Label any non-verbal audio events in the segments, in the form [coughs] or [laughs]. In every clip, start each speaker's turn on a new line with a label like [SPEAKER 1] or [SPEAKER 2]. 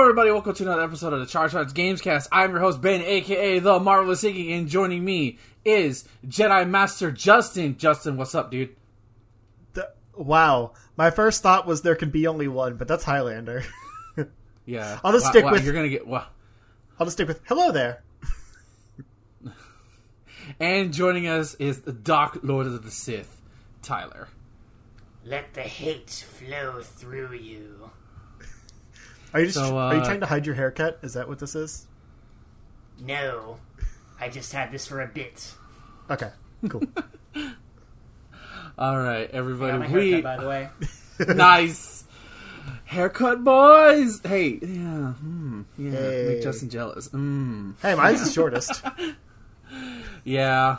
[SPEAKER 1] everybody. Welcome to another episode of the Charge Charge Gamescast. I'm your host, Ben, aka The Marvelous Iggy, and joining me is Jedi Master Justin. Justin, what's up, dude?
[SPEAKER 2] The, wow. My first thought was there could be only one, but that's Highlander. [laughs]
[SPEAKER 1] Yeah.
[SPEAKER 2] I'll just
[SPEAKER 1] Wow,
[SPEAKER 2] stick
[SPEAKER 1] wow,
[SPEAKER 2] with-
[SPEAKER 1] You're gonna get. Wow.
[SPEAKER 2] I'll just stick with hello there. [laughs]
[SPEAKER 1] And joining us is the Dark Lord of the Sith, Tyler.
[SPEAKER 3] Let the hate flow through you.
[SPEAKER 2] Are you just
[SPEAKER 1] So,
[SPEAKER 2] are you
[SPEAKER 1] uh,
[SPEAKER 2] trying to hide your haircut? Is that what this is?
[SPEAKER 3] No, I just had this for a bit.
[SPEAKER 2] Okay. Cool. [laughs]
[SPEAKER 1] All right,
[SPEAKER 3] Got my
[SPEAKER 1] everybody.
[SPEAKER 3] haircut,
[SPEAKER 1] We
[SPEAKER 3] by the way. [laughs]
[SPEAKER 1] nice haircut, boys. Hey, yeah, hmm, yeah.
[SPEAKER 2] Hey.
[SPEAKER 1] Make Justin jealous. Mm.
[SPEAKER 2] hey, mine's the shortest. [laughs]
[SPEAKER 1] Yeah.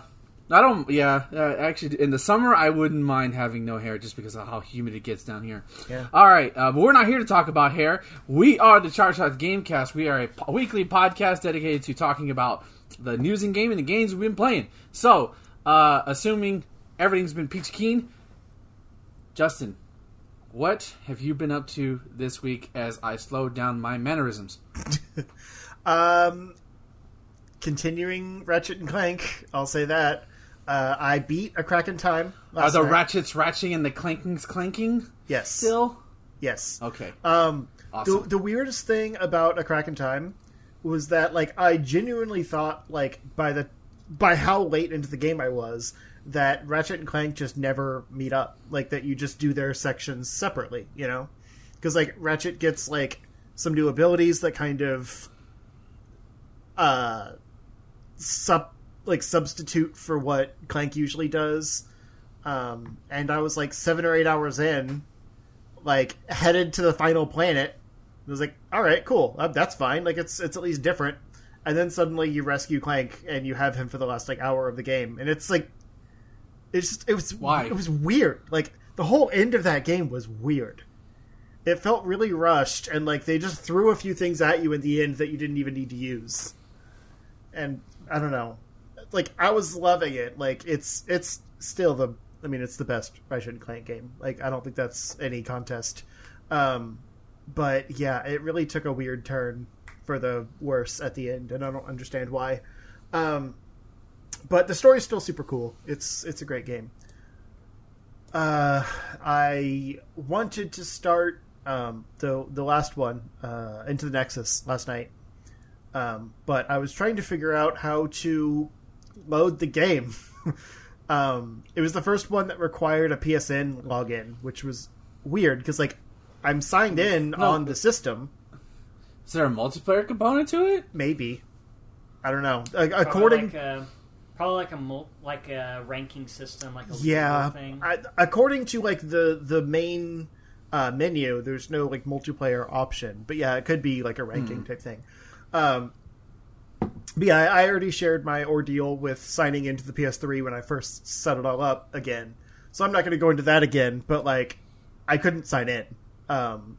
[SPEAKER 1] I don't. Yeah, uh, actually, in the summer, I wouldn't mind having no hair just because of how humid it gets down here.
[SPEAKER 2] Yeah.
[SPEAKER 1] All right, uh, but we're not here to talk about hair. We are the Charge Shots Gamecast. We are a po- weekly podcast dedicated to talking about the news and game and the games we've been playing. So, uh, assuming everything's been peachy keen, Justin, what have you been up to this week as I slowed down my mannerisms? [laughs]
[SPEAKER 2] Um, continuing Ratchet and Clank. I'll say that. Uh, I beat a crack in time.
[SPEAKER 1] Are the
[SPEAKER 2] night.
[SPEAKER 1] ratchets ratching and the clankings clanking
[SPEAKER 2] Yes.
[SPEAKER 1] still?
[SPEAKER 2] Yes.
[SPEAKER 1] Okay.
[SPEAKER 2] Um,
[SPEAKER 1] Awesome.
[SPEAKER 2] the, the weirdest thing about a crack in time was that like I genuinely thought like by the by how late into the game I was that Ratchet and Clank just never meet up. Like that you just do their sections separately, you know? Because like Ratchet gets like some new abilities that kind of uh sub like substitute for what Clank usually does. Um, and I was like seven or eight hours in, like headed to the final planet. I was like, all right, cool, uh, that's fine. Like it's it's at least different. And then suddenly you rescue Clank and you have him for the last like hour of the game, and it's like, it's just, it was
[SPEAKER 1] Why?
[SPEAKER 2] it was weird. Like the whole end of that game was weird. It felt really rushed, and like they just threw a few things at you in the end that you didn't even need to use. And I don't know, like I was loving it. Like it's it's still the I mean it's the best Ratchet and Clank game. Like I don't think that's any contest. Um, but yeah, it really took a weird turn for the worse at the end, and I don't understand why. Um, but the story's still super cool. It's it's a great game. Uh, I wanted to start um, the the last one, uh, Into the Nexus, last night, um, but I was trying to figure out how to load the game. [laughs] um, it was the first one that required a PSN login, which was weird because like I'm signed in
[SPEAKER 1] No.
[SPEAKER 2] on the system.
[SPEAKER 1] Is there a multiplayer component to it?
[SPEAKER 2] Maybe I don't know. Like,
[SPEAKER 3] Probably
[SPEAKER 2] according,
[SPEAKER 3] like a, probably like a mul- like a ranking system, like a
[SPEAKER 2] yeah,
[SPEAKER 3] thing.
[SPEAKER 2] I, according to like the the main uh, menu, there's no like multiplayer option. But yeah, it could be like a ranking type thing. Um, but yeah, I, already shared my ordeal with signing into the PS3 when I first set it all up again. So I'm not going to go into that again. But like, I couldn't sign in, um,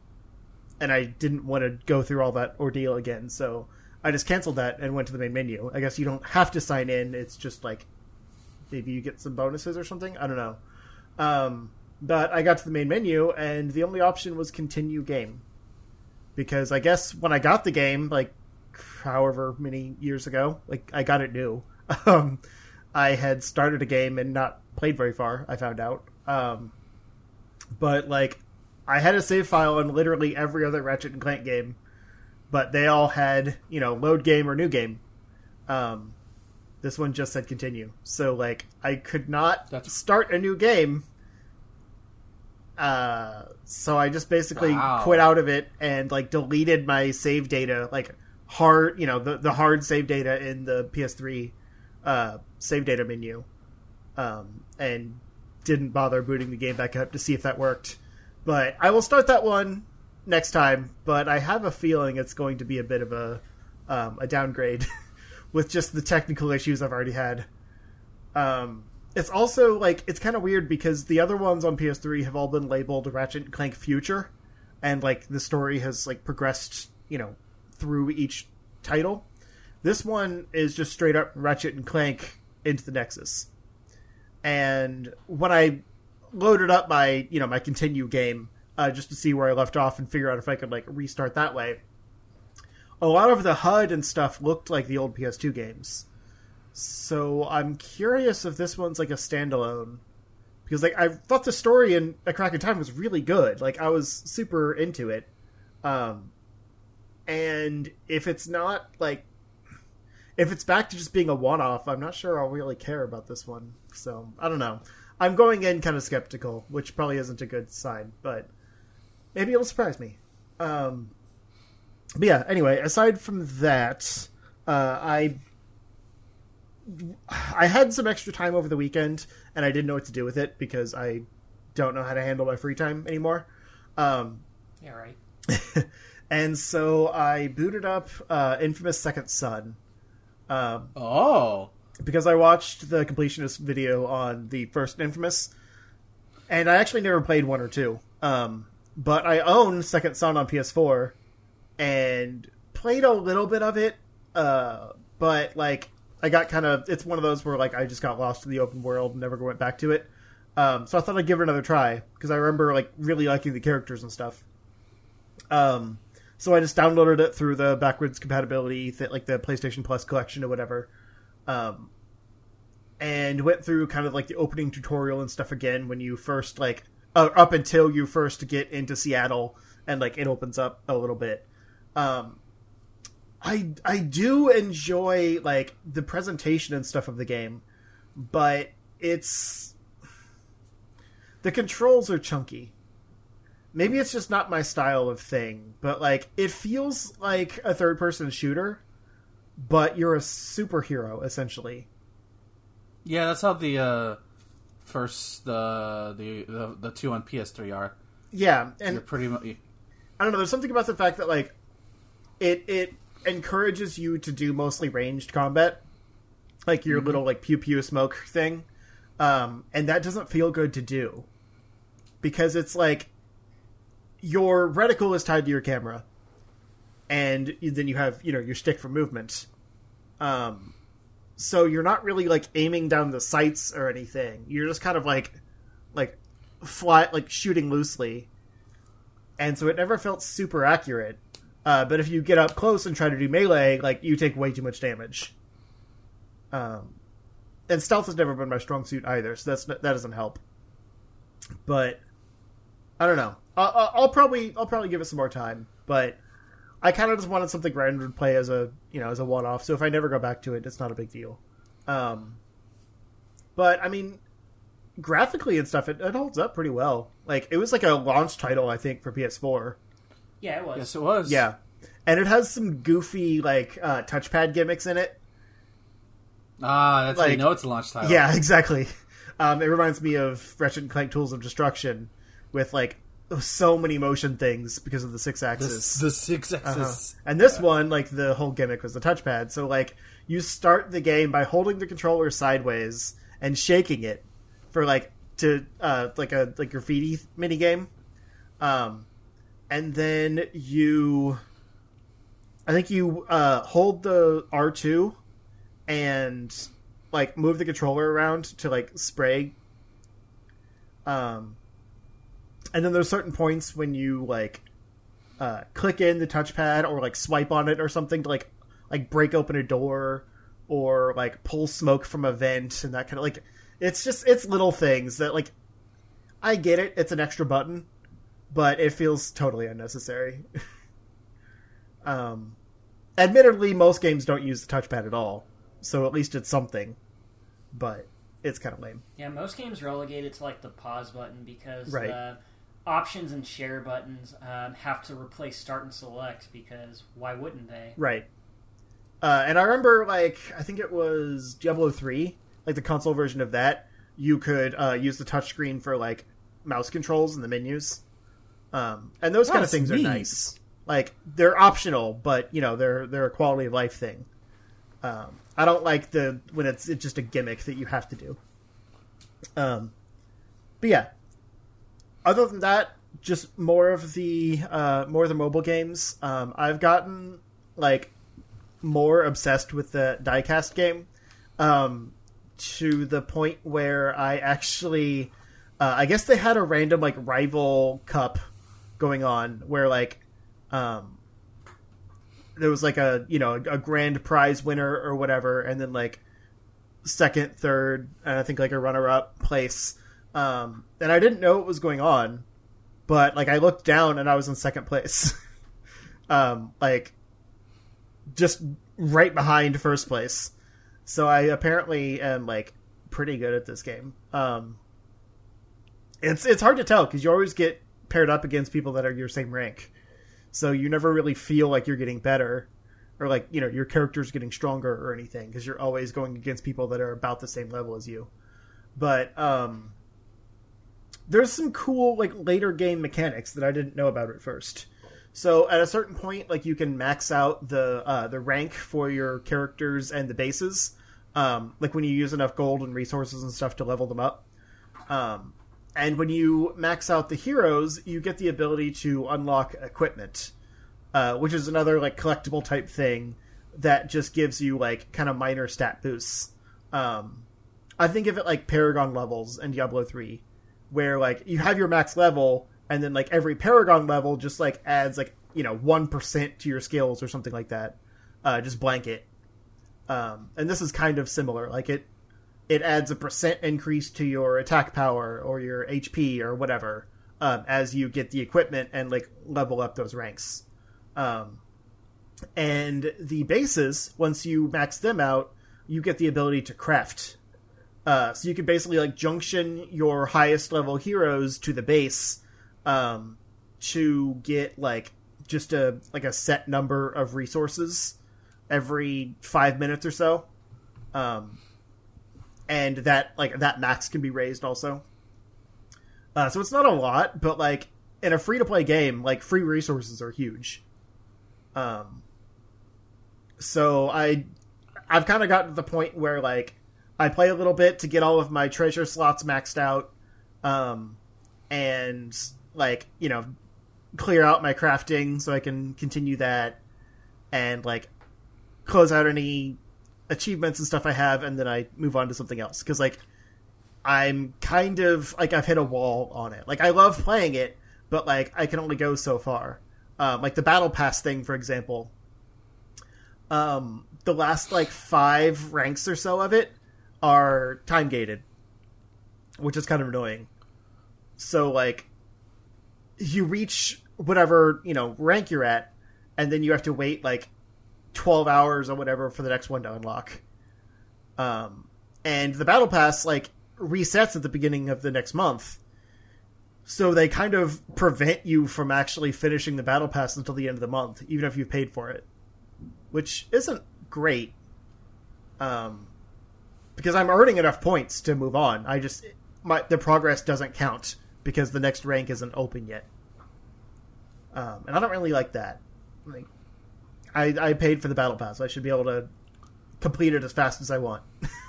[SPEAKER 2] and I didn't want to go through all that ordeal again. So I just canceled that and went to the main menu. I guess you don't have to sign in. It's just like maybe you get some bonuses or something. I don't know. Um, but I got to the main menu, and the only option was continue game. Because I guess when I got the game, like however many years ago, like I got it new, [laughs] um, I had started a game and not played very far. I found out, um, but like I had a save file on literally every other Ratchet and Clank game, but they all had you know load game or new game. Um, this one just said continue, so like I could not
[SPEAKER 1] That's-
[SPEAKER 2] start a new game. Uh, so I just basically
[SPEAKER 1] Wow.
[SPEAKER 2] quit out of it and like deleted my save data, like hard, you know, the the hard save data in the PS3 uh, save data menu, um, and didn't bother booting the game back up to see if that worked. But I will start that one next time. But I have a feeling it's going to be a bit of a um, a downgrade [laughs] with just the technical issues I've already had. Um, it's also like it's kind of weird because the other ones on PS3 have all been labeled Ratchet and Clank Future, and like the story has like progressed, you know, through each title. This one is just straight up Ratchet and Clank into the Nexus. And when I loaded up my, you know, my continue game uh, just to see where I left off and figure out if I could like restart that way, a lot of the HUD and stuff looked like the old PS2 games. So I'm curious if this one's like a standalone because like I thought the story in A Crack in Time was really good. Like I was super into it. Um, and if it's not like if it's back to just being a one-off, I'm not sure I'll really care about this one. So I don't know. I'm going in kind of skeptical, which probably isn't a good sign, but maybe it'll surprise me. Um, but yeah. Anyway, aside from that, uh, I I had some extra time over the weekend, and I didn't know what to do with it because I don't know how to handle my free time anymore. Um,
[SPEAKER 3] Yeah, right. [laughs]
[SPEAKER 2] and so I booted up uh, Infamous Second Son um,
[SPEAKER 1] Oh,
[SPEAKER 2] because I watched the completionist video on the first Infamous, and I actually never played one or two. Um, but I own Second Son on PS4 and played a little bit of it. Uh, but like I got kind of it's one of those where like I just got lost in the open world and never went back to it. Um, so I thought I'd give it another try because I remember like really liking the characters and stuff. Um, so I just downloaded it through the backwards compatibility, th- like the PlayStation Plus collection or whatever. Um, and went through kind of like the opening tutorial and stuff again when you first like uh, up until you first get into Seattle and like it opens up a little bit. Um, I I do enjoy like the presentation and stuff of the game, but it's the controls are chunky. Maybe it's just not my style of thing, but like it feels like a third person shooter, but you're a superhero essentially.
[SPEAKER 1] yeah. That's how the uh, first the, the the the two on PS3 are.
[SPEAKER 2] Yeah, and
[SPEAKER 1] You're pretty much.
[SPEAKER 2] I don't know. There's something about the fact that like it it encourages you to do mostly ranged combat, like your little like pew pew smoke thing, um, and that doesn't feel good to do because it's like your reticle is tied to your camera, and then you have you know your stick for movement. Um, so you're not really like aiming down the sights or anything. You're just kind of like like fly like shooting loosely and so it never felt super accurate. Uh, but if you get up close and try to do melee, like you take way too much damage. Um, and stealth has never been my strong suit either, so that's that doesn't help. But I don't know. I'll, I'll probably I'll probably give it some more time, but I kind of just wanted something random to play as a you know as a one off. So if I never go back to it, it's not a big deal. Um, but I mean, graphically and stuff, it, it holds up pretty well. Like it was like a launch title, I think, for PS4.
[SPEAKER 3] Yeah, it was.
[SPEAKER 1] Yes, it was.
[SPEAKER 2] Yeah, and it has some goofy like uh, touchpad gimmicks in it.
[SPEAKER 1] Ah, that's how you
[SPEAKER 2] Like-
[SPEAKER 1] know it's a launch title.
[SPEAKER 2] Yeah, [laughs] exactly. Um, it reminds me of Ratchet and Clank Tools of Destruction, with like so many motion things because of the six
[SPEAKER 1] The,
[SPEAKER 2] axis.
[SPEAKER 1] the six
[SPEAKER 2] Uh-huh. And this one, like the whole gimmick was the touchpad. So like you start the game by holding the controller sideways and shaking it for like to uh like a like graffiti mini game. Um and then you I think you uh hold the R2 and like move the controller around to like spray um and then there's certain points when you like uh, click in the touchpad or like swipe on it or something to like like break open a door or like pull smoke from a vent and that kind of like it's just it's little things that like I get it it's an extra button but it feels totally unnecessary. [laughs] um admittedly most games don't use the touchpad at all so at least it's something but it's kind of lame.
[SPEAKER 3] Yeah, most games relegate it to like the pause button because
[SPEAKER 2] Right.
[SPEAKER 3] the options and share buttons um, have to replace start and select because why wouldn't they?
[SPEAKER 2] Right. Uh, and I remember, like, I think it was Diablo 3, like the console version of that, you could uh, use the touchscreen for, like, mouse controls and the menus. Um, and those kind of things
[SPEAKER 1] neat.
[SPEAKER 2] are nice. Like, they're optional, but, you know, they're, they're a quality of life thing. Um, I don't like the when it's, it's just a gimmick that you have to do. Um, but yeah, other than that, just more of the uh, more of the mobile games. Um, I've gotten like more obsessed with the diecast game um, to the point where I actually, uh, I guess they had a random like rival cup going on where like, um, there was like a you know a grand prize winner or whatever, and then like second, third, and I think like a runner up place. Um, and I didn't know what was going on, but like I looked down and I was in second place. [laughs] um, like just right behind first place. So I apparently am like pretty good at this game. Um, it's it's hard to tell because you always get paired up against people that are your same rank, so you never really feel like you're getting better or like you know your character's getting stronger or anything because you're always going against people that are about the same level as you. But um, there's some cool like later game mechanics that I didn't know about at first. So at a certain point, like you can max out the uh, the rank for your characters and the bases. Um, like when you use enough gold and resources and stuff to level them up. Um, and when you max out the heroes, you get the ability to unlock equipment, uh, which is another like collectible type thing that just gives you like kind of minor stat boosts. Um, I think of it like Paragon levels in Diablo three, where like you have your max level, and then like every Paragon level just like adds like you know one percent to your skills or something like that, uh, just blanket. Um, and this is kind of similar. Like it, it adds a percent increase to your attack power or your HP or whatever um, as you get the equipment and like level up those ranks. Um, and the bases, once you max them out, you get the ability to craft. Uh, so you can basically like junction your highest level heroes to the base um, to get like just a like a set number of resources every five minutes or so, um, and that like that max can be raised also. Uh, so it's not a lot, but like in a free to play game, like free resources are huge. Um, so I, I've kind of gotten to the point where like I play a little bit to get all of my treasure slots maxed out, um, and like you know clear out my crafting so I can continue that, and like close out any achievements and stuff I have, and then I move on to something else. Because like I'm kind of like I've hit a wall on it. Like I love playing it, but like I can only go so far. Um, like the battle pass thing, for example. Um, the last like five ranks or so of it are time gated, which is kind of annoying. So like, you reach whatever you know rank you're at, and then you have to wait like 12 hours or whatever for the next one to unlock. Um, and the battle pass like resets at the beginning of the next month. So they kind of prevent you from actually finishing the battle pass until the end of the month, even if you've paid for it, which isn't great. Um, because I'm earning enough points to move on. I just my the progress doesn't count because the next rank isn't open yet. Um, and I don't really like that. Like, I, I paid for the battle pass. I should be able to complete it as fast as I want.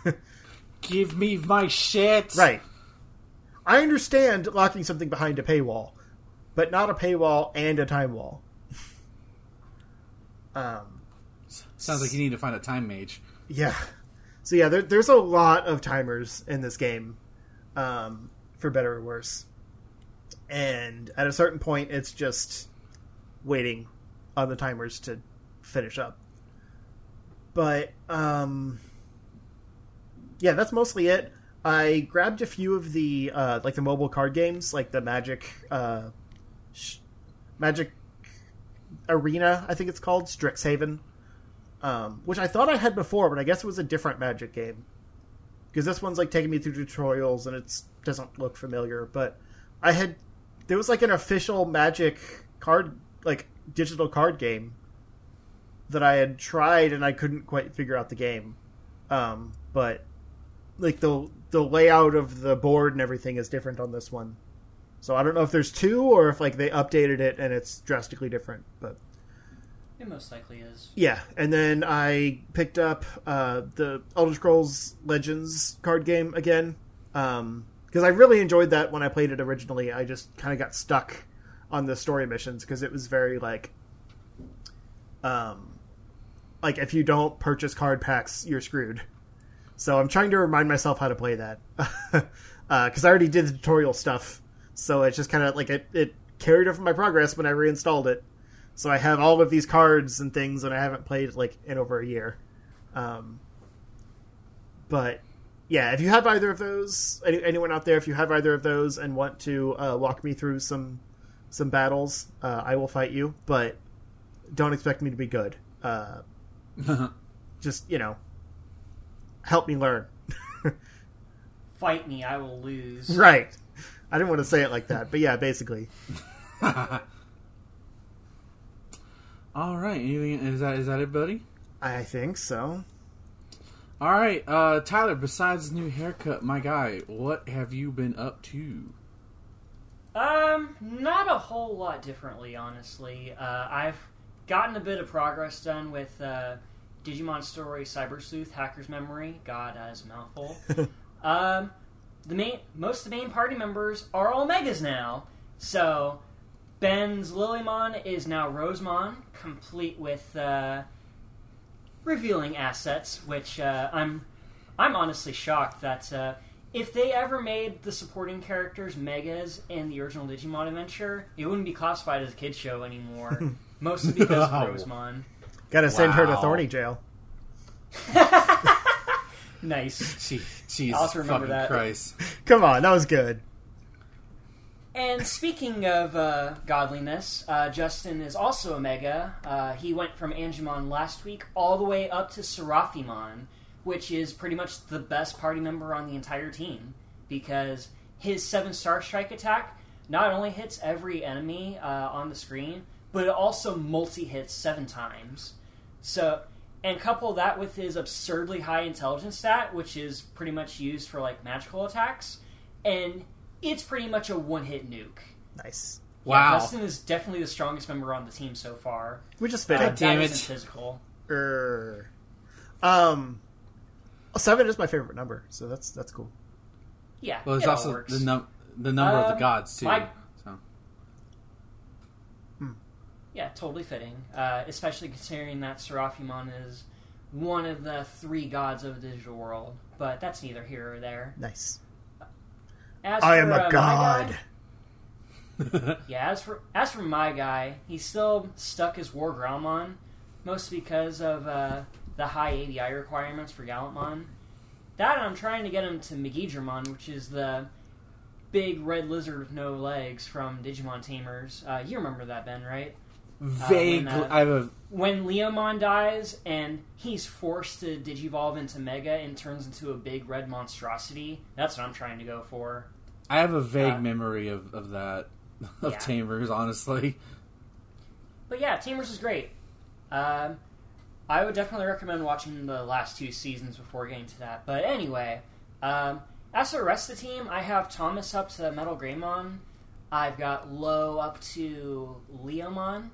[SPEAKER 2] [laughs]
[SPEAKER 1] Give me my shit.
[SPEAKER 2] right. I understand locking something behind a paywall, but not a paywall and a time wall. [laughs] um,
[SPEAKER 1] Sounds like you need to find a time mage.
[SPEAKER 2] yeah. So yeah, there, there's a lot of timers in this game, um, for better or worse. And at a certain point, it's just waiting on the timers to finish up. But um, yeah, that's mostly it. I grabbed a few of the uh, like the mobile card games, like the Magic uh, Magic Arena, I think it's called Strixhaven, um, which I thought I had before, but I guess it was a different Magic game because this one's like taking me through tutorials and it doesn't look familiar. But I had there was like an official Magic card like digital card game that I had tried and I couldn't quite figure out the game. Um, but like the the layout of the board and everything is different on this one. So I don't know if there's two or if like they updated it and it's drastically different. But
[SPEAKER 3] It most likely is.
[SPEAKER 2] yeah, and then I picked up uh, the Elder Scrolls Legends card game again because I really enjoyed that when I played it originally. I just kind of got stuck on the story missions because it was very like, um, like if you don't purchase card packs, you're screwed. So I'm trying to remind myself how to play that [laughs] because I already did the tutorial stuff. So it's just kind of like it, it carried over my progress when I reinstalled it. So I have all of these cards and things, and I haven't played like in over a year. Um, but yeah, if you have either of those, any, anyone out there, if you have either of those and want to uh, walk me through some some battles, uh, I will fight you. But don't expect me to be good. Uh, [laughs] just you know, help me learn. [laughs]
[SPEAKER 3] Fight me, I will lose.
[SPEAKER 2] right. I didn't want to say it like that, but yeah, basically. [laughs]
[SPEAKER 1] All right. Anything is that is that it, buddy?
[SPEAKER 2] I think so.
[SPEAKER 1] All right, uh, Tyler. Besides new haircut, my guy, what have you been up to?
[SPEAKER 3] Um, not a whole lot differently, honestly. Uh, I've gotten a bit of progress done with uh, Digimon Story Cyber Sleuth Hacker's Memory. God, that is a mouthful. [laughs] um, the main, most of the main party members are all megas now. So Ben's Lilymon is now Rosemon, complete with uh, revealing assets, which uh, I'm I'm honestly shocked that uh, if they ever made the supporting characters megas in the original Digimon adventure, it wouldn't be classified as a kids show anymore. [laughs] Mostly because
[SPEAKER 1] Wow.
[SPEAKER 3] of Rosemon.
[SPEAKER 2] Got to send her to Thorny Jail. [laughs]
[SPEAKER 3] Nice.
[SPEAKER 1] Gee, Jesus
[SPEAKER 3] I'll have to remember
[SPEAKER 1] fucking
[SPEAKER 3] that.
[SPEAKER 1] Christ!
[SPEAKER 2] Come on, that was good.
[SPEAKER 3] And speaking of uh, godliness, uh, Justin is also a mega. Uh, he went from Angemon last week all the way up to Seraphimon, which is pretty much the best party member on the entire team because his seven star strike attack not only hits every enemy uh, on the screen, but it also multi hits seven times. So, and couple that with his absurdly high intelligence stat, which is pretty much used for like magical attacks, and it's pretty much a one hit nuke.
[SPEAKER 2] Nice.
[SPEAKER 3] Yeah,
[SPEAKER 1] Wow.
[SPEAKER 3] Justin is definitely the strongest member on the team so far.
[SPEAKER 2] We just
[SPEAKER 3] Uh,
[SPEAKER 2] fit
[SPEAKER 1] God damn
[SPEAKER 3] it.
[SPEAKER 1] it.
[SPEAKER 3] isn't physical.
[SPEAKER 2] Er, um, seven is my favorite number, so that's that's cool.
[SPEAKER 3] Yeah,
[SPEAKER 1] Well, it's
[SPEAKER 3] it all
[SPEAKER 1] also
[SPEAKER 3] works.
[SPEAKER 1] the num the number of the
[SPEAKER 3] Um,
[SPEAKER 1] gods too.
[SPEAKER 3] my-
[SPEAKER 1] so.
[SPEAKER 3] Yeah, totally fitting. Uh, especially considering that Seraphimon is one of the three gods of the digital world. But that's neither here or there.
[SPEAKER 2] Nice.
[SPEAKER 3] As
[SPEAKER 2] I
[SPEAKER 3] for,
[SPEAKER 2] am
[SPEAKER 3] uh,
[SPEAKER 2] a
[SPEAKER 3] my
[SPEAKER 2] god.
[SPEAKER 3] guy- [laughs] yeah, as for as for my guy, he's still stuck as War Growlmon, mostly because of uh, the high ABI requirements for Gallantmon. That and I'm trying to get him to Megidramon, which is the big red lizard with no legs from Digimon Tamers. Uh, you remember that, Ben, right?
[SPEAKER 1] Vague.
[SPEAKER 3] when, uh,
[SPEAKER 1] I have a
[SPEAKER 3] when Leomon dies and he's forced to digivolve into Mega and turns into a big red monstrosity, that's what I'm trying to go for.
[SPEAKER 1] I have a vague
[SPEAKER 3] uh,
[SPEAKER 1] memory of, of that [laughs] of
[SPEAKER 3] Yeah.
[SPEAKER 1] Tamers. Honestly,
[SPEAKER 3] But yeah, Tamers is great. Um, I would definitely recommend watching the last two seasons before getting to that. But anyway, um, as for the rest of the team, I have Thomas up to Metal Greymon. I've got Low up to Leomon.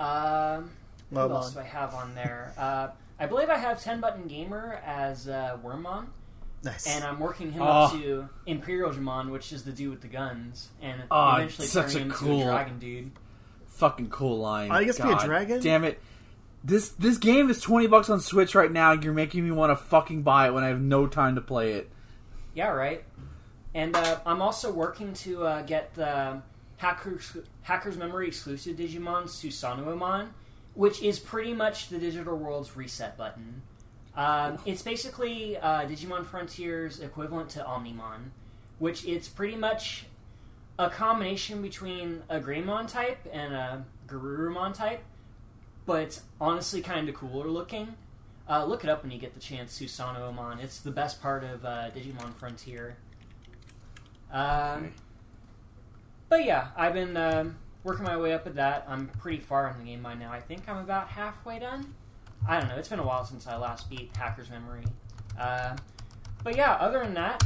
[SPEAKER 3] Um, who
[SPEAKER 2] Lowmon.
[SPEAKER 3] else do I have on there? Uh, I believe I have 10 Button Gamer as uh, Wormmon.
[SPEAKER 2] Nice.
[SPEAKER 3] And I'm working him
[SPEAKER 1] Oh.
[SPEAKER 3] up to Imperialdramon, which is the dude with the guns, and
[SPEAKER 1] Oh,
[SPEAKER 3] eventually
[SPEAKER 1] such
[SPEAKER 3] turning
[SPEAKER 1] a
[SPEAKER 3] him
[SPEAKER 1] cool-
[SPEAKER 3] to a dragon dude.
[SPEAKER 1] fucking cool line.
[SPEAKER 2] I guess gets be a
[SPEAKER 1] God
[SPEAKER 2] dragon?
[SPEAKER 1] Damn it! This this game is twenty bucks on Switch right now. You're making me want to fucking buy it when I have no time to play it.
[SPEAKER 3] Yeah, right. And uh, I'm also working to uh, get the Hackers, Hackers Memory exclusive Digimon Susanoomon, which is pretty much the digital world's reset button. Um, it's basically uh, Digimon Frontier's equivalent to Omnimon, which it's pretty much a combination between a Greymon type and a Garurumon type, but it's honestly kind of cooler looking. Uh, look it up when you get the chance, Susanoomon. It's the best part of uh, Digimon Frontier. Um. But yeah, I've been um, working my way up with that. I'm pretty far in the game by now. I think I'm about halfway done. I don't know. It's been a while since I last beat Hacker's Memory. Uh, but yeah, other than that,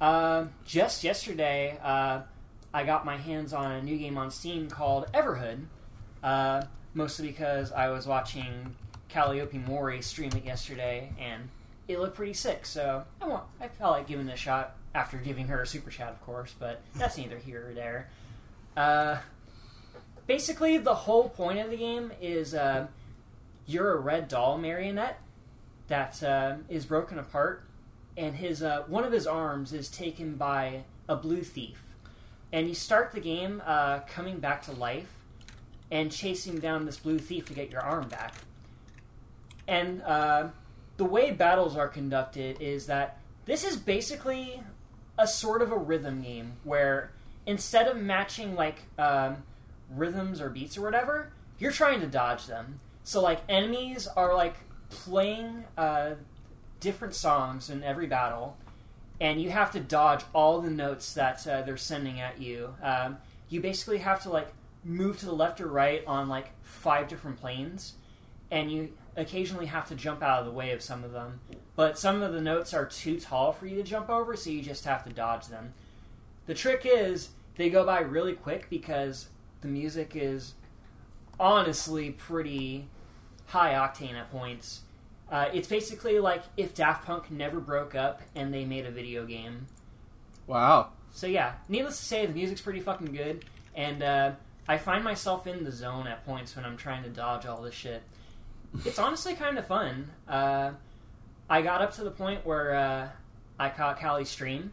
[SPEAKER 3] uh, just yesterday, uh, I got my hands on a new game on Steam called Everhood. Uh, mostly because I was watching Calliope Mori stream it yesterday, and it looked pretty sick. So I want, I felt like giving it a shot after giving her a super chat, of course. But that's neither here or there. Uh, basically, the whole point of the game is uh, you're a red doll marionette that uh, is broken apart, and his uh, one of his arms is taken by a blue thief. And you start the game uh, coming back to life, and chasing down this blue thief to get your arm back. And uh, the way battles are conducted is that this is basically a sort of a rhythm game where instead of matching like um, rhythms or beats or whatever, you're trying to dodge them. So like enemies are like playing uh, different songs in every battle, and you have to dodge all the notes that uh, they're sending at you. Um, you basically have to like move to the left or right on like five different planes, and you occasionally have to jump out of the way of some of them. But some of the notes are too tall for you to jump over, so you just have to dodge them. The trick is they go by really quick because the music is honestly pretty high octane at points. Uh, it's basically like if Daft Punk never broke up and they made a video game.
[SPEAKER 1] Wow.
[SPEAKER 3] So yeah, needless to say, the music's pretty fucking good, and uh, I find myself in the zone at points when I'm trying to dodge all this shit. It's honestly kind of fun. Uh, I got up to the point where uh, I caught Callie's stream,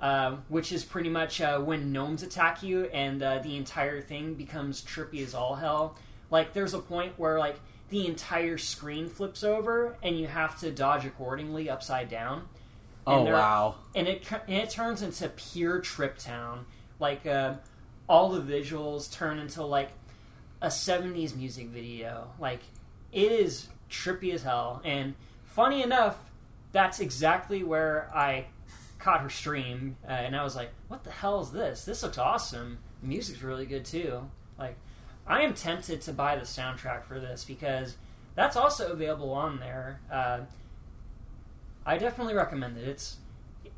[SPEAKER 3] uh, which is pretty much uh, when gnomes attack you and uh, the entire thing becomes trippy as all hell. Like, there's a point where like the entire screen flips over and you have to dodge accordingly upside down.
[SPEAKER 1] Oh
[SPEAKER 3] And there-
[SPEAKER 1] wow.
[SPEAKER 3] and it and it turns into pure trip town. Like uh, all the visuals turn into like a '70s music video. Like it is trippy as hell. And funny enough, that's exactly where I caught her stream, uh, and I was like, "What the hell is this? This looks awesome. The music's really good too." Like, I am tempted to buy the soundtrack for this because that's also available on there. Uh, I definitely recommend it. It's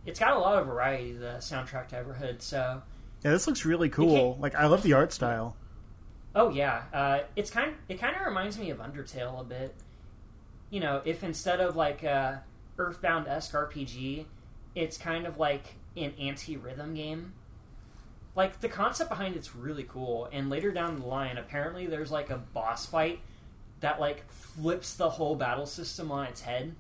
[SPEAKER 3] it's got a lot of variety. The soundtrack to Everhood. So,
[SPEAKER 2] Yeah, this looks really cool. Like I love the art style.
[SPEAKER 3] oh yeah, uh, it's kind it kind of reminds me of Undertale a bit. You know, if instead of like a Earthbound esque RPG, it's kind of like an anti rhythm game. Like the concept behind it's really cool. And later down the line, apparently there's like a boss fight that like flips the whole battle system on its head,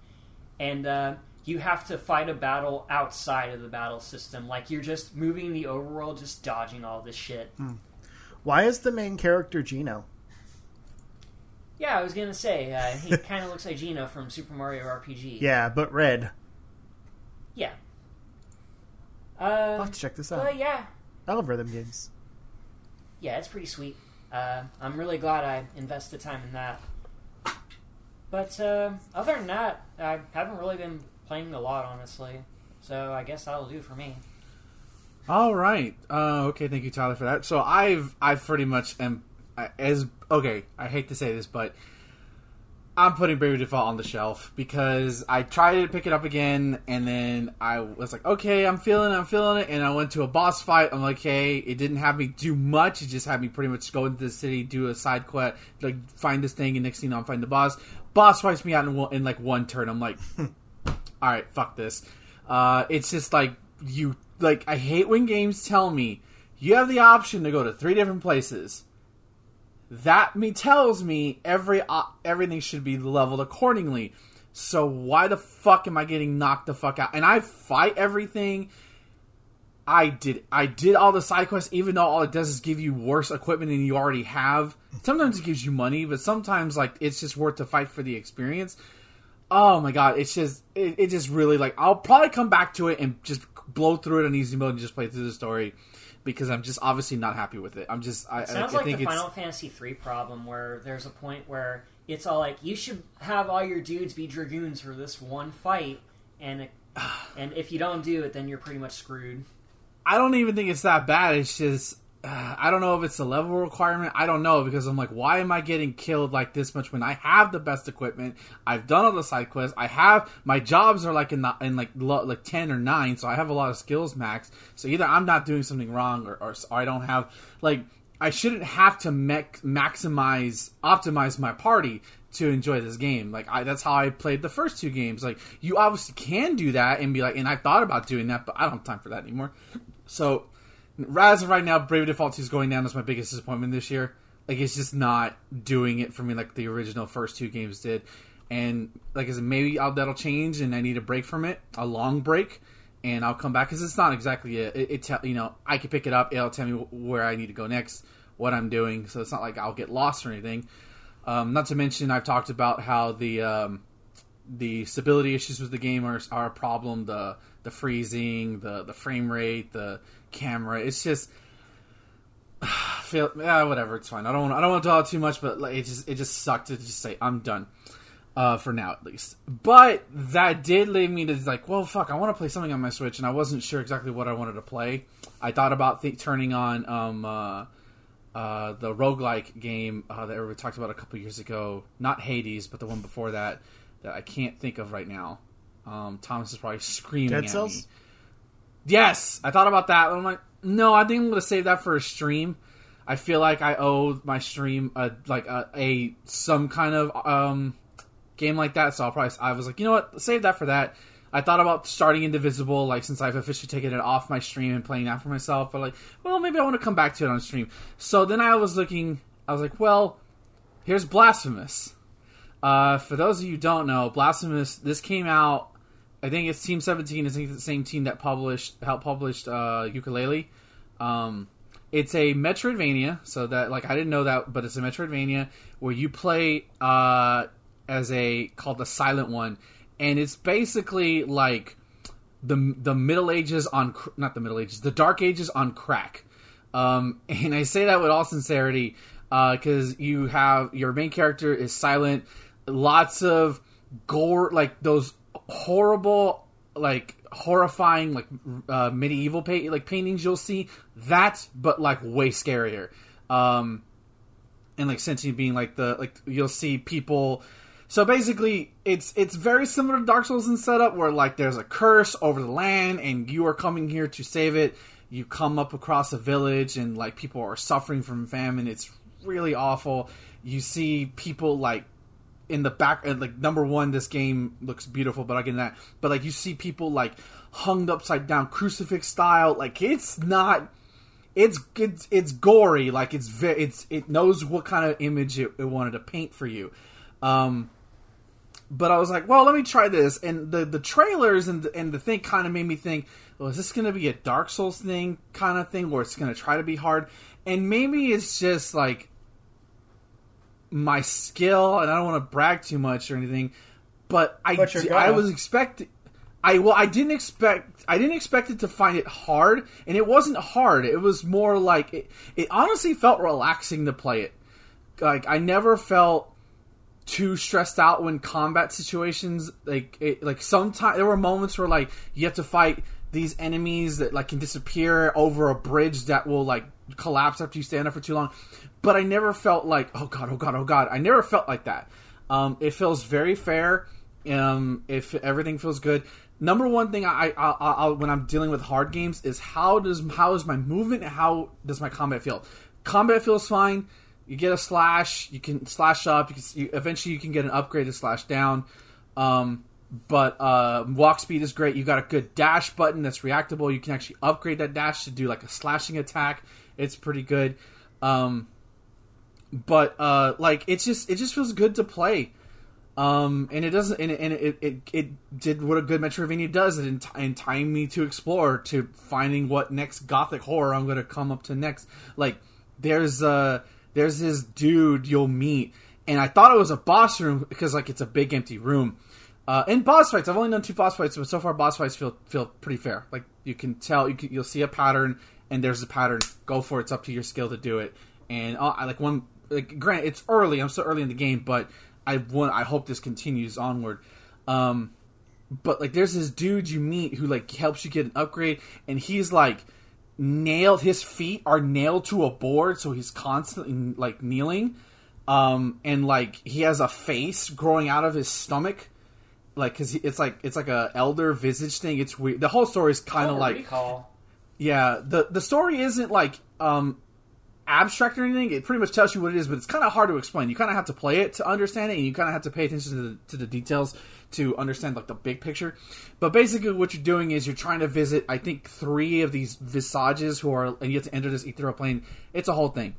[SPEAKER 3] and uh, you have to fight a battle outside of the battle system. Like you're just moving the overworld, just dodging all this shit.
[SPEAKER 2] Why is the main character Gino?
[SPEAKER 3] Yeah, I was gonna say uh, he [laughs] kind of looks like Gino from Super Mario RPG.
[SPEAKER 2] Yeah, but red.
[SPEAKER 3] yeah.
[SPEAKER 2] I'll
[SPEAKER 3] Uh,
[SPEAKER 2] have to check this out.
[SPEAKER 3] but yeah,
[SPEAKER 2] I love rhythm games.
[SPEAKER 3] yeah, it's pretty sweet. Uh, I'm really glad I invested time in that. But uh, other than that, I haven't really been playing a lot, honestly. So I guess that'll do for me.
[SPEAKER 1] All right. Uh, okay. Thank you, Tyler, for that. So I've I've pretty much am I- as okay. I hate to say this, but I'm putting Bravely Default on the shelf because I tried to pick it up again, and then I was like, okay, I'm feeling, it, I'm feeling it, and I went to a boss fight. I'm like, hey, it didn't have me do much. It just had me pretty much go into the city, do a side quest, like find this thing, and next thing you know, I'm finding the boss. Boss wipes me out in, in like one turn. I'm like, [laughs] all right, fuck this. Uh, it's just like you like. I hate when games tell me you have the option to go to three different places. That me tells me every uh, everything should be leveled accordingly. So why the fuck am I getting knocked the fuck out? And I fight everything. I did I did all the side quests, even though all it does is give you worse equipment than you already have. Sometimes it gives you money, but sometimes like it's just worth to fight for the experience. Oh my god, it's just it, it just really like I'll probably come back to it and just blow through it on easy mode and just play through the story because I'm just obviously not happy with it. I'm just I, I,
[SPEAKER 3] Sounds
[SPEAKER 1] I
[SPEAKER 3] like
[SPEAKER 1] think
[SPEAKER 3] the
[SPEAKER 1] it's
[SPEAKER 3] Final Fantasy III problem, where there's a point where it's all like you should have all your dudes be dragoons for this one fight, and it, [sighs] and if you don't do it, then you're pretty much screwed.
[SPEAKER 1] I don't even think it's that bad. It's just uh, I don't know if it's a level requirement. I don't know because I'm like, why am I getting killed like this much when I have the best equipment? I've done all the side quests. I have my jobs are like in the in like lo, like ten or nine, so I have a lot of skills max. So either I'm not doing something wrong, or, or, or I don't have like I shouldn't have to mech maximize optimize my party to enjoy this game. Like I, that's how I played the first two games. Like you obviously can do that and be like, and I thought about doing that, but I don't have time for that anymore. So as of right now, Bravely Default 2 is going down as my biggest disappointment this year. Like it's just not doing it for me like the original first two games did. And like I said, maybe I'll, that'll change, and I need a break from it, a long break, and I'll come back because it's not exactly a, it. it tell, you know, I can pick it up, it'll tell me where I need to go next, what I'm doing, so it's not like I'll get lost or anything. Um, not to mention, I've talked about how the um, the stability issues with the game are, are a problem. The the freezing, the the frame rate, the camera. It's just [sighs] feel yeah whatever. It's fine. I don't I don't want to talk too much, but like, it just it just sucked to just say I'm done. Uh, for now at least, but that did lead me to like, well, fuck, I want to play something on my Switch, and I wasn't sure exactly what I wanted to play. I thought about th- turning on um, uh, uh, the roguelike game uh, that everybody talked about a couple years ago. Not Hades, but the one before that that I can't think of right now. Um, Thomas is probably screaming
[SPEAKER 2] Dead
[SPEAKER 1] at
[SPEAKER 2] Cells?
[SPEAKER 1] me. Yes, I thought about that. I'm like, no, I think I'm to save that for a stream. I feel like I owe my stream a like a, a some kind of um, game like that. So I'll probably I was like, you know what, save that for that. I thought about starting Indivisible, like since I've officially taken it off my stream and playing that for myself. But like, well, maybe I want to come back to it on stream. So then I was looking. I was like, well, here's Blasphemous. Uh, for those of you don't know, Blasphemous. This came out. I think it's Team Seventeen. I think it's the same team that published helped published uh, Yooka-Laylee. Um, it's a Metroidvania, so that like I didn't know that, but it's a Metroidvania where you play uh, as a called the Silent One, and it's basically like the the Middle Ages on not the Middle Ages, the Dark Ages on crack. Um, [laughs] and I say that with all sincerity because you have your main character is silent, lots of gore, like those horrible, like horrifying, like uh, medieval pa- like paintings you'll see. That, but like way scarier. Um, and like sentient being like the like you'll see people so basically it's it's very similar to dark souls in setup where like there's a curse over the land and you are coming here to save it you come up across a village and like people are suffering from famine it's really awful you see people like in the back and like number one this game looks beautiful but i get that but like you see people like hung upside down crucifix style like it's not it's it's it's gory like it's it's it knows what kind of image it, it wanted to paint for you um but I was like, well, let me try this. And the the trailers and the, and the thing kind of made me think, well, is this going to be a Dark Souls thing kind of thing, or it's going to try to be hard? And maybe it's just like my skill, and I don't want to brag too much or anything, but I
[SPEAKER 2] But you're
[SPEAKER 1] d- I was expecting. I well, I didn't expect. I didn't expect it to find it hard, and it wasn't hard. It was more like it. It honestly felt relaxing to play it. Like I never felt too stressed out when combat situations like it, like sometimes there were moments where like you have to fight these enemies that like can disappear over a bridge that will like collapse after you stand up for too long but i never felt like oh god oh god oh god i never felt like that um, it feels very fair um, if everything feels good number one thing I, I, I, I when i'm dealing with hard games is how does how is my movement and how does my combat feel combat feels fine you get a slash, you can slash up. You can, you, eventually, you can get an upgrade to slash down. Um, but uh, walk speed is great. You got a good dash button that's reactable. You can actually upgrade that dash to do like a slashing attack. It's pretty good. Um, but uh, like it's just it just feels good to play. Um, and it doesn't, and, it, and it, it, it did what a good Metroidvania does, and, and me to explore, to finding what next gothic horror I'm going to come up to next. Like, there's uh there's this dude you'll meet, and I thought it was a boss room because like it's a big empty room. Uh, in boss fights, I've only done two boss fights, but so far boss fights feel feel pretty fair. Like you can tell, you can, you'll see a pattern, and there's a pattern. Go for it. It's up to your skill to do it. And uh, like one. Like, grant it's early. I'm so early in the game, but I want. I hope this continues onward. Um, but like, there's this dude you meet who like helps you get an upgrade, and he's like nailed. His feet are nailed to a board, so he's constantly like kneeling. Um, and like he has a face growing out of his stomach, like because it's like it's like a elder visage thing. It's weird. The whole story is kind of like
[SPEAKER 3] recall.
[SPEAKER 1] yeah, the the story isn't like um abstract or anything. It pretty much tells you what it is, but it's kind of hard to explain. You kind of have to play it to understand it, and you kind of have to pay attention to the, to the details to understand like the big picture. But basically, what you're doing is you're trying to visit. I think three of these visages who are, and you have to enter this ethereal plane. It's a whole thing.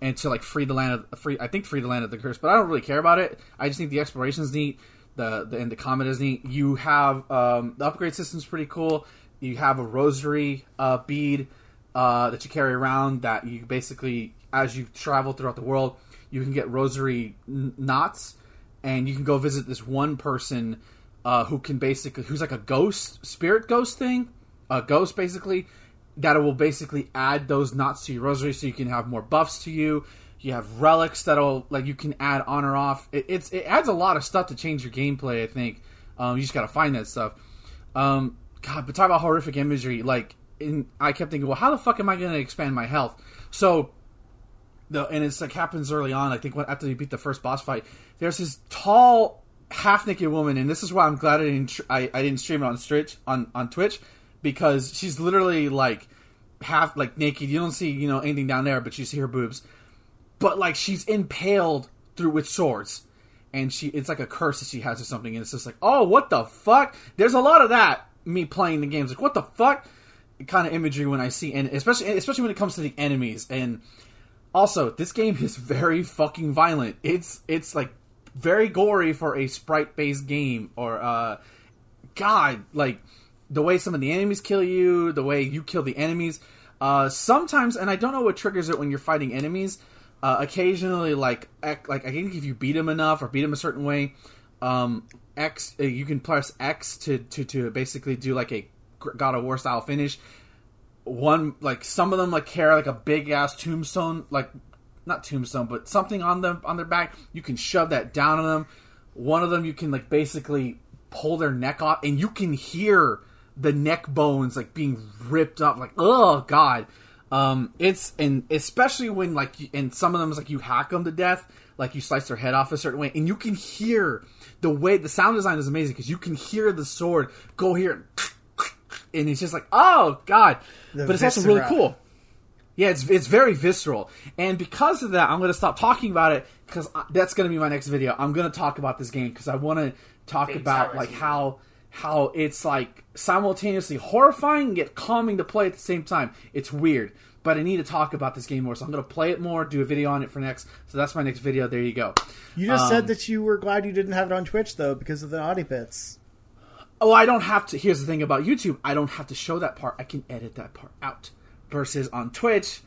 [SPEAKER 1] And to like free the land of free, I think free the land of the curse, but I don't really care about it. I just think the exploration is neat, the, the and the combat is neat. You have um, the upgrade system's pretty cool. You have a rosary uh, bead uh, that you carry around that you basically as you travel throughout the world, you can get rosary n- knots, and you can go visit this one person uh, who can basically who's like a ghost, spirit ghost thing, a ghost basically that will basically add those knots to your rosary, so you can have more buffs to you. You have relics that'll like you can add on or off. It, it's it adds a lot of stuff to change your gameplay. I think um, you just got to find that stuff. Um, God, but talk about horrific imagery. Like, in, I kept thinking, well, how the fuck am I going to expand my health? So, the and it's like happens early on. I think when, after you beat the first boss fight, there's this tall, half naked woman, and this is why I'm glad I didn't I, I didn't stream it on Twitch on on Twitch because she's literally like half like naked. You don't see you know anything down there, but you see her boobs. But like she's impaled through with swords and she it's like a curse that she has or something and it's just like oh what the fuck there's a lot of that me playing the games like what the fuck kind of imagery when i see and especially especially when it comes to the enemies. And also this game is very fucking violent. It's it's like very gory for a sprite based game or uh god like the way some of the enemies kill you the way you kill the enemies. Uh sometimes and i don't know what triggers it when you're fighting enemies uh, occasionally, like like I think if you beat them enough or beat them a certain way, um, X uh, you can press X to, to to basically do like a God of War style finish. One like some of them like carry like a big ass tombstone, like not tombstone, but something on them on their back. You can shove that down on them. One of them you can like basically pull their neck off, and you can hear the neck bones like being ripped up. Like oh god um, it's and especially when like and some of them is like you hack them to death, like you slice their head off a certain way, and you can hear the way the sound design is amazing because you can hear the sword go here, and it's just like oh god, the but it's viscera. also really cool. Yeah, it's it's very visceral, and because of that, I'm going to stop talking about it because that's going to be my next video. I'm going to talk about this game because I want to talk about like how how it's like simultaneously horrifying yet calming to play at the same time. It's weird, but I need to talk about this game more, so I'm going to play it more, do a video on it for next. So that's my next video. There you go.
[SPEAKER 2] You just um, said that you were glad you didn't have it on Twitch though because of the naughty bits.
[SPEAKER 1] Oh, I don't have to. Here's the thing about YouTube: I don't have to show that part. I can edit that part out. Versus on Twitch,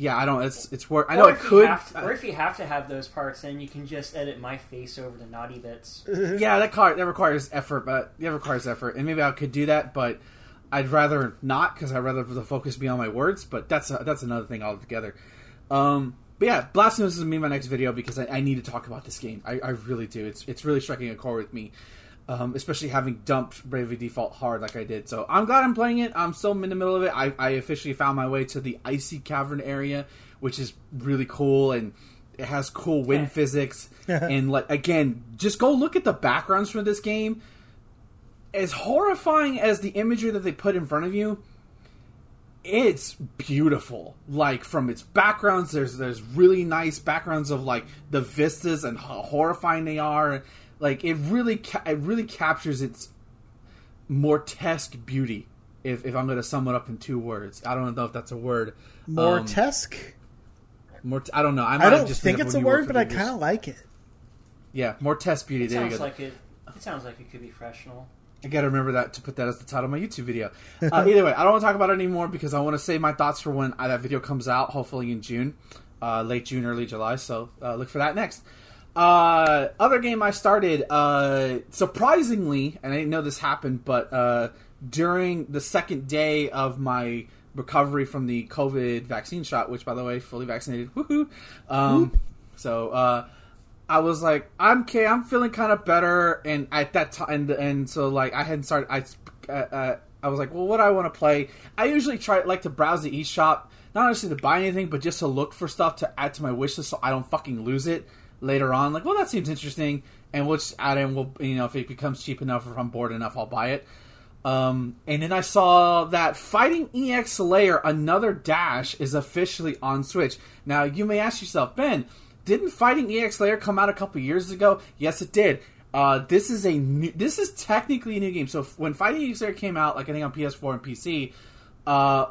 [SPEAKER 1] yeah, I don't. It's it's work. I know it could.
[SPEAKER 3] To, or if you have to have those parts, then you can just edit my face over the naughty bits. [laughs]
[SPEAKER 1] yeah, that car that requires effort, but it requires effort, and maybe I could do that, but I'd rather not because I'd rather the focus be on my words. But that's a, that's another thing altogether. Um, but yeah, Blasphemous is gonna be my next video because I, I, need to talk about this game. I, I really do. It's it's really striking a chord with me um, especially having dumped Bravely Default hard like I did. So I'm glad I'm playing it. I'm still in the middle of it. I, I officially found my way to the icy cavern area, which is really cool and it has cool wind yeah. physics. [laughs] and like again, just go look at the backgrounds for this game. As horrifying as the imagery that they put in front of you, it's beautiful. Like from its backgrounds, there's there's really nice backgrounds of like the vistas and how horrifying they are like it really, ca- it really captures its mortesque beauty. If, if I'm going to sum it up in two words, I don't know if that's a word.
[SPEAKER 2] Mortesque.
[SPEAKER 1] Um, mort- I don't know. I,
[SPEAKER 2] I don't just think it's a word, but I kind of like it.
[SPEAKER 1] Yeah, mortesque beauty.
[SPEAKER 3] It
[SPEAKER 1] there
[SPEAKER 3] sounds like it. It sounds like it could be professional.
[SPEAKER 1] I gotta remember that to put that as the title of my YouTube video. Uh, [laughs] either way, I don't want to talk about it anymore because I want to save my thoughts for when uh, that video comes out, hopefully in June, uh, late June, early July. So uh, look for that next. Uh, other game I started, uh, surprisingly, and I didn't know this happened, but uh, during the second day of my recovery from the COVID vaccine shot, which, by the way, fully vaccinated, woohoo! Um, so uh, I was like, I'm okay, I'm feeling kind of better, and at that time, and, and, so like I hadn't started. I uh, uh, I was like, well, what do I want to play? I usually try like to browse the eShop, not necessarily to buy anything, but just to look for stuff to add to my wish list so I don't fucking lose it later on, like, well, that seems interesting, and we'll add in. We'll, you know, if it becomes cheap enough, or if I'm bored enough, I'll buy it. Um, and then I saw that Fighting EX Layer Another Dash is officially on Switch. Now, you may ask yourself, Ben, didn't Fighting EX Layer come out a couple years ago? Yes, it did. Uh, this is a new, this is technically a new game. So when Fighting EX Layer came out, like I think on PS4 and PC, uh,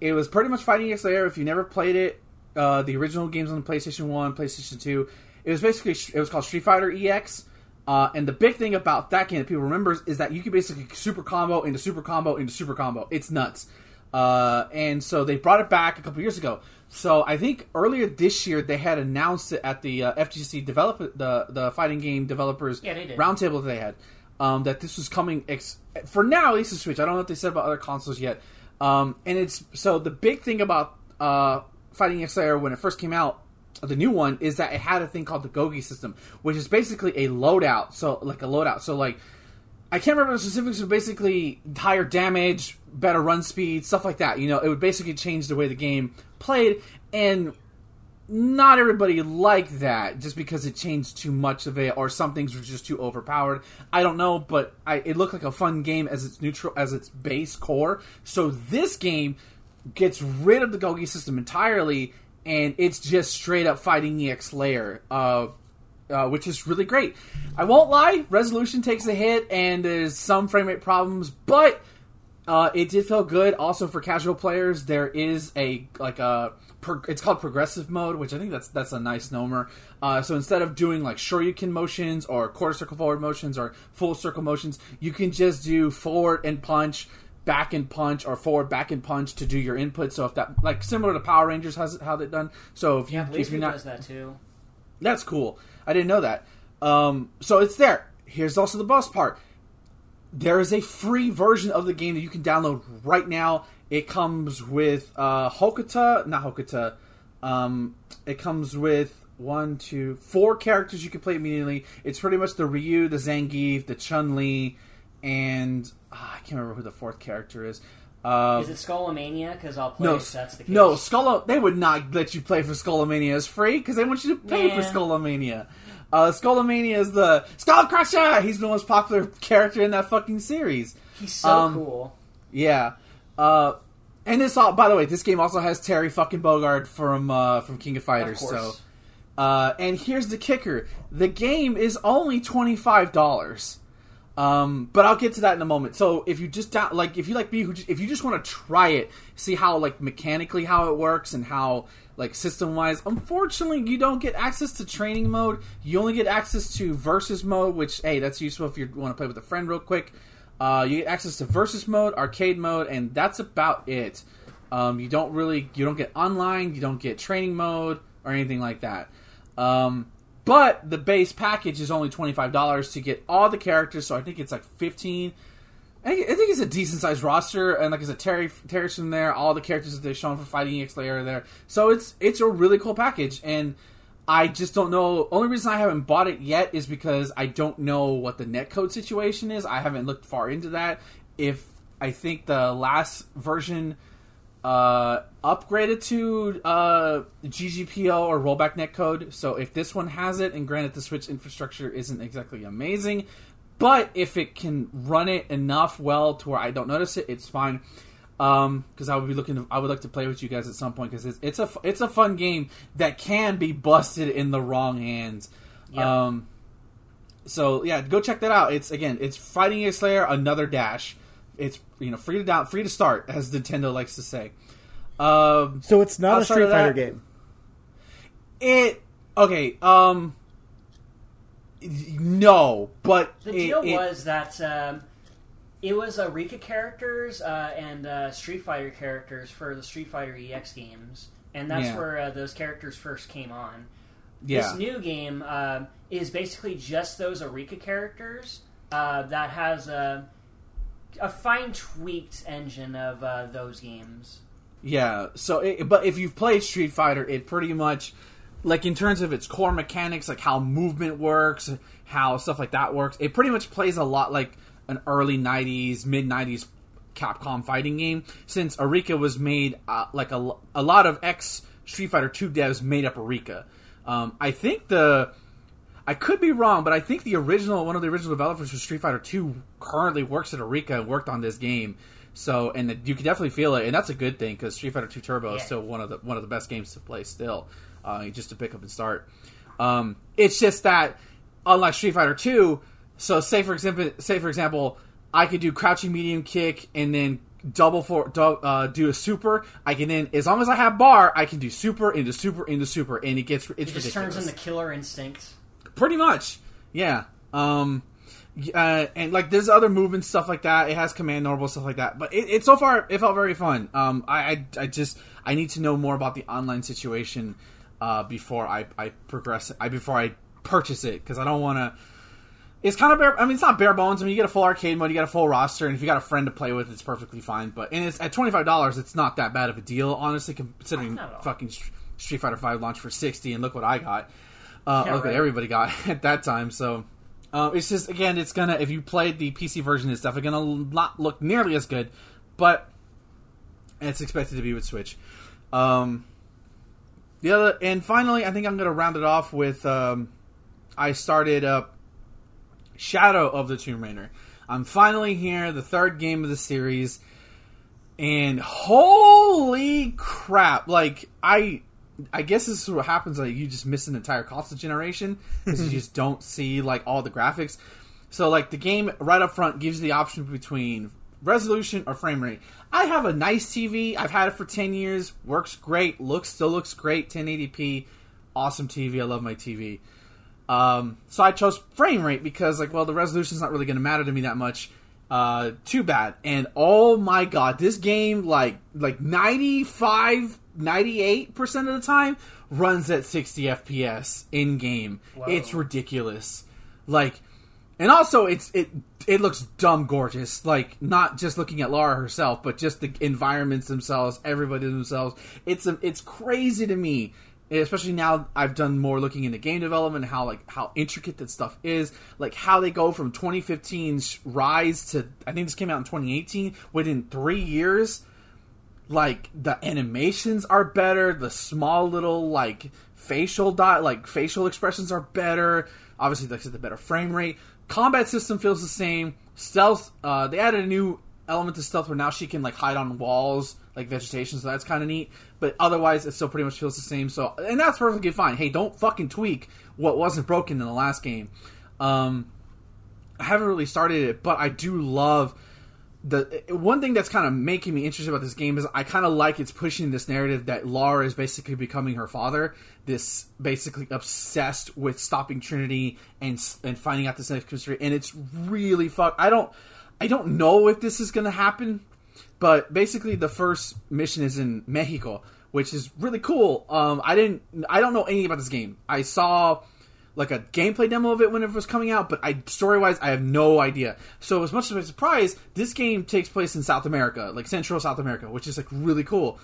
[SPEAKER 1] it was pretty much Fighting EX Layer. If you never played it, uh, the original games on the PlayStation One, PlayStation Two, it was basically it was called Street Fighter EX. Uh, and the big thing about that game that people remember is that you can basically super combo into super combo into super combo. It's nuts. Uh, and so they brought it back a couple years ago. So I think earlier this year they had announced it at the uh, FGC develop the the fighting game developers
[SPEAKER 3] Yeah,
[SPEAKER 1] roundtable that they had um, that this was coming ex- for now at least to Switch. I don't know what they said about other consoles yet. Um, and it's so the big thing about uh, Fighting EX Layer when it first came out, the new one is that it had a thing called the Gougi system, which is basically a loadout. So like a loadout. So like I can't remember the specifics, but basically higher damage, better run speed, stuff like that. You know, it would basically change the way the game played, and not everybody liked that just because it changed too much of it, or some things were just too overpowered. I don't know, but I, it looked like a fun game as its neutral as its base core. So this game gets rid of the Gougi system entirely, and it's just straight up fighting EX layer. Uh, uh, which is really great. I won't lie, resolution takes a hit and there's some frame rate problems, but uh, it did feel good. Also for casual players, there is a like a it's called progressive mode, which I think that's that's a nice nomer. Uh, so instead of doing like Shoryuken motions or quarter circle forward motions or full circle motions, you can just do forward and punch. Back and punch or forward back and punch to do your input. So if that like similar to Power Rangers has how they done. So if you
[SPEAKER 3] Yeah,
[SPEAKER 1] if
[SPEAKER 3] Blaze
[SPEAKER 1] you're not
[SPEAKER 3] does that too.
[SPEAKER 1] that's cool. I didn't know that. Um, so it's there. Here's also the best part. There is a free version of the game that you can download right now. It comes with uh, Hokuto, not Hokuto. Um, it comes with one, two, four characters you can play immediately. It's pretty much the Ryu, the Zangief, the Chun Li, and ah, I can't remember who the fourth character is. Uh,
[SPEAKER 3] Is it Skullomania? Because I'll play
[SPEAKER 1] no,
[SPEAKER 3] if that's the case.
[SPEAKER 1] no, Skull. They would not let you play for Skullomania as free because they want you to pay for
[SPEAKER 3] Man.
[SPEAKER 1] Skullomania. Uh, Skullomania is the Skull Crusher. He's the most popular character in that fucking series.
[SPEAKER 3] He's so
[SPEAKER 1] um,
[SPEAKER 3] cool.
[SPEAKER 1] Yeah. Uh, and this all, by the way, this game also has Terry fucking Bogard from uh, from King of Fighters.
[SPEAKER 3] Of
[SPEAKER 1] so, uh, and here's the kicker: the game is only twenty five dollars. Um, but I'll get to that in a moment. So if you just like if you like me, who if you just want to try it, see how like mechanically how it works and how like system wise. Unfortunately, you don't get access to training mode. You only get access to versus mode, which hey, that's useful if you want to play with a friend real quick. Uh, you get access to versus mode, arcade mode, and that's about it. Um, you don't really you don't get online, you don't get training mode or anything like that. Um, but the base package is only twenty five dollars to get all the characters. So I think it's like fifteen. I think, it's a decent sized roster, and like I said, Terry Terry's from there. All the characters that they've shown for Fighting EX Layer are there. So it's it's a really cool package, and I just don't know. Only reason I haven't bought it yet is because I don't know what the netcode situation is. I haven't looked far into that. If I think the last version uh, upgraded to uh, GGPO or rollback netcode. So if this one has it, and granted the Switch infrastructure isn't exactly amazing, but if it can run it enough well to where I don't notice it, it's fine. Because I would be looking, to, I would like to play with you guys at some point because it's, it's a it's a fun game that can be busted in the wrong hands.
[SPEAKER 3] Yep.
[SPEAKER 1] Um, so yeah, go check that out. It's again, it's Fighting EX Layer, another dash. It's you know free to down, free to start, as Nintendo likes to say. Um,
[SPEAKER 2] So it's not a Street Fighter
[SPEAKER 1] that-
[SPEAKER 2] game.
[SPEAKER 1] it okay. Um, no, but
[SPEAKER 3] The
[SPEAKER 1] it-
[SPEAKER 3] deal
[SPEAKER 1] it-
[SPEAKER 3] was that um, it was uh, Rika characters uh, and uh, Street Fighter characters for the Street Fighter EX games, and that's
[SPEAKER 1] Yeah.
[SPEAKER 3] where uh, those characters first came on.
[SPEAKER 1] yeah,
[SPEAKER 3] This new game um is basically just those Arika characters uh, that has a, a fine tweaked engine of uh, those games.
[SPEAKER 1] Yeah. So, it, but if you've played Street Fighter, it pretty much, like in terms of its core mechanics, like how movement works, how stuff like that works, it pretty much plays a lot like an early '90s, mid '90s Capcom fighting game. Since Arika was made, uh, like a, a lot of ex Street Fighter 2 devs made up Arika. Um, I think the I could be wrong, but I think the original one of the original developers for Street Fighter Two currently works at Arika and worked on this game. So, and that you can definitely feel it, and that's a good thing because Street Fighter Two Turbo is still one of the one of the best games to play still, uh, just to pick up and start. Um, it's just that unlike Street Fighter Two, so say for example, say for example, I could do crouching medium kick and then double for dou- uh, do a super. I can then, as long as I have bar, I can do super into super into super, and it gets it's
[SPEAKER 3] It just
[SPEAKER 1] ridiculous.
[SPEAKER 3] turns into Killer Instinct.
[SPEAKER 1] Pretty much, yeah. Um, uh, and like there's other movement stuff like that. It has command normal stuff like that. But it, it so far it felt very fun. Um, I, I I just I need to know more about the online situation uh, before I, I progress. I before I purchase it because I don't want to. It's kind of bare. I mean, it's not bare bones. I mean, you get a full arcade mode, you get a full roster, and if you got a friend to play with, it's perfectly fine. But and it's at twenty five dollars. It's not that bad of a deal, honestly, considering
[SPEAKER 3] Not at all.
[SPEAKER 1] fucking Street Fighter Five launched for sixty, and look what I got. Uh,
[SPEAKER 3] Yeah, right.
[SPEAKER 1] everybody got [laughs] at that time. So uh, it's just again, it's gonna if you played the PC version, it's definitely gonna not look nearly as good, but it's expected to be with Switch. Um, the other and finally, I think I'm gonna round it off with um, I started up Shadow of the Tomb Raider. I'm finally here, the third game of the series, and holy crap! Like I, I guess this is what happens. Like you just miss an entire console generation because you [laughs] just don't see like all the graphics. So like the game right up front gives you the option between resolution or frame rate. I have a nice TV. I've had it for ten years. Works great. Looks still looks great. 1080p. Awesome TV. I love my TV. Um, so I chose frame rate because, like, well, the resolution's not really going to matter to me that much. Uh, too bad. And oh my god, this game, like, like 95, 98% of the time, runs at 60 FPS in game. It's ridiculous. Like, and also it's it it looks dumb gorgeous. Like not just looking at Lara herself, but just the environments themselves, everybody themselves. It's a, it's crazy to me, especially now I've done more looking into game development, how like how intricate that stuff is, like how they go from 2015's rise to I think this came out in 2018 within three years like the animations are better the small little like facial dot like facial expressions are better obviously like the better frame rate. Combat system feels the same. Stealth uh they added a new element to stealth where now she can like hide on walls like vegetation so that's kind of neat. But otherwise it still pretty much feels the same so and that's perfectly fine. Hey don't fucking tweak what wasn't broken in the last game. Um I haven't really started it, but I do love the one thing that's kind of making me interested about this game is I kind of like it's pushing this narrative that Lara is basically becoming her father. This basically obsessed with stopping Trinity and and finding out this next mystery, and it's really fuck. I don't I don't know if this is to happen, but basically the first mission is in Mexico, which is really cool. Um, I didn't I don't know anything about this game. I saw like a gameplay demo of it when it was coming out, but I story wise I have no idea. So as much as I'm surprised, this game takes place in South America, like Central South America, which is like really cool.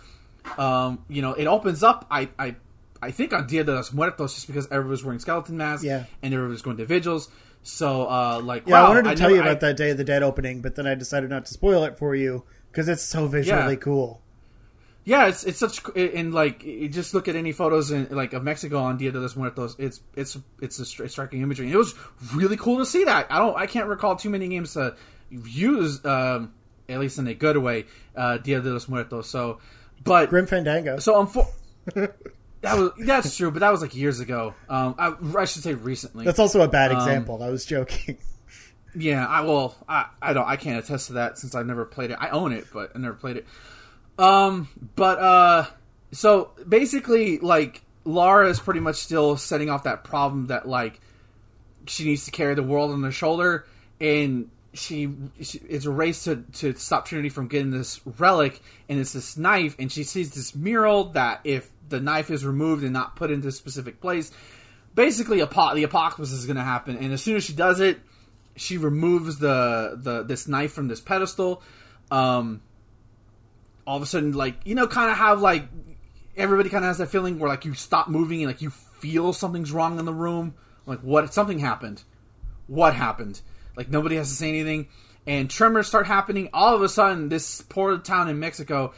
[SPEAKER 1] Um, you know, it opens up. I I I think on Dia de los Muertos just because everyone's wearing skeleton masks,
[SPEAKER 2] Yeah.
[SPEAKER 1] and everyone's going to vigils. So uh, like
[SPEAKER 2] Yeah,
[SPEAKER 1] wow,
[SPEAKER 2] I wanted to tell
[SPEAKER 1] never-
[SPEAKER 2] you about
[SPEAKER 1] I-
[SPEAKER 2] that Day of the Dead opening, but then I decided not to spoil it for you because it's so visually
[SPEAKER 1] Yeah.
[SPEAKER 2] cool.
[SPEAKER 1] Yeah, it's it's such and like just look at any photos in like of Mexico on Dia de los Muertos. It's it's it's a stri- striking imagery. And it was really cool to see that. I don't I can't recall too many games to use um, at least in a good way uh, Dia de los Muertos. So, but
[SPEAKER 2] Grim Fandango.
[SPEAKER 1] so I'm for, [laughs] that was that's true, but that was like years ago. Um, I, I should say recently.
[SPEAKER 2] That's also a bad
[SPEAKER 1] Um,
[SPEAKER 2] example. I was joking.
[SPEAKER 1] Yeah, I well, I I don't I can't attest to that since I've never played it. I own it, but I never played it. Um, but uh, so basically, like Lara is pretty much still setting off that problem that like she needs to carry the world on her shoulder, and she, she it's a race to to stop Trinity from getting this relic, and it's this knife, and she sees this mural that if the knife is removed and not put into a specific place, basically apo- the apocalypse is going to happen, and as soon as she does it, she removes the the this knife from this pedestal. Um, all of a sudden, like you know, kind of have like everybody kind of has that feeling where like you stop moving and like you feel something's wrong in the room. Like what? Something happened. What happened? Like nobody has to say anything, and tremors start happening. All of a sudden, this poor town in Mexico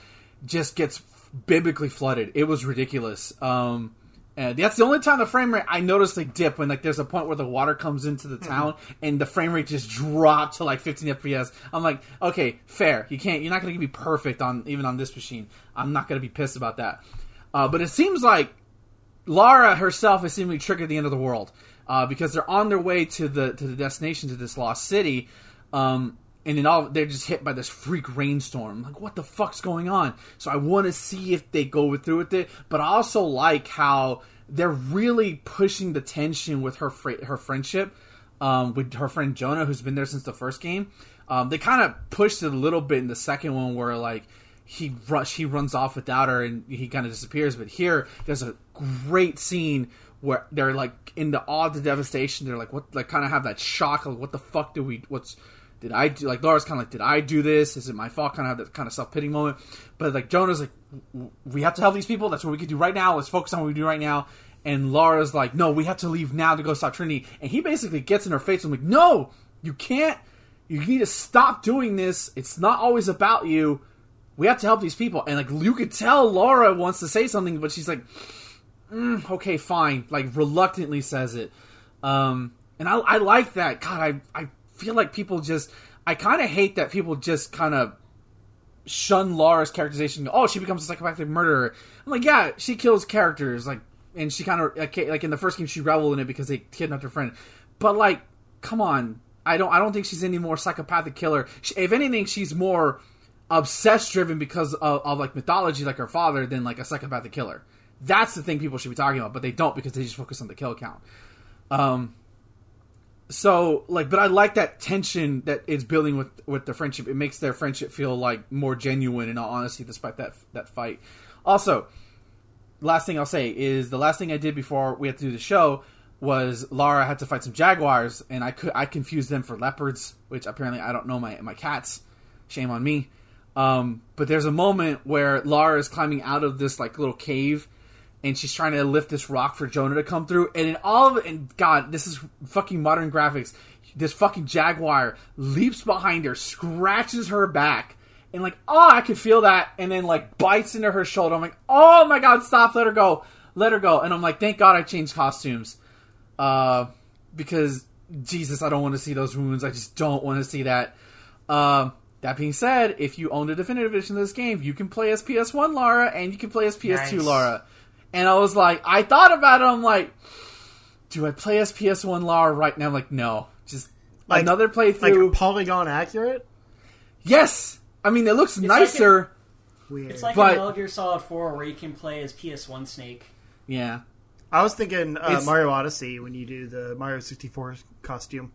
[SPEAKER 1] just gets biblically flooded. It was ridiculous. Um, and that's the only time the frame rate I noticed like dip when like there's a point where the water comes into the town and the frame rate just dropped to like 15 FPS. I'm like, okay, fair. You can't. You're not going to be perfect on even on this machine. I'm not going to be pissed about that. Uh, but it seems like Lara herself is seemingly triggered the end of the world uh, because they're on their way to the to the destination to this lost city, um, and then all they're just hit by this freak rainstorm. Like, what the fuck's going on? So I want to see if they go through with it, but I also like how they're really pushing the tension with her fr- her friendship um, with her friend Jonah, who's been there since the first game. Um, they kind of pushed it a little bit in the second one, where like he rush he runs off without her and he kind of disappears. But here, there's a great scene where they're like in the awe, the devastation. They're like, what? Like, kind of have that shock. Like, what the fuck do we? What's did I do? Like Lara's kind of like, did I do this? Is it my fault? Kind of have that kind of self pity moment. But like Jonah's like, we have to help these people. That's what we can do right now. Let's focus on what we do right now. And Lara's like, no, we have to leave now to go stop Trinity. And he basically gets in her face and I'm like, no, you can't. You need to stop doing this. It's not always about you. We have to help these people. And like you could tell Lara wants to say something, but she's like, mm, okay, fine. Like reluctantly says it. Um, and I, I like that. God, I, I feel like people just. I kind of hate that people just kind of shun Lara's characterization. Oh, she becomes a psychopathic murderer. I'm like, yeah, she kills characters, like, and she kind of like in the first game she reveled in it because they kidnapped her friend. But like, come on, I don't, I don't think she's any more psychopathic killer. She, if anything, she's more obsessed driven because of, of like mythology, like her father, than like a psychopathic killer. That's the thing people should be talking about, but they don't because they just focus on the kill count. Um, so like but i like that tension that it's building with with the friendship. It makes their friendship feel like more genuine in all honesty despite that that fight. Also last thing i'll say is the last thing i did before we had to do the show was Lara had to fight some jaguars and i could i confused them for leopards which apparently i don't know my my cats. Shame on me. Um, but there's a moment where Lara is climbing out of this like little cave and she's trying to lift this rock for Jonah to come through. And in all of it, and God, this is fucking modern graphics. This fucking jaguar leaps behind her, scratches her back, and like, oh, I could feel that, and then like bites into her shoulder. I'm like, oh my God, stop, let her go, let her go. And I'm like, thank God I changed costumes, uh, because Jesus, I don't want to see those wounds. I just don't want to see that. Um, that being said, if you own the definitive edition of this game, you can play as PS1 Lara and you can play as PS2 nice. Lara. And I was like, I thought about it. I'm like, do I play as PS1 Lara right now? I'm like, no, just like, another playthrough.
[SPEAKER 2] Like polygon accurate.
[SPEAKER 1] Yes, I mean it looks it's nicer.
[SPEAKER 3] Like a, it's like but, Metal Gear Solid 4 where you can play as PS1 Snake.
[SPEAKER 1] Yeah,
[SPEAKER 2] I was thinking uh, Mario Odyssey when you do the Mario 64 costume.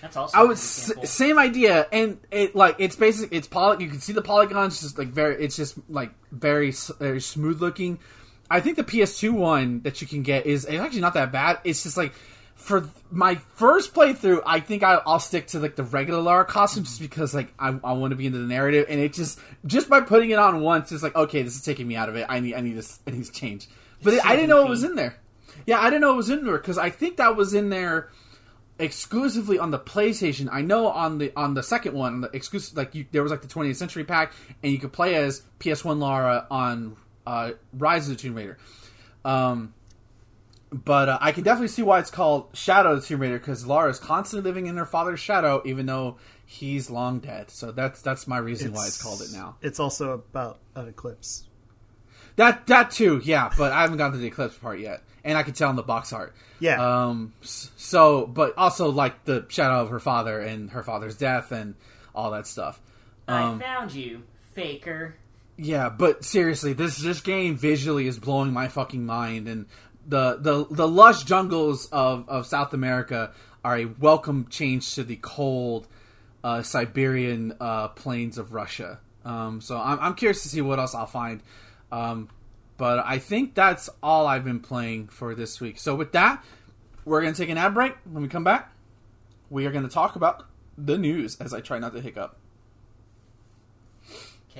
[SPEAKER 3] That's also. I
[SPEAKER 1] was s- same idea, and it like it's basically it's poly. You can see the polygons just like very. It's just like very very smooth looking. I think the PS2 one that you can get is actually not that bad. It's just like for my first playthrough, I think I, will stick to like the regular Lara costume just because like I, I want to be into the narrative, and it just just by putting it on once, it's like okay, this is taking me out of it. I need I need this I need to change. But it, I didn't know it was in there. Yeah, I didn't know it was in there because I think that was in there exclusively on the PlayStation. I know on the on the second one, the exclusive like you, there was like the 20th Century pack, and you could play as PS1 Lara on uh, Rise of the Tomb Raider. Um, but uh, I can definitely see why it's called Shadow of the Tomb Raider because Lara is constantly living in her father's shadow, even though he's long dead. So that's that's my reason it's, why it's called it now.
[SPEAKER 2] It's also about an eclipse.
[SPEAKER 1] That that too, yeah. But I haven't gotten to the eclipse part yet, and I can tell in the box art.
[SPEAKER 2] Yeah.
[SPEAKER 1] Um. So, but also like the shadow of her father and her father's death and all that stuff.
[SPEAKER 3] Um, I found you, faker.
[SPEAKER 1] Yeah, but seriously, this this game visually is blowing my fucking mind, and the the the lush jungles of of South America are a welcome change to the cold uh, Siberian uh, plains of Russia. Um, so I'm, I'm curious to see what else I'll find. Um, but I think that's all I've been playing for this week. So with that, we're gonna take an ad break. When we come back, we are gonna talk about the news as I try not to hiccup.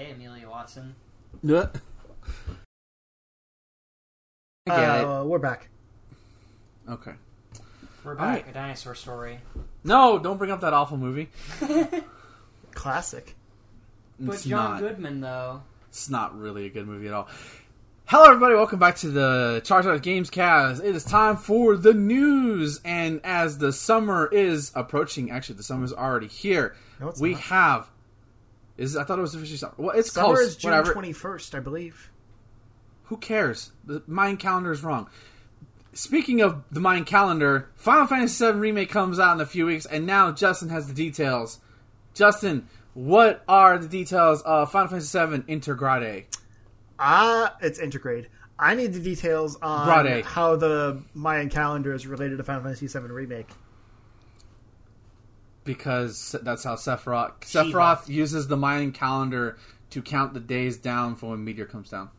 [SPEAKER 3] Okay, Amelia Watson.
[SPEAKER 1] Yeah.
[SPEAKER 2] Uh, we're back.
[SPEAKER 1] Okay.
[SPEAKER 3] We're back. Right. A dinosaur story.
[SPEAKER 1] No, don't bring up that awful movie. [laughs]
[SPEAKER 2] Classic.
[SPEAKER 3] But it's John not, Goodman, though.
[SPEAKER 1] It's not really a good movie at all. Hello, everybody. Welcome back to the Charged Games Cast. It is time for the news, and as the summer is approaching, actually, the summer is already here. No, we not. have is I thought it was officially summer. Well, it's
[SPEAKER 2] summer
[SPEAKER 1] close.
[SPEAKER 2] is June twenty first, I believe.
[SPEAKER 1] Who cares? The Mayan calendar is wrong. Speaking of the Mayan calendar, Final Fantasy VII remake comes out in a few weeks, and now Justin has the details. Justin, what are the details of Final Fantasy VII Intergrade?
[SPEAKER 2] Ah, uh, it's Intergrade. I need the details on Grade. how the Mayan calendar is related to Final Fantasy VII remake
[SPEAKER 1] because that's how Sephiroth Sephiroth uses the Mayan calendar to count the days down for when Meteor comes down.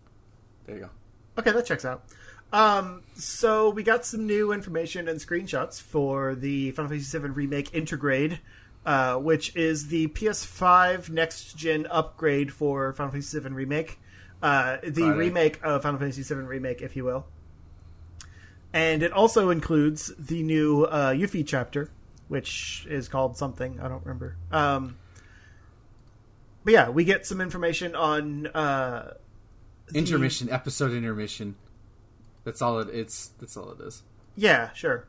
[SPEAKER 1] There you go.
[SPEAKER 2] Okay, that checks out. Um, so we got some new information and screenshots for the Final Fantasy VII Remake Intergrade, uh, which is the PS5 next gen upgrade for Final Fantasy VII Remake, uh, the
[SPEAKER 1] Friday.
[SPEAKER 2] remake of Final Fantasy VII Remake, if you will. And it also includes the new uh, Yuffie chapter, which is called something I don't remember. Um, but yeah, we get some information on uh, the-
[SPEAKER 1] Intermission episode intermission. That's all it. It's that's all it is.
[SPEAKER 2] Yeah, sure.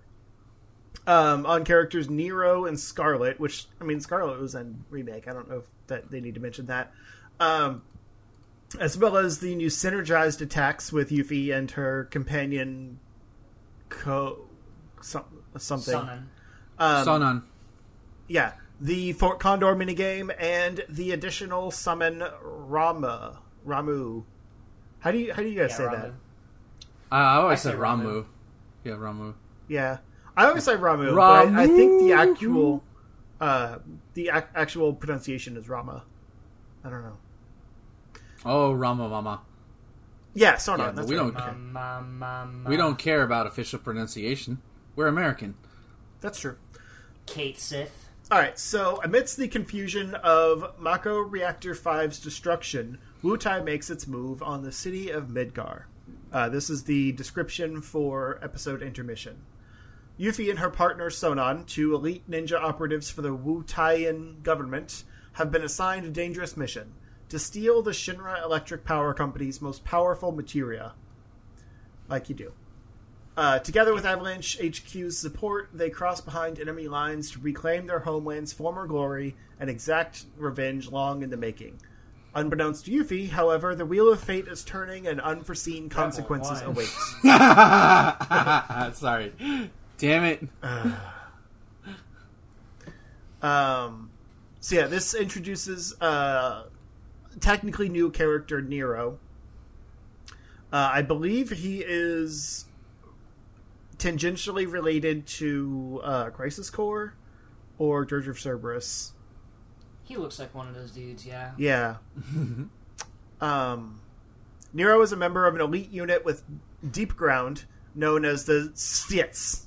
[SPEAKER 2] Um, on characters Nero and Scarlet, which I mean, Scarlet was in remake. I don't know if that they need to mention that. Um, as well as the new synergized attacks with Yuffie and her companion, Co, some, something.
[SPEAKER 3] Summon.
[SPEAKER 2] Um,
[SPEAKER 1] Sonon.
[SPEAKER 2] Yeah, the Fort Condor minigame and the additional summon Rama Ramu. How do you how do you guys
[SPEAKER 3] Yeah,
[SPEAKER 2] say
[SPEAKER 3] Ramu.
[SPEAKER 2] that?
[SPEAKER 1] Uh, I always
[SPEAKER 3] I say
[SPEAKER 1] said Ramu.
[SPEAKER 3] Ramu.
[SPEAKER 1] Yeah, Ramu.
[SPEAKER 2] Yeah, I always say Ramu, but I, I think the actual, uh, the ac- actual pronunciation is Rama. I don't know.
[SPEAKER 1] Oh, Rama Mama.
[SPEAKER 2] Yeah, Sonon.
[SPEAKER 1] Yeah, but
[SPEAKER 2] that's
[SPEAKER 1] we
[SPEAKER 2] right.
[SPEAKER 1] don't-
[SPEAKER 2] Okay.
[SPEAKER 3] Ma, ma, ma,
[SPEAKER 1] We don't care about official pronunciation. We're American.
[SPEAKER 2] That's true.
[SPEAKER 3] Cait Sith.
[SPEAKER 2] All right. So, amidst the confusion of Mako Reactor 5's destruction, Wutai makes its move on the city of Midgar. Uh, this is the description for episode intermission. Yuffie and her partner Sonon, two elite ninja operatives for the Wutaian government, have been assigned a dangerous mission to steal the Shinra Electric Power Company's most powerful materia. Like you do. Uh, together with Avalanche HQ's support, they cross behind enemy lines to reclaim their homeland's former glory and exact revenge long in the making. Unbeknownst to Yuffie, however, the wheel of fate is turning and unforeseen consequences
[SPEAKER 3] why?
[SPEAKER 2] await. [laughs] [laughs]
[SPEAKER 1] Sorry. Damn it. [sighs]
[SPEAKER 2] Um, so yeah, this introduces uh, technically new character Nero. Uh, I believe he is tangentially related to uh, Crisis Core or Dirge of Cerberus.
[SPEAKER 3] He looks like one of those dudes, yeah.
[SPEAKER 2] Yeah. [laughs] um, Nero is a member of an elite unit with Deepground known as the Tsviets.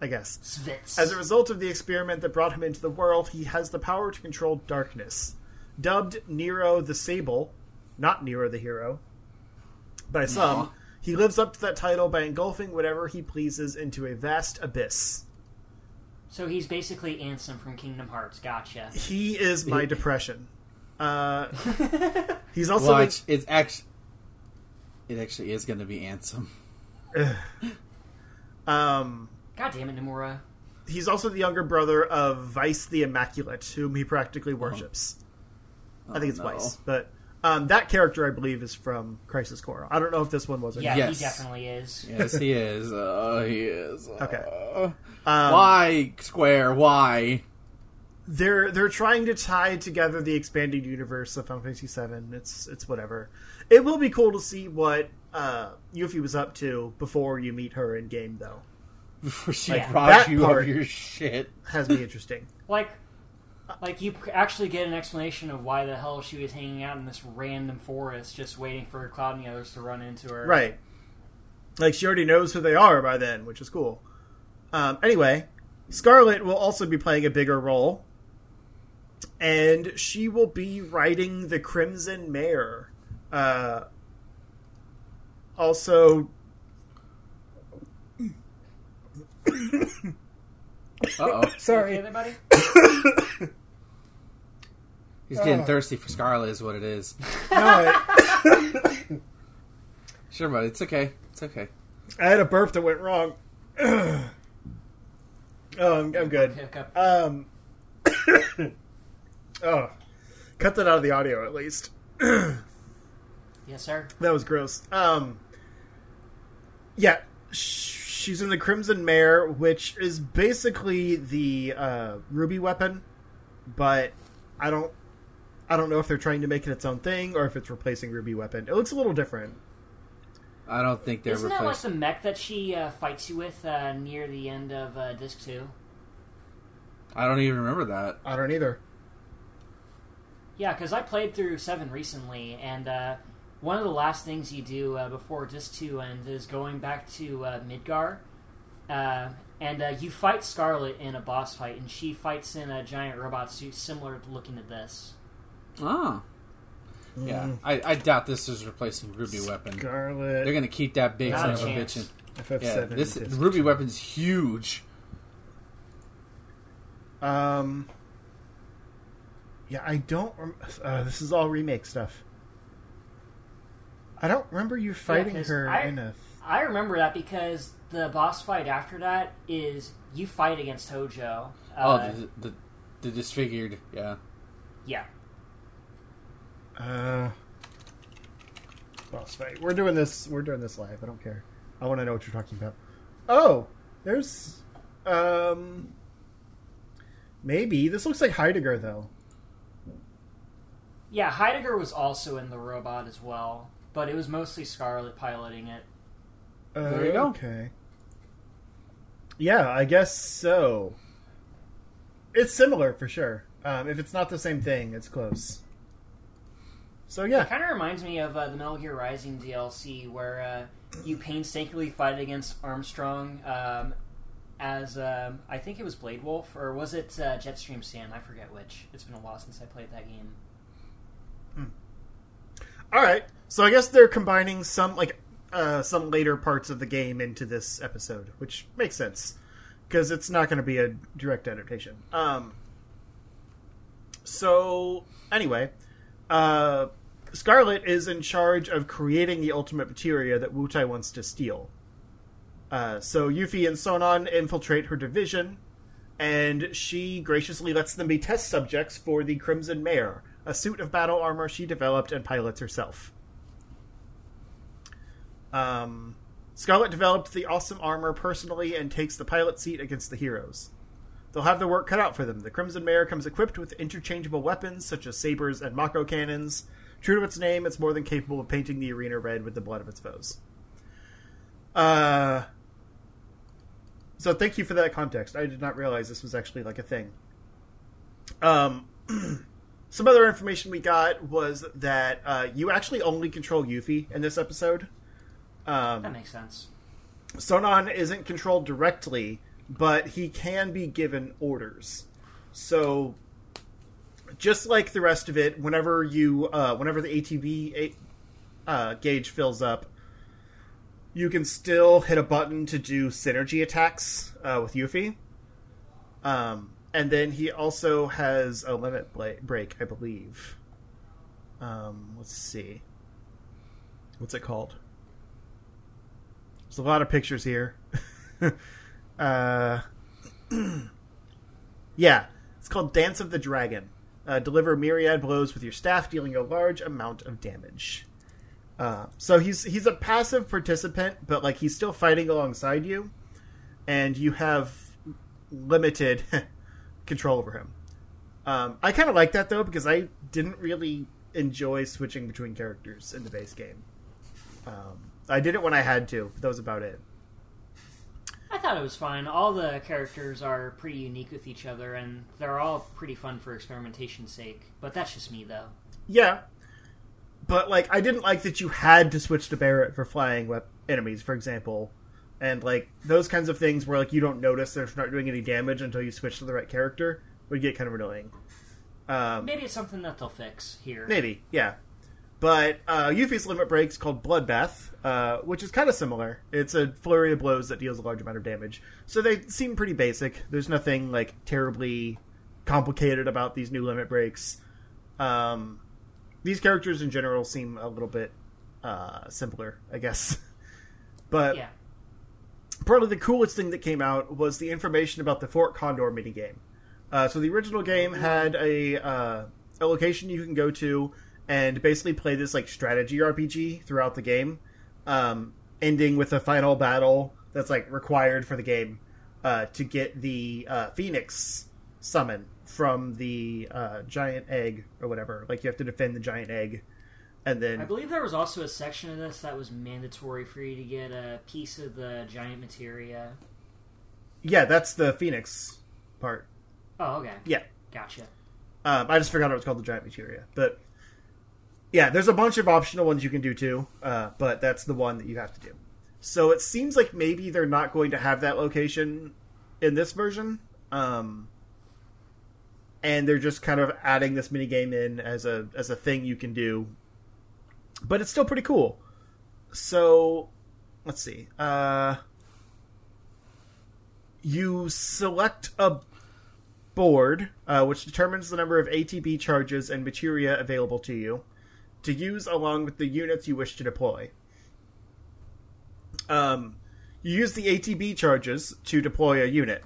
[SPEAKER 2] I guess.
[SPEAKER 3] Tsviets.
[SPEAKER 2] As a result of the experiment that brought him into the world, he has the power to control darkness. Dubbed Nero the Sable, not Nero the Hero, by some. He lives up to that title by engulfing whatever he pleases into a vast abyss.
[SPEAKER 3] so he's basically Ansem from Kingdom Hearts. Gotcha.
[SPEAKER 2] He is my depression. Uh, [laughs] he's also
[SPEAKER 1] Watch. It's actually. It actually is going to be Ansem. [sighs]
[SPEAKER 2] um,
[SPEAKER 3] God damn it, Nomura.
[SPEAKER 2] he's also the younger brother of Weiss the Immaculate, whom he practically worships. I think it's
[SPEAKER 1] no.
[SPEAKER 2] Vice, but um, that character I believe is from Crisis Core. I don't know if this one was or
[SPEAKER 3] Yeah,
[SPEAKER 2] not.
[SPEAKER 1] Yes.
[SPEAKER 3] he definitely is.
[SPEAKER 1] Yes, he is. Uh, he is. Uh,
[SPEAKER 2] Okay. Um,
[SPEAKER 1] why, Square? Why?
[SPEAKER 2] they're they're trying to tie together the expanded universe of Final Fantasy VII. It's it's whatever. It will be cool to see what uh, Yuffie was up to before you meet her in game, though.
[SPEAKER 1] Before she
[SPEAKER 3] Yeah,
[SPEAKER 1] robs
[SPEAKER 2] that
[SPEAKER 1] you
[SPEAKER 2] part-
[SPEAKER 1] of your shit.
[SPEAKER 2] Has me interesting.
[SPEAKER 3] Like, like you actually get an explanation of why the hell she was hanging out in this random forest, just waiting for Cloud and the others to run into her.
[SPEAKER 2] Right. Like she already knows who they are by then, which is cool. Um, anyway, Scarlet will also be playing a bigger role, and she will be riding the Crimson Mare. Uh, also,
[SPEAKER 1] Uh oh.
[SPEAKER 2] sorry,
[SPEAKER 3] Okay, everybody?
[SPEAKER 1] He's getting thirsty for Scarlet, is what it is.
[SPEAKER 2] no, I, [laughs]
[SPEAKER 1] Sure, but it's okay. It's okay.
[SPEAKER 2] I had a burp that went wrong. [clears throat] oh, I'm, I'm good. Um, [coughs] oh, cut that out of the audio at least. [clears throat]
[SPEAKER 3] Yes, sir.
[SPEAKER 2] That was gross. Um, yeah, she's in the Crimson Mare, which is basically the uh, Ruby weapon, but I don't, I don't know if they're trying to make it its own thing or if it's replacing Ruby weapon. It looks a little different.
[SPEAKER 1] I don't think they're
[SPEAKER 3] Isn't that like the mech that she uh, fights you with uh, near the end of uh, disc 2?
[SPEAKER 1] I don't even remember that.
[SPEAKER 2] I don't either.
[SPEAKER 3] Yeah, because I played through seven recently, and uh, one of the last things you do uh, before Disc Two ends is going back to uh, Midgar, uh, and uh, you fight Scarlet in a boss fight, and she fights in a giant robot suit similar to looking at this.
[SPEAKER 1] Ah. Yeah, I, I doubt this is replacing Ruby Weapon.
[SPEAKER 2] Scarlet.
[SPEAKER 1] They're gonna keep that big
[SPEAKER 3] Not
[SPEAKER 1] son
[SPEAKER 3] a
[SPEAKER 1] of a
[SPEAKER 3] chance.
[SPEAKER 1] bitch. in-
[SPEAKER 2] FF7
[SPEAKER 1] Yeah, this Ruby
[SPEAKER 2] two.
[SPEAKER 1] Weapon's huge.
[SPEAKER 2] Um. Yeah, I don't. Rem- uh, this is all remake stuff. I don't remember you fighting
[SPEAKER 3] 'cause
[SPEAKER 2] her
[SPEAKER 3] I-
[SPEAKER 2] in a.
[SPEAKER 3] I remember that because the boss fight after that is you fight against Hojo.
[SPEAKER 1] oh,
[SPEAKER 3] Uh,
[SPEAKER 1] the, the the disfigured. Yeah.
[SPEAKER 3] yeah.
[SPEAKER 2] Uh, boss fight. We're doing this. We're doing this live. I don't care. I want to know what you're talking about. Oh, there's. Um. Maybe this looks like Heidegger though.
[SPEAKER 3] Yeah, Heidegger was also in the robot as well, but it was mostly Scarlet piloting it.
[SPEAKER 2] Uh,
[SPEAKER 1] There you go.
[SPEAKER 2] Okay. Yeah, I guess so. It's similar for sure. Um, if it's not the same thing, it's close. So yeah, It
[SPEAKER 3] kind of reminds me of uh, the Metal Gear Rising DLC, where uh, you painstakingly fight against Armstrong um, as um, I think it was Blade Wolf, or was it uh, Jetstream Sam? I forget which. It's been a while since I played that game.
[SPEAKER 2] all right. So I guess they're combining some like uh, some later parts of the game into this episode, which makes sense because it's not going to be a direct adaptation. Um. So anyway, uh, Scarlet is in charge of creating the ultimate materia that Wutai wants to steal. Uh, so Yuffie and Sonon infiltrate her division, and she graciously lets them be test subjects for the Crimson Mare, a suit of battle armor she developed and pilots herself. Um, Scarlet developed the awesome armor personally and takes the pilot seat against the heroes. They'll have their work cut out for them. The Crimson Mare comes equipped with interchangeable weapons such as sabers and Mako cannons. True to its name, it's more than capable of painting the arena red with the blood of its foes. Uh, so thank you for that context. I did not realize this was actually like a thing. Um, [clears throat] some other information we got was that uh, you actually only control Yuffie in this episode. Um, That
[SPEAKER 3] makes sense.
[SPEAKER 2] Sonon isn't controlled directly, but he can be given orders. So, just like the rest of it, whenever you, uh, whenever the ATB uh, gauge fills up, you can still hit a button to do synergy attacks uh, with Yuffie. Um, and then he also has a limit break, I believe. Um, let's see. What's it called? There's a lot of pictures here. [laughs] uh, [clears throat] yeah, it's called Dance of the Dragon. Uh, deliver myriad blows with your staff, dealing a large amount of damage. Uh, so he's he's a passive participant, but like he's still fighting alongside you, and you have limited [laughs] control over him. Um, I kind of like that though because I didn't really enjoy switching between characters in the base game. Um, I did it when I had to. But that was about it.
[SPEAKER 3] I thought it was fine. All the characters are pretty unique with each other, and they're all pretty fun for experimentation's sake. But that's just me, though.
[SPEAKER 2] Yeah, but like I didn't like that you had to switch to Barrett for flying wep- enemies, for example, and like those kinds of things where like you don't notice they're not doing any damage until you switch to the right character would get kind of annoying. Um,
[SPEAKER 3] Maybe it's something that they'll fix here.
[SPEAKER 2] Maybe, yeah. But uh, Yuffie's limit breaks called Bloodbath, uh, which is kind of similar. It's a flurry of blows that deals a large amount of damage. So they seem pretty basic. There's nothing like terribly complicated about these new limit breaks. Um, these characters in general seem a little bit uh, simpler, I guess. [laughs] but
[SPEAKER 3] Yeah.
[SPEAKER 2] probably the coolest thing that came out was the information about the Fort Condor minigame. Uh, so the original game had a uh, a location you can go to and basically play this like strategy RPG throughout the game, um, ending with a final battle that's like required for the game uh, to get the uh, Phoenix summon from the uh, giant egg or whatever. Like you have to defend the giant egg, and then
[SPEAKER 3] I believe there was also a section of this that was mandatory for you to get a piece of the giant materia.
[SPEAKER 2] yeah, that's the Phoenix part.
[SPEAKER 3] Oh, okay.
[SPEAKER 2] Yeah.
[SPEAKER 3] Gotcha.
[SPEAKER 2] Um, I just forgot it was called the Giant Materia. But yeah, there's a bunch of optional ones you can do too, uh, but that's the one that you have to do. So it seems like maybe they're not going to have that location in this version. Um, and they're just kind of adding this mini game in as a as a thing you can do. But it's still pretty cool. So let's see. Uh, you select a board, uh, which determines the number of ATB charges and materia available to you to use along with the units you wish to deploy. Um, you use the ATB charges to deploy a unit.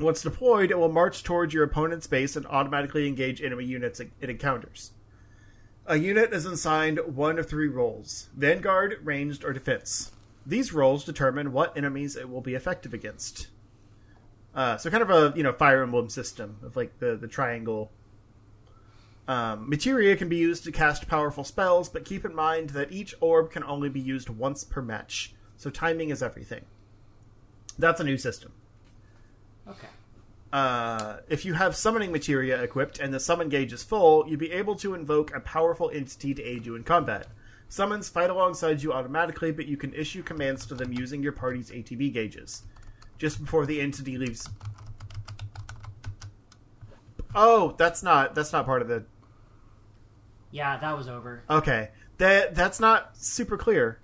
[SPEAKER 2] Once deployed, it will march towards your opponent's base and automatically engage enemy units it encounters. A unit is assigned one of three roles Vanguard, Ranged, or Defense. These roles determine what enemies it will be effective against. Uh, so kind of a you know Fire Emblem system of like the the triangle. Um, materia can be used to cast powerful spells, but keep in mind that each orb can only be used once per match, so timing is everything. That's a new system.
[SPEAKER 3] Okay.
[SPEAKER 2] Uh, if you have summoning materia equipped and the summon gauge is full, you'll be able to invoke a powerful entity to aid you in combat. Summons fight alongside you automatically, but you can issue commands to them using your party's ATB gauges. Just before the entity leaves. Oh, that's not that's not part of the.
[SPEAKER 3] Yeah, that was over.
[SPEAKER 2] Okay, that that's not super clear.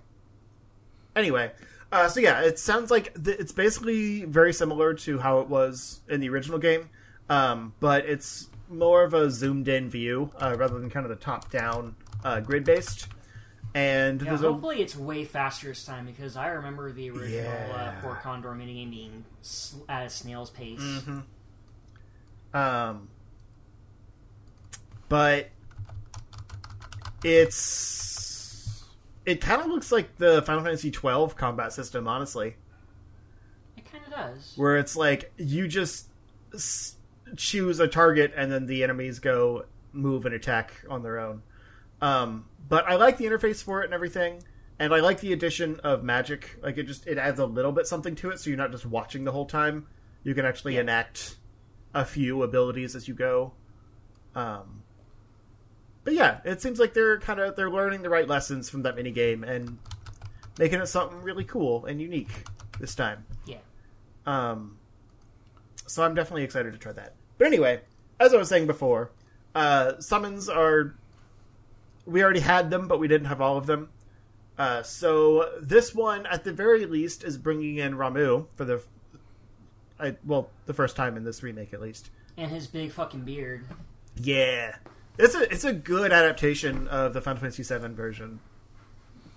[SPEAKER 2] Anyway, uh, so yeah, it sounds like th- it's basically very similar to how it was in the original game, um, but it's more of a zoomed-in view uh, rather than kind of the top-down uh, grid-based. And
[SPEAKER 3] Yeah,
[SPEAKER 2] there's a
[SPEAKER 3] hopefully it's way faster this time because I remember the original
[SPEAKER 2] Yeah.
[SPEAKER 3] uh, Fort Condor minigame being s- at a snail's pace.
[SPEAKER 2] Mhm. Um, but it's it kind of looks like the Final Fantasy twelve combat system, honestly,
[SPEAKER 3] It kind of does.
[SPEAKER 2] where it's like you just s- choose a target and then the enemies go move and attack on their own. Um, but I like the interface for it and everything, and I like the addition of magic. Like it just it adds a little bit something to it, so you're not just watching the whole time. You can actually
[SPEAKER 3] Yeah.
[SPEAKER 2] enact a few abilities as you go. Um, but yeah, it seems like they're kind of they're learning the right lessons from that mini game and making it something really cool and unique this time.
[SPEAKER 3] Yeah.
[SPEAKER 2] Um, so I'm definitely excited to try that. But anyway, as I was saying before, uh, summons are we already had them, but we didn't have all of them. Uh, so this one, at the very least, is bringing in Ramuh for the, I well, the first time in this remake at least.
[SPEAKER 3] And his big fucking beard.
[SPEAKER 2] Yeah, it's a it's a good adaptation of the Final Fantasy VII version.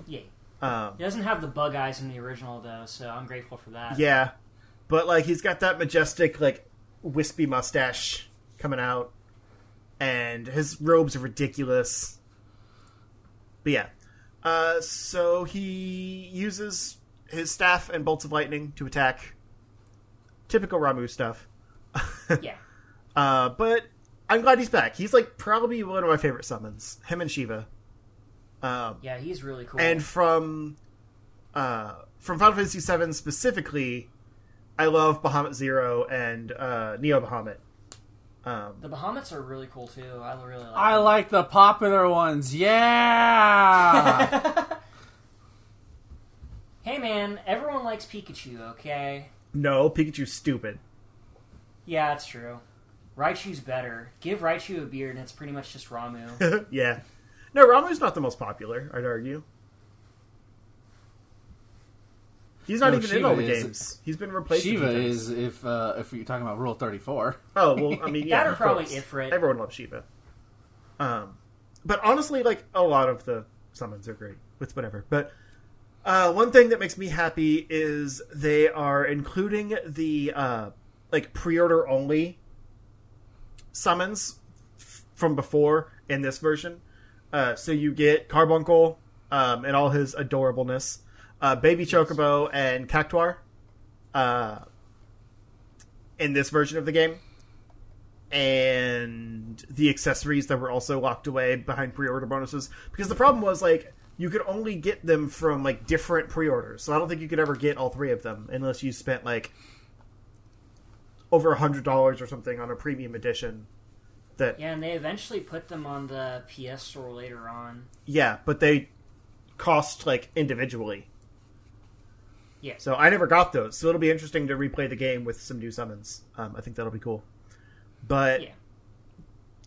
[SPEAKER 3] Yeah.
[SPEAKER 2] Um,
[SPEAKER 3] He doesn't have the bug eyes in the original though, so I'm grateful for that.
[SPEAKER 2] Yeah, but like he's got that majestic like wispy mustache coming out, and his robes are ridiculous. But yeah, uh, so he uses his staff and bolts of lightning to attack. Typical Ramuh stuff. [laughs]
[SPEAKER 3] Yeah.
[SPEAKER 2] Uh, but I'm glad he's back. He's like probably one of my favorite summons. Him and Shiva. Um,
[SPEAKER 3] Yeah, he's really cool.
[SPEAKER 2] and from uh, from Final Fantasy VII specifically, I love Bahamut Zero and uh, Neo Bahamut. Um,
[SPEAKER 3] the Bahamut's are really cool too. I really like
[SPEAKER 1] I
[SPEAKER 3] them.
[SPEAKER 1] like the popular ones. Yeah. [laughs] [laughs]
[SPEAKER 3] Hey man, everyone likes Pikachu, okay?
[SPEAKER 2] no, Pikachu's stupid.
[SPEAKER 3] Yeah, that's true. Raichu's better. Give Raichu a beard and it's pretty much just Ramuh. [laughs]
[SPEAKER 2] yeah, no, Ramuh's not the most popular. I'd argue. He's not
[SPEAKER 1] No,
[SPEAKER 2] even in all the
[SPEAKER 1] is-
[SPEAKER 2] games. He's been replaced. a few
[SPEAKER 1] Shiva is if uh, if you're talking about Rule Thirty Four.
[SPEAKER 2] Oh well, I mean, [laughs] yeah,
[SPEAKER 3] That or
[SPEAKER 2] of
[SPEAKER 3] probably
[SPEAKER 2] course.
[SPEAKER 3] Ifrit.
[SPEAKER 2] Everyone loves Shiva. Um, but honestly, like a lot of the summons are great with whatever. But uh, one thing that makes me happy is they are including the uh, like pre-order only summons f- from before in this version. Uh, so you get Carbuncle um, and all his adorableness, uh, Baby Chocobo and Cactuar uh, in this version of the game. And the accessories that were also locked away behind pre-order bonuses. Because the problem was like you could only get them from like different pre-orders. So i don't think you could ever get all three of them unless you spent like over a hundred dollars or something on a premium edition That
[SPEAKER 3] Yeah, and they eventually put them on the PS Store later on.
[SPEAKER 2] yeah, but they cost like individually.
[SPEAKER 3] Yeah.
[SPEAKER 2] So I never got those. So it'll be interesting to replay the game with some new summons. Um, I think that'll be cool. But
[SPEAKER 3] Yeah.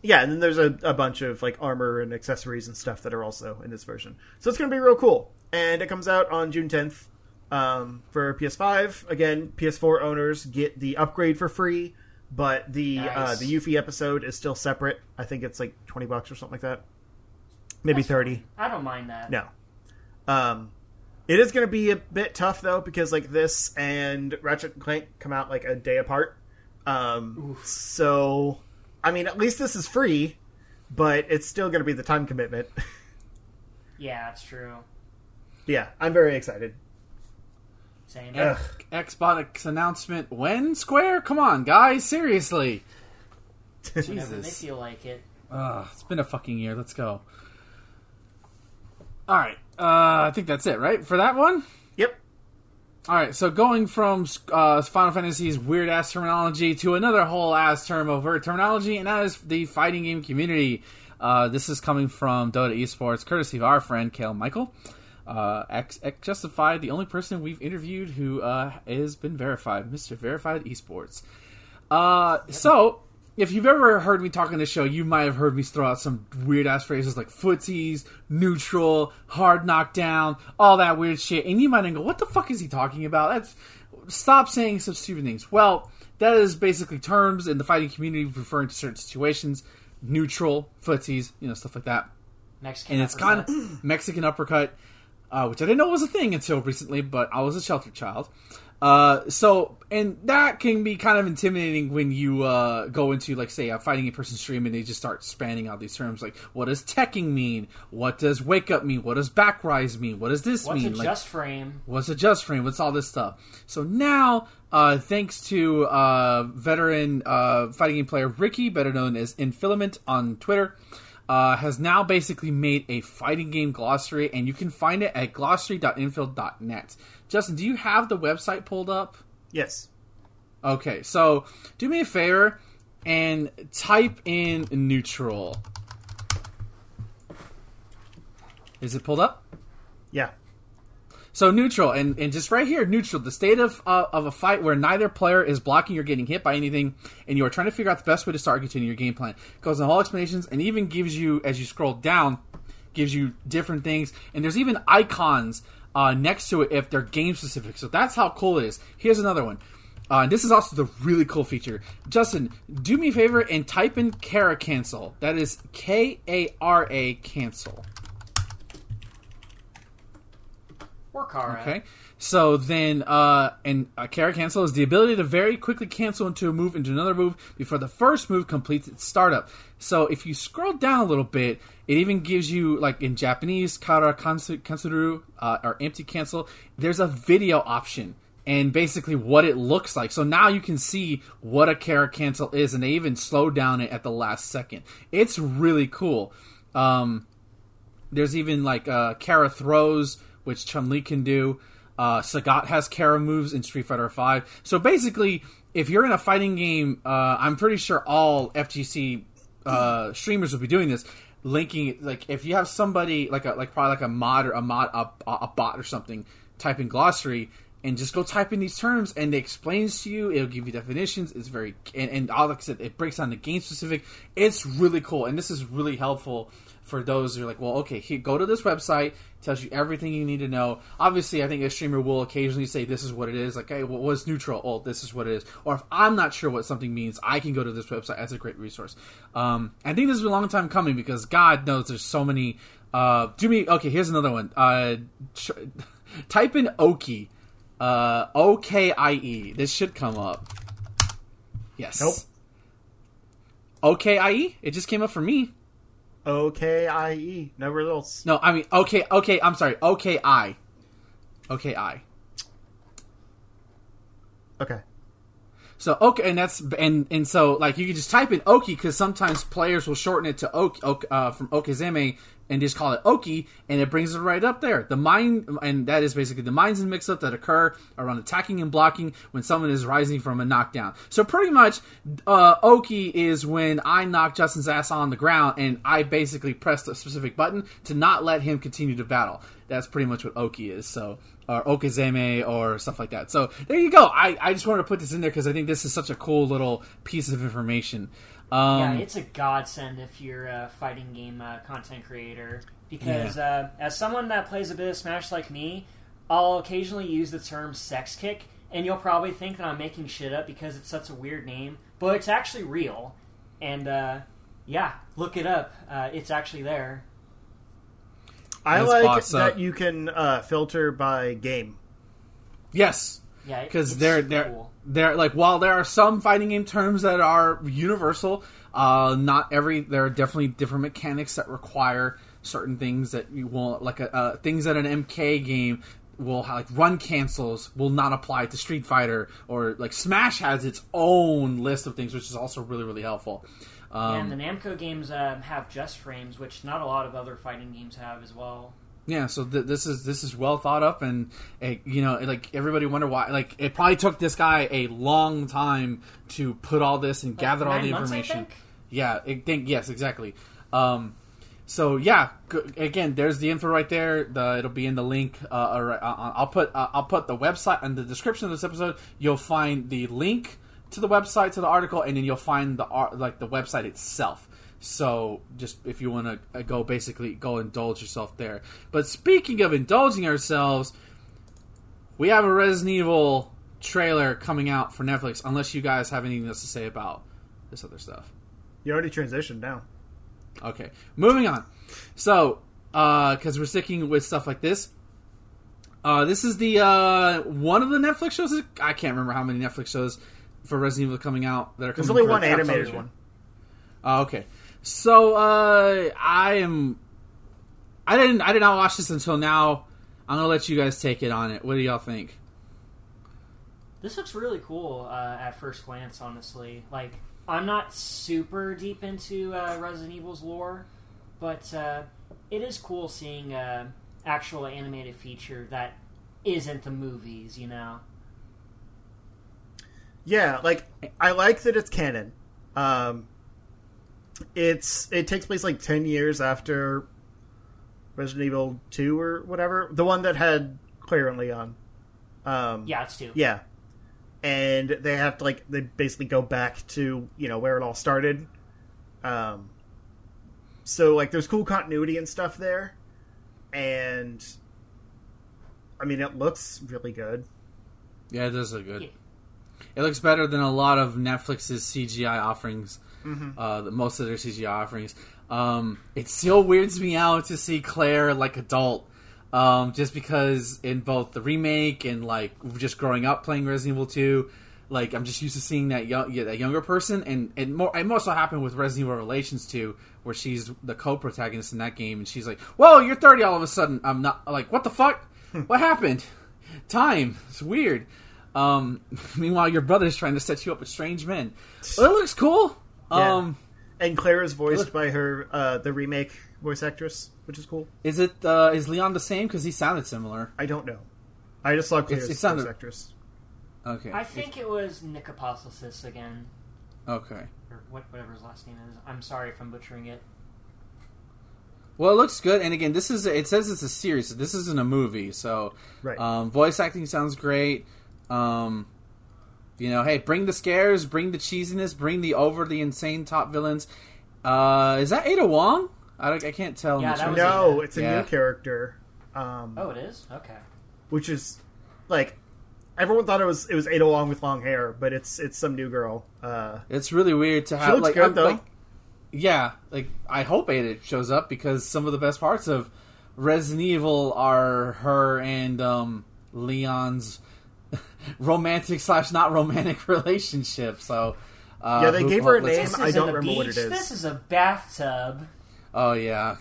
[SPEAKER 2] yeah, and then there's a, a bunch of like armor and accessories and stuff that are also in this version. So it's going to be real cool. And it comes out on June 10th um, for PS5. Again, PS4 owners get the upgrade for free, but the uh, the Yuffie episode is still separate. I think it's like 20 bucks or something like that. Maybe
[SPEAKER 3] That's
[SPEAKER 2] 30.
[SPEAKER 3] fine. I don't mind that.
[SPEAKER 2] No. Um, it is going to be a bit tough though because like this and Ratchet and Clank come out like a day apart. Um, so I mean, at least this is free, but it's still going to be the time commitment. [laughs]
[SPEAKER 3] Yeah, it's true.
[SPEAKER 2] yeah, I'm very excited.
[SPEAKER 3] Same.
[SPEAKER 2] Ugh.
[SPEAKER 1] Xbox announcement when Square? Come on, guys, seriously.
[SPEAKER 3] Whenever they
[SPEAKER 1] Jesus.
[SPEAKER 3] feel like it.
[SPEAKER 1] Ugh, it's been a fucking year. Let's go. All right, uh, I think that's it, right, for that one.
[SPEAKER 2] Yep.
[SPEAKER 1] All right, so going from uh, Final Fantasy's weird ass terminology to another whole ass term of weird terminology, and that is the fighting game community. Uh, this is coming from Dot Esports, courtesy of our friend Kale Michael. Uh, X, X Justified, the only person we've interviewed who uh, has been verified, Mr. Verified Esports. Uh, so, if you've ever heard me talk on this show, you might have heard me throw out some weird ass phrases like footsies, neutral, hard knockdown, all that weird shit. And you might go, what the fuck is he talking about? That's stop saying such stupid things. Well, that is basically terms in the fighting community referring to certain situations. Neutral, footsies, you know, stuff like that.
[SPEAKER 3] Mexican.
[SPEAKER 1] And it's kind of [clears throat] Mexican uppercut, uh, which I didn't know was a thing until recently, but I was a sheltered child. Uh, so, and that can be kind of intimidating when you uh, go into, like, say, a fighting in person stream and they just start spanning out these terms like, what does teching mean? What does wake up mean? What does back rise mean? What does this
[SPEAKER 3] What's
[SPEAKER 1] mean?
[SPEAKER 3] What's a
[SPEAKER 1] Like,
[SPEAKER 3] just frame?
[SPEAKER 1] What's a just frame? What's all this stuff? So now, uh, thanks to uh, veteran uh, fighting game player Ricky, better known as Infilament on Twitter, uh, has now basically made a fighting game glossary, and you can find it at glossary.infil.net. Justin, do you have the website pulled up?
[SPEAKER 2] Yes.
[SPEAKER 1] Okay, so do me a favor and type in neutral. Is it pulled up?
[SPEAKER 2] Yeah.
[SPEAKER 1] So neutral, and, and just right here, neutral, the state of uh, of a fight where neither player is blocking or getting hit by anything, and you are trying to figure out the best way to start continue your game plan. It goes in all explanations, and even gives you, as you scroll down, gives you different things, and there's even icons uh, next to it if they're game specific. So that's how cool it is. Here's another one. Uh, and this is also the really cool feature. Justin, do me a favor and type in Kara cancel. That is K A R A cancel.
[SPEAKER 3] Or Kara.
[SPEAKER 1] Okay. So then, uh, and a Kara cancel is the ability to very quickly cancel into a move into another move before the first move completes its startup. So if you scroll down a little bit, it even gives you, like in Japanese, Kara kansu- kansuru, uh, or empty cancel, there's a video option and basically what it looks like. So now you can see what a Kara cancel is, and they even slow down it at the last second. It's really cool. Um, there's even like uh, Kara throws, which Chun Li can do. Uh, Sagat has Kara moves in Street Fighter Five. So basically, if you're in a fighting game, uh, I'm pretty sure all FGC uh, streamers will be doing this. Linking like if you have somebody like a like probably like a mod or a mod a, a bot or something, type in glossary and just go type in these terms and it explains to you. It'll give you definitions. It's very and, and all like I said, it breaks down the game specific. It's really cool, and this is really helpful for those who are like, well, okay, here, go to this website, tells you everything you need to know. Obviously, I think a streamer will occasionally say, this is what it is. Like, hey, what was neutral? Oh, this is what it is. Or if I'm not sure what something means, I can go to this website. That's a great resource. Um, I think this is a long time coming because God knows there's so many. Uh, do me okay. Here's another one. Uh, [laughs] type in Oki, uh, O K I E. This should come up. Yes.
[SPEAKER 2] Nope.
[SPEAKER 1] O K I E. It just came up for me.
[SPEAKER 2] O K I E. No results.
[SPEAKER 1] No, I mean okay, okay. I'm sorry. Okay, I. Okay, I.
[SPEAKER 2] Okay.
[SPEAKER 1] So okay, and that's and and so like you can just type in Oki because sometimes players will shorten it to Oki, ok, uh, from Okizeme and just call it Oki, and it brings it right up there. The mind, and that is basically the minds and mix up that occur around attacking and blocking when someone is rising from a knockdown. So pretty much, uh, Oki is when I knock Justin's ass on the ground and I basically press a specific button to not let him continue to battle. That's pretty much what Oki is. So or Okizeme or stuff like that. So there you go. I, I just wanted to put this in there because I think this is such a cool little piece of information. Um,
[SPEAKER 3] yeah, it's a godsend if you're a fighting game uh, content creator because uh, as someone that plays a bit of Smash like me, I'll occasionally use the term "sex kick," and you'll probably think that I'm making shit up because it's such a weird name, but it's actually real. And uh, yeah, look it up. Uh, it's actually there.
[SPEAKER 2] I
[SPEAKER 1] Let's
[SPEAKER 2] like that
[SPEAKER 1] up.
[SPEAKER 2] you can uh, filter by game.
[SPEAKER 1] yes,
[SPEAKER 3] Yeah,
[SPEAKER 1] because they're
[SPEAKER 3] super
[SPEAKER 1] they're
[SPEAKER 3] cool.
[SPEAKER 1] they're like while there are some fighting game terms that are universal, uh, not every there are definitely different mechanics that require certain things that you won't like a, uh, things that an MK game will have, like run cancels will not apply to Street Fighter or like Smash has its own list of things, which is also really really helpful. Um,
[SPEAKER 3] and the Namco games um, have just frames, which not a lot of other fighting games have as well.
[SPEAKER 1] Yeah, so th- this is this is well thought up, and uh, you know, like everybody wonder why. Like it probably took this guy a long time to put all this and gather all the
[SPEAKER 3] months,
[SPEAKER 1] information. Yeah, I think yes, exactly. Um, so yeah, g- again, there's the info right there. The, it'll be in the link. Uh, or, uh, I'll put uh, I'll put the website in the description of this episode. You'll find the link to the website to the article, and then you'll find the like the website itself. So just if you want to go, basically go indulge yourself there. But speaking of indulging ourselves, we have a Resident Evil trailer coming out for Netflix. Unless you guys have anything else to say about this other stuff.
[SPEAKER 2] You already transitioned now.
[SPEAKER 1] Okay, moving on. So, because we're sticking with stuff like this, uh, this is the uh, one of the Netflix shows. I can't remember how many Netflix shows for Resident Evil coming out that are
[SPEAKER 2] There's
[SPEAKER 1] coming
[SPEAKER 2] only one animated one.
[SPEAKER 1] Oh, okay. So uh, I am. I didn't. I did not watch this until now. I'm gonna let you guys take it on it. What do y'all think?
[SPEAKER 3] This looks really cool uh, at first glance, honestly. Like, I'm not super deep into uh, Resident Evil's lore, but uh, it is cool seeing uh, actual animated feature that isn't the movies, you know?
[SPEAKER 2] Yeah, like I like that it's canon. Um, it's it takes place like ten years after Resident Evil Two or whatever, the one that had Claire and Leon. Um,
[SPEAKER 3] Yeah, it's two.
[SPEAKER 2] yeah, and they have to like they basically go back to you know where it all started. Um, so like there's cool continuity and stuff there, and I mean it looks really good.
[SPEAKER 1] Yeah, it does look good.
[SPEAKER 3] Yeah.
[SPEAKER 1] It looks better than a lot of Netflix's CGI offerings. Uh, the- most of their CGI offerings. Um, it still weirds me out to see Claire like adult. Um, just because in both the remake and like just growing up playing Resident Evil 2, like I'm just used to seeing that young, yeah, that younger person, and and more. It also happened with Resident Evil Revelations 2, where she's the co-protagonist in that game, and she's like, "Whoa, you're 30 all of a sudden." I'm not like, "What the fuck? what happened?" Time. It's weird. Um, [laughs] meanwhile, your brother's trying to set you up with strange men. Well, it looks cool.
[SPEAKER 2] Yeah.
[SPEAKER 1] Um,
[SPEAKER 2] And Claire is voiced by her uh, the remake voice actress, which is cool.
[SPEAKER 1] is it uh, is Leon the same? Because he sounded similar.
[SPEAKER 2] I don't know. I just saw Claire's
[SPEAKER 1] it
[SPEAKER 2] voice
[SPEAKER 1] sounded-
[SPEAKER 2] actress.
[SPEAKER 1] Okay.
[SPEAKER 3] I think it was Nick Apostosis again,
[SPEAKER 1] Okay.
[SPEAKER 3] or what, whatever his last name is. I'm sorry if I'm butchering it.
[SPEAKER 1] Well, it looks good, and again, this is it says it's a series. So this isn't a movie, so
[SPEAKER 2] Right.
[SPEAKER 1] um, voice acting sounds great. Um, you know, hey, bring the scares, bring the cheesiness, bring the over the insane top villains. Uh, is that Ada Wong? I, don't, I can't tell.
[SPEAKER 3] Yeah,
[SPEAKER 1] the
[SPEAKER 3] that
[SPEAKER 2] no,
[SPEAKER 3] Ada.
[SPEAKER 2] it's a
[SPEAKER 1] Yeah.
[SPEAKER 2] new character. Um,
[SPEAKER 3] Oh, it is? Okay.
[SPEAKER 2] which is like everyone thought it was it was Ada Wong with long hair, but it's it's some new girl. Uh,
[SPEAKER 1] It's really weird to have.
[SPEAKER 2] looks
[SPEAKER 1] like,
[SPEAKER 2] good,
[SPEAKER 1] I'm-
[SPEAKER 2] though.
[SPEAKER 1] like, yeah, like I hope Ada shows up because some of the best parts of Resident Evil are her and um, Leon's romantic slash not romantic [laughs] relationship. So uh,
[SPEAKER 2] Yeah, they
[SPEAKER 1] who-
[SPEAKER 2] gave her a
[SPEAKER 1] let's-
[SPEAKER 2] name.
[SPEAKER 3] This
[SPEAKER 2] I don't
[SPEAKER 3] a
[SPEAKER 2] remember what it is.
[SPEAKER 3] This is a bathtub.
[SPEAKER 1] Oh yeah,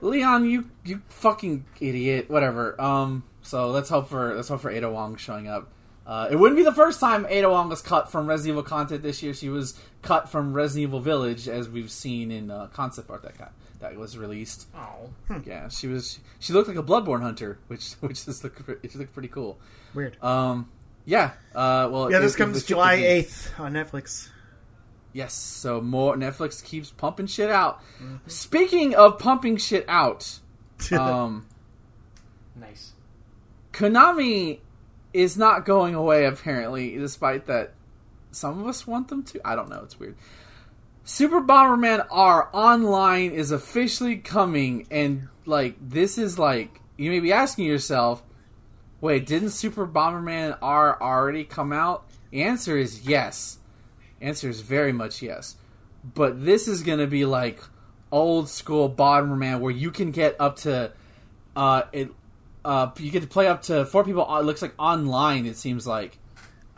[SPEAKER 1] Leon, you you fucking idiot. Whatever. Um. So let's hope for let's hope for Ada Wong showing up. Uh, it wouldn't be the first time Ada Wong was cut from Resident Evil content this year. She was cut from Resident Evil Village, as we've seen in uh, concept art that got, that was released.
[SPEAKER 3] Oh,
[SPEAKER 1] Yeah, she was. She looked like a Bloodborne hunter, [laughs] which which is look, she looked pretty cool.
[SPEAKER 2] Weird.
[SPEAKER 1] Um, yeah. Uh, well,
[SPEAKER 2] yeah,
[SPEAKER 1] it-
[SPEAKER 2] this
[SPEAKER 1] it
[SPEAKER 2] comes
[SPEAKER 1] was
[SPEAKER 2] July 8th on Netflix.
[SPEAKER 1] Yes, so more Netflix keeps pumping shit out.
[SPEAKER 2] Mm-hmm.
[SPEAKER 1] Speaking of pumping shit out, [laughs] um,
[SPEAKER 3] nice.
[SPEAKER 1] Konami is not going away apparently, despite that some of us want them to. I don't know. It's weird. Super Bomberman R online is officially coming, and like this is like you may be asking yourself, wait, didn't Super Bomberman R already come out? The answer is yes. Answer is very much yes. But this is gonna be like old school Bomberman where you can get up to uh it uh you get to play up to four people. uh, It looks like online. It seems like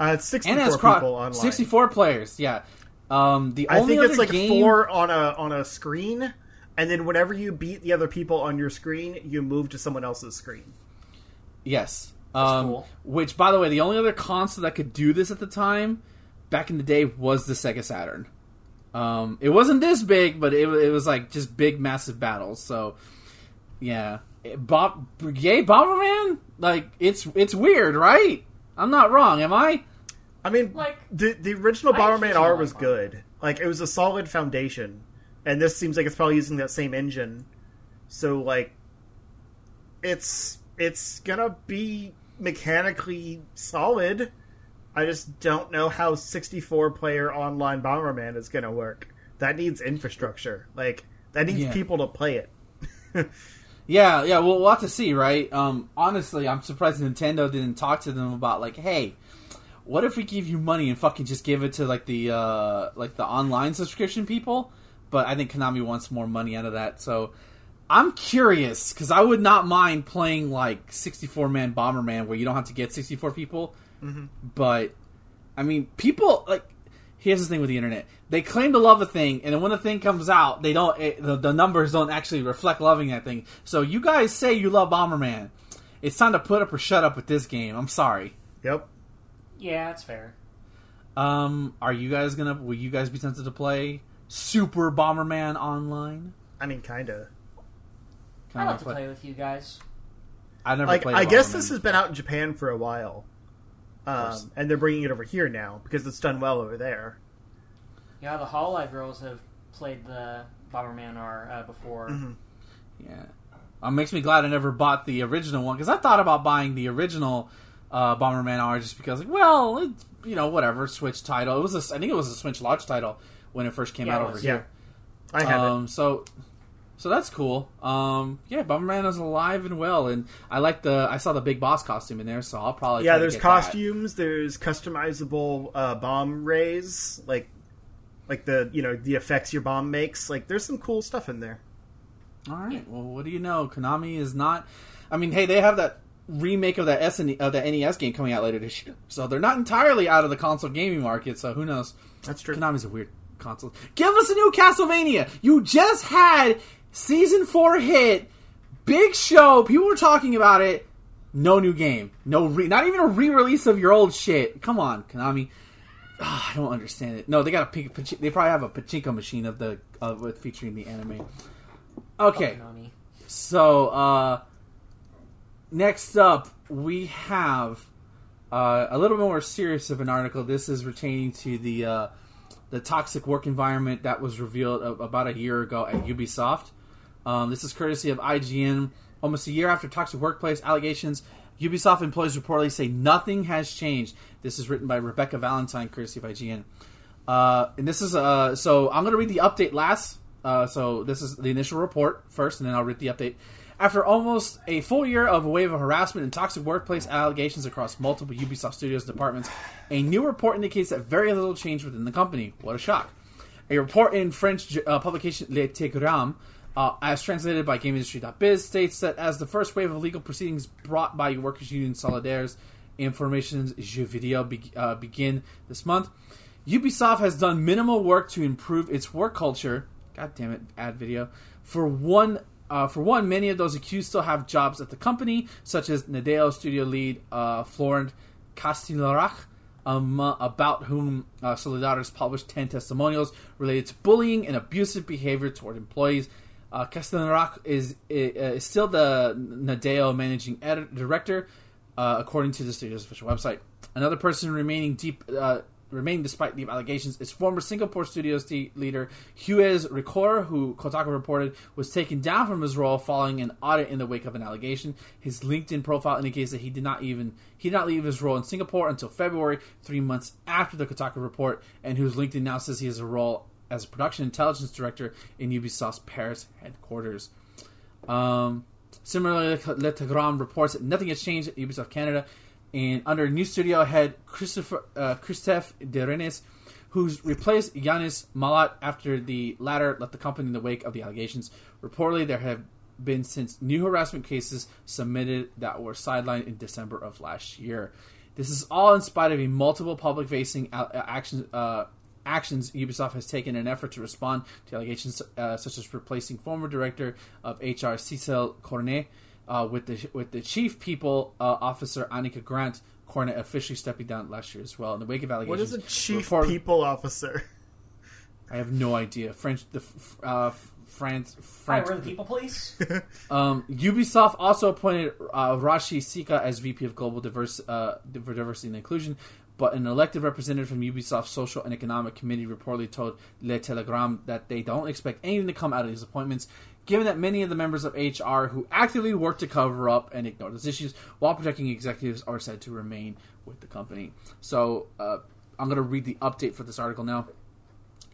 [SPEAKER 2] Uh, it's 64
[SPEAKER 1] and it's cro-
[SPEAKER 2] people online.
[SPEAKER 1] 64 players. Yeah. Um, the
[SPEAKER 2] I think it's like
[SPEAKER 1] game,
[SPEAKER 2] four on a on a screen, and then whenever you beat the other people on your screen, you move to someone else's screen.
[SPEAKER 1] Yes. Um,
[SPEAKER 3] cool.
[SPEAKER 1] Which, by the way, the only other console that could do this at the time, back in the day, was the Sega Saturn. Um, it wasn't this big, but it, it was like just big, massive battles. So, yeah, Bob, yay, Bomberman! Like it's it's weird, right? I'm not wrong, am I?
[SPEAKER 2] I mean,
[SPEAKER 3] Like-
[SPEAKER 2] the the original Bomberman
[SPEAKER 3] occasionally
[SPEAKER 2] art was good. Like it was a solid foundation, and this seems like it's probably using that same engine. So like, it's it's gonna be mechanically solid. I just don't know how 64 player online Bomberman is gonna work. That needs infrastructure. Like that needs
[SPEAKER 1] Yeah.
[SPEAKER 2] people to play it. [laughs]
[SPEAKER 1] Yeah, yeah. Well, we'll have to see, right? Um, honestly, I'm surprised Nintendo didn't talk to them about like, hey, what if we give you money and fucking just give it to like the uh, like the online subscription people? But I think Konami wants more money out of that, so I'm curious because I would not mind playing like 64 man Bomberman where you don't have to get 64 people. But I mean, people like. Here's the thing with the internet: they claim to love a thing, and then when the thing comes out, they don't. It, the, the numbers don't actually reflect loving that thing. So you guys say you love Bomberman. It's time to put up or shut up with this game. I'm sorry.
[SPEAKER 2] Yep.
[SPEAKER 3] Yeah, that's fair.
[SPEAKER 1] Um, are you guys gonna? Will you guys be tempted to play Super Bomberman online?
[SPEAKER 2] I mean, kinda.
[SPEAKER 1] Can
[SPEAKER 3] I'd
[SPEAKER 1] I
[SPEAKER 3] like to play with you guys.
[SPEAKER 1] I never
[SPEAKER 2] like
[SPEAKER 1] played.
[SPEAKER 2] I guess
[SPEAKER 1] Bomberman.
[SPEAKER 2] this has been out in Japan for a while,
[SPEAKER 1] course.
[SPEAKER 2] um, and they're bringing it over here now because it's done well over there.
[SPEAKER 3] Yeah, the Hololive girls have played the Bomberman R uh, before.
[SPEAKER 2] Mm-hmm.
[SPEAKER 1] Yeah. Uh, makes me glad I never bought the original one because I thought about buying the original uh, Bomberman R just because, like, well, it's, you know, whatever Switch title. It was a, I think it was a Switch launch title when it first came
[SPEAKER 3] Yeah,
[SPEAKER 1] out over here.
[SPEAKER 2] I have
[SPEAKER 1] um, So, so that's cool. Um, yeah, Bomberman is alive and well, and I like the. I saw the big boss costume in there, so I'll probably
[SPEAKER 2] Yeah, there's
[SPEAKER 1] get that.
[SPEAKER 2] costumes. There's customizable uh, bomb rays, like like the you know the effects your bomb makes. Like there's some cool stuff in there.
[SPEAKER 1] All right. Well, what do you know? Konami is not. I mean, hey, they have that remake of that SN of that NES game coming out later this year, so they're not entirely out of the console gaming market. So who knows?
[SPEAKER 2] That's true.
[SPEAKER 1] Konami's a weird console. Give us a new Castlevania. You just had season four hit, big show. People were talking about it. No new game. No, re- not even a re-release of your old shit. Come on, Konami. Ah, I don't understand it. No, they got a pachi- they probably have a pachinko machine of the of with featuring the anime. Okay,
[SPEAKER 3] Konami.
[SPEAKER 1] so uh, next up we have uh, a little more serious of an article. This is retaining to the uh, the toxic work environment that was revealed a- about a year ago at Ubisoft. Um, this is courtesy of IGN. Almost a year after toxic workplace allegations, Ubisoft employees reportedly say nothing has changed. This is written by Rebecca Valentine, courtesy of IGN. Uh, and this is uh, so I'm going to read the update last. Uh, so this is the initial report first, and then I'll read the update. After almost a full year of a wave of harassment and toxic workplace allegations across multiple Ubisoft Studios departments, a new report indicates that very little changed within the company. What a shock! A report in French uh, publication Le Télégramme, uh, as translated by GameIndustry.biz, states that as the first wave of legal proceedings brought by workers' union Solidaires Information's Jeux Video be- uh, begin this month, Ubisoft has done minimal work to improve its work culture. God damn it, ad video. For one, uh, for one, many of those accused still have jobs at the company, such as Nadeo studio lead uh, Florent Castilarac, um, about whom uh, Solidaires published 10 testimonials related to bullying and abusive behavior toward employees. Uh, is, is still the Nadeo managing editor, director, uh, according to the studio's official website. Another person remaining deep, remaining despite the allegations, is former Singapore Studios leader Hugues Ricour, who Kotaku reported was taken down from his role following an audit in the wake of an allegation. His LinkedIn profile indicates that he did not even he did not leave his role in Singapore until February, three months after the Kotaku report, and whose LinkedIn now says he has a role as a production intelligence director in Ubisoft's Paris headquarters. Um, similarly, Le Télégramme reports that nothing has changed at Ubisoft Canada and under new studio head Christopher uh, Christophe Derennes, who's replaced Yannis Mallat after the latter left the company in the wake of the allegations. Reportedly, there have been since new harassment cases submitted that were sidelined in December of last year. This is all in spite of multiple public-facing actions. Uh, actions Ubisoft has taken in an effort to respond to allegations uh, such as replacing former director of HR Cécile Cornet uh, with the with the chief people uh, officer Anika Grant Cornet officially stepping down last year as well in the wake of allegations.
[SPEAKER 2] What is a chief report- people officer?
[SPEAKER 1] I have no idea. French the uh, France
[SPEAKER 3] France. Hi, the people police. [laughs]
[SPEAKER 1] um, Ubisoft also appointed uh, Raashi Sikka as VP of Global Diverse, uh, Diversity and Inclusion, but an elected representative from Ubisoft's Social and Economic Committee reportedly told Le Télégramme that they don't expect anything to come out of these appointments given that many of the members of HR who actively work to cover up and ignore those issues while protecting executives are said to remain with the company. So uh, I'm going to read the update for this article now.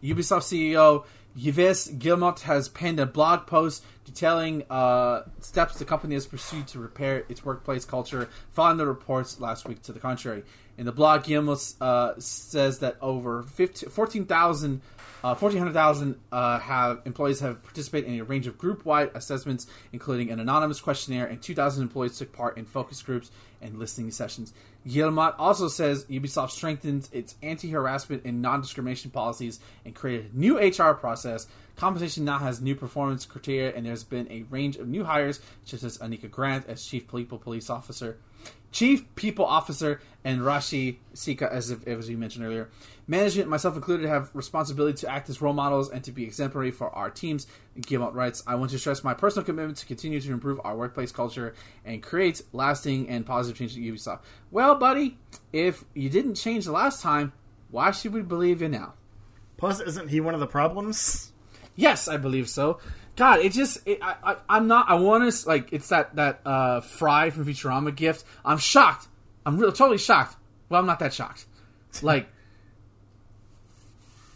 [SPEAKER 1] Ubisoft CEO Yves Guillemot has penned a blog post detailing uh, steps the company has pursued to repair its workplace culture following the reports last week to the contrary. In the blog, Guillemot uh, says that over 14,000 uh, 1,400,000 uh, have employees have participated in a range of group-wide assessments, including an anonymous questionnaire, and 2,000 employees took part in focus groups and listening sessions. Guillemot also says Ubisoft strengthens its anti-harassment and non-discrimination policies and created a new HR process. Compensation now has new performance criteria, and there's been a range of new hires, such as Anika Grant as Chief People Police Officer, Chief People Officer, and Raashi Sikka, as, as we mentioned earlier. Management, myself included, have responsibility to act as role models and to be exemplary for our teams. Guillemot writes, I want to stress my personal commitment to continue to improve our workplace culture and create lasting and positive change at Ubisoft. Well, buddy, if you didn't change the last time, why should we believe you now?
[SPEAKER 2] Plus, isn't he one of the problems?
[SPEAKER 1] Yes, I believe so. God, it just it, I, I am not I want to like it's that that uh, Fry from Futurama gift. I'm shocked. I'm real totally shocked. Well, I'm not that shocked. Like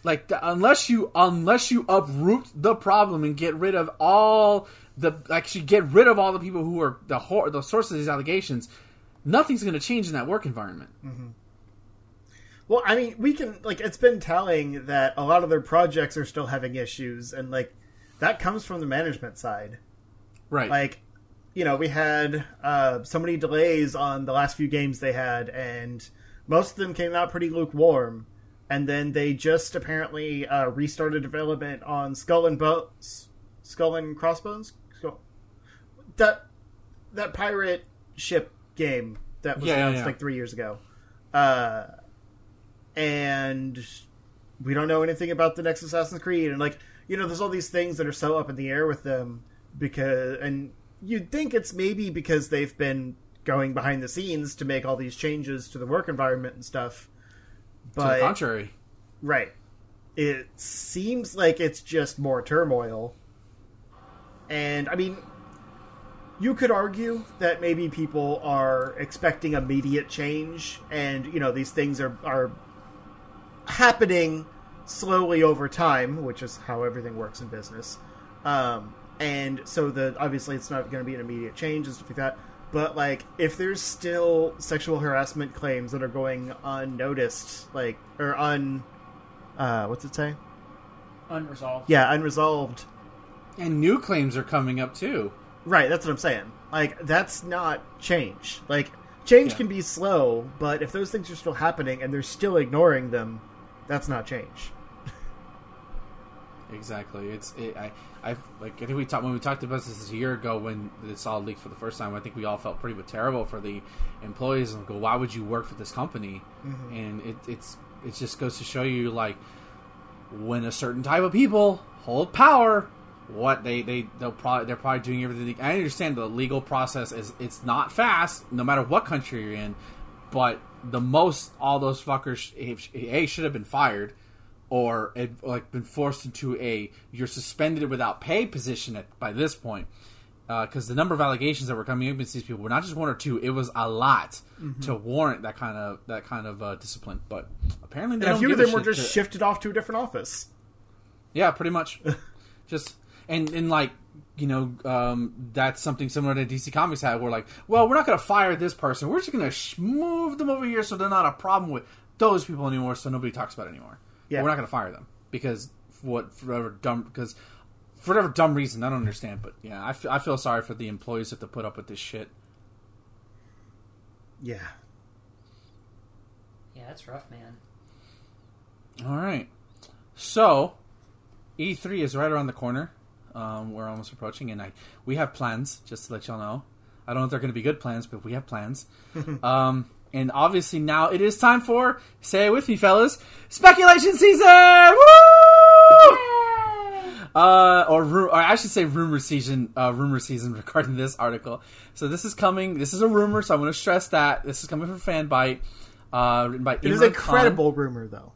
[SPEAKER 1] like the, unless you unless you uproot the problem and get rid of all the actually get rid of all the people who are the the source of these allegations, nothing's going to change in that work environment.
[SPEAKER 2] Mm-hmm. Well, I mean, we can like it's been telling that a lot of their projects are still having issues, and like that comes from the management side,
[SPEAKER 1] right?
[SPEAKER 2] Like, you know, we had uh, so many delays on the last few games they had, and most of them came out pretty lukewarm and then they just apparently uh, restarted development on Skull and Bo- Skull and Crossbones. Skull- that that pirate ship game that was yeah, announced yeah, yeah. like three years ago, uh, and we don't know anything about the next Assassin's Creed. And like you know, there's all these things that are so up in the air with them because, and you'd think it's maybe because they've been going behind the scenes to make all these changes to the work environment and stuff
[SPEAKER 1] but, to the contrary.
[SPEAKER 2] Right. It seems like it's just more turmoil. And, I mean, you could argue that maybe people are expecting immediate change, and, you know, these things are, are happening slowly over time, which is how everything works in business. Um, and so the obviously it's not going to be an immediate change and stuff like that. But like, if there's still sexual harassment claims that are going unnoticed, like or un, uh, what's it say?
[SPEAKER 3] Unresolved.
[SPEAKER 2] Yeah, unresolved.
[SPEAKER 1] And new claims are coming up too.
[SPEAKER 2] Right, that's what I'm saying. Like, that's not change. Like, change yeah. can be slow, but if those things are still happening and they're still ignoring them, that's not change. [laughs]
[SPEAKER 1] exactly. It's it, I I like I think we talked when we talked about this a year ago when this all leaked for the first time. I think we all felt pretty terrible for the employees and go, why would you work for this company?
[SPEAKER 2] Mm-hmm.
[SPEAKER 1] And it, it's it just goes to show you like when a certain type of people hold power, what they they they'll probably they're probably doing everything. I understand the legal process is it's not fast, no matter what country you're in, but the most all those fuckers a should have been fired or it, like been forced into a you're suspended without pay position at, by this point because the number of allegations that were coming against these people were not just one or two; it was a lot to warrant that kind of that kind of uh, discipline. But apparently, they
[SPEAKER 2] And a few of them were just
[SPEAKER 1] to-
[SPEAKER 2] shifted off to a different office.
[SPEAKER 1] yeah, pretty much. [laughs] just and and like you know um, that's something similar to DC Comics had, where like, well, we're not going to fire this person. We're just going to sh- move them over here so they're not a problem with those people anymore. So nobody talks about it anymore.
[SPEAKER 2] Yeah.
[SPEAKER 1] we're not going to fire them because for what for whatever dumb because for whatever dumb reason I don't understand. But yeah, I, f- I feel sorry for the employees that have to put up with this shit.
[SPEAKER 2] Yeah.
[SPEAKER 3] Yeah, that's rough, man.
[SPEAKER 1] All right. So, E3 is right around the corner. Um, we're almost approaching, and I we have plans. Just to let y'all know, I don't know if they're going to be good plans, but we have plans. [laughs] um, and obviously now it is time for say it with me, fellas, speculation season. Woo! Uh, or, ru- or I should say rumor season. Uh, rumor season [laughs] regarding this article. So this is coming. This is a rumor, so I want to stress that this is coming from Fanbyte. Uh, written by
[SPEAKER 2] It is
[SPEAKER 1] Imran
[SPEAKER 2] a
[SPEAKER 1] Khan
[SPEAKER 2] credible rumor, though.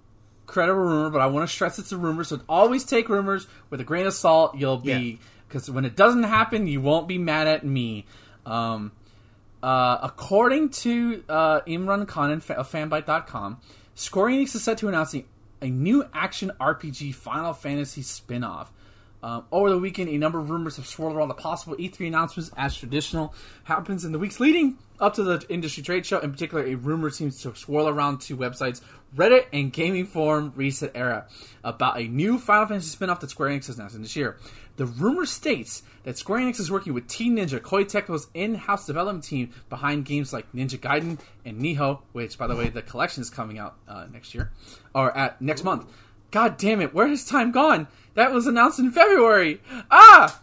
[SPEAKER 1] credible rumor, but I want to stress it's a rumor. So always take rumors with a grain of salt. You'll be because when it doesn't happen, you won't be mad at me. Um, uh, according to uh, Imran Khan of Fanbyte.com, Square Enix is set to announce a, a new action RPG Final Fantasy spin-off. Um, over the weekend, a number of rumors have swirled around the possible E3 announcements, as traditional happens in the weeks leading up to the industry trade show. In particular, a rumor seems to swirl around two websites, Reddit and Gaming Forum ResetEra, about a new Final Fantasy spin-off that Square Enix is announcing this year. The rumor states that Square Enix is working with Team Ninja, Koei Tecmo's in-house development team behind games like Ninja Gaiden and Nioh, which, by the way, the collection is coming out uh, next year or at next month. God damn it, where has time gone? That was announced in February. Ah!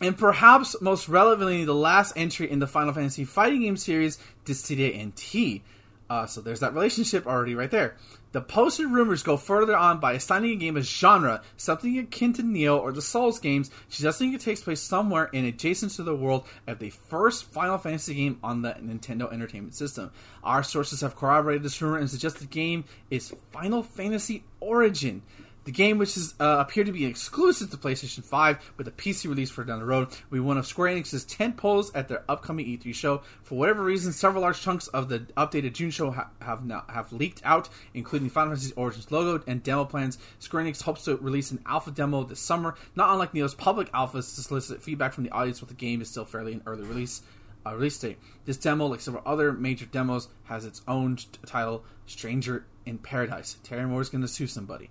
[SPEAKER 1] And perhaps most relevantly, the last entry in the Final Fantasy fighting game series, Dissidia NT. Uh, so there's that relationship already right there. The posted rumors go further on by assigning a game a genre, something akin to Nioh or the Souls games, suggesting it takes place somewhere in adjacent to the world of the first Final Fantasy game on the Nintendo Entertainment System. Our sources have corroborated this rumor and suggest the game is Final Fantasy Origin. The game, which is uh, appeared to be exclusive to PlayStation 5 with a PC release for down the road, will be one of Square Enix's 10 polls at their upcoming E3 show. For whatever reason, several large chunks of the updated June show ha- have now have leaked out, including Final Fantasy Origins logo and demo plans. Square Enix hopes to release an alpha demo this summer, not unlike Nioh's public alphas, to solicit feedback from the audience while the game is still fairly an early release uh, release date. This demo, like several other major demos, has its own t- title, Stranger in Paradise. Terry Moore is going to sue somebody.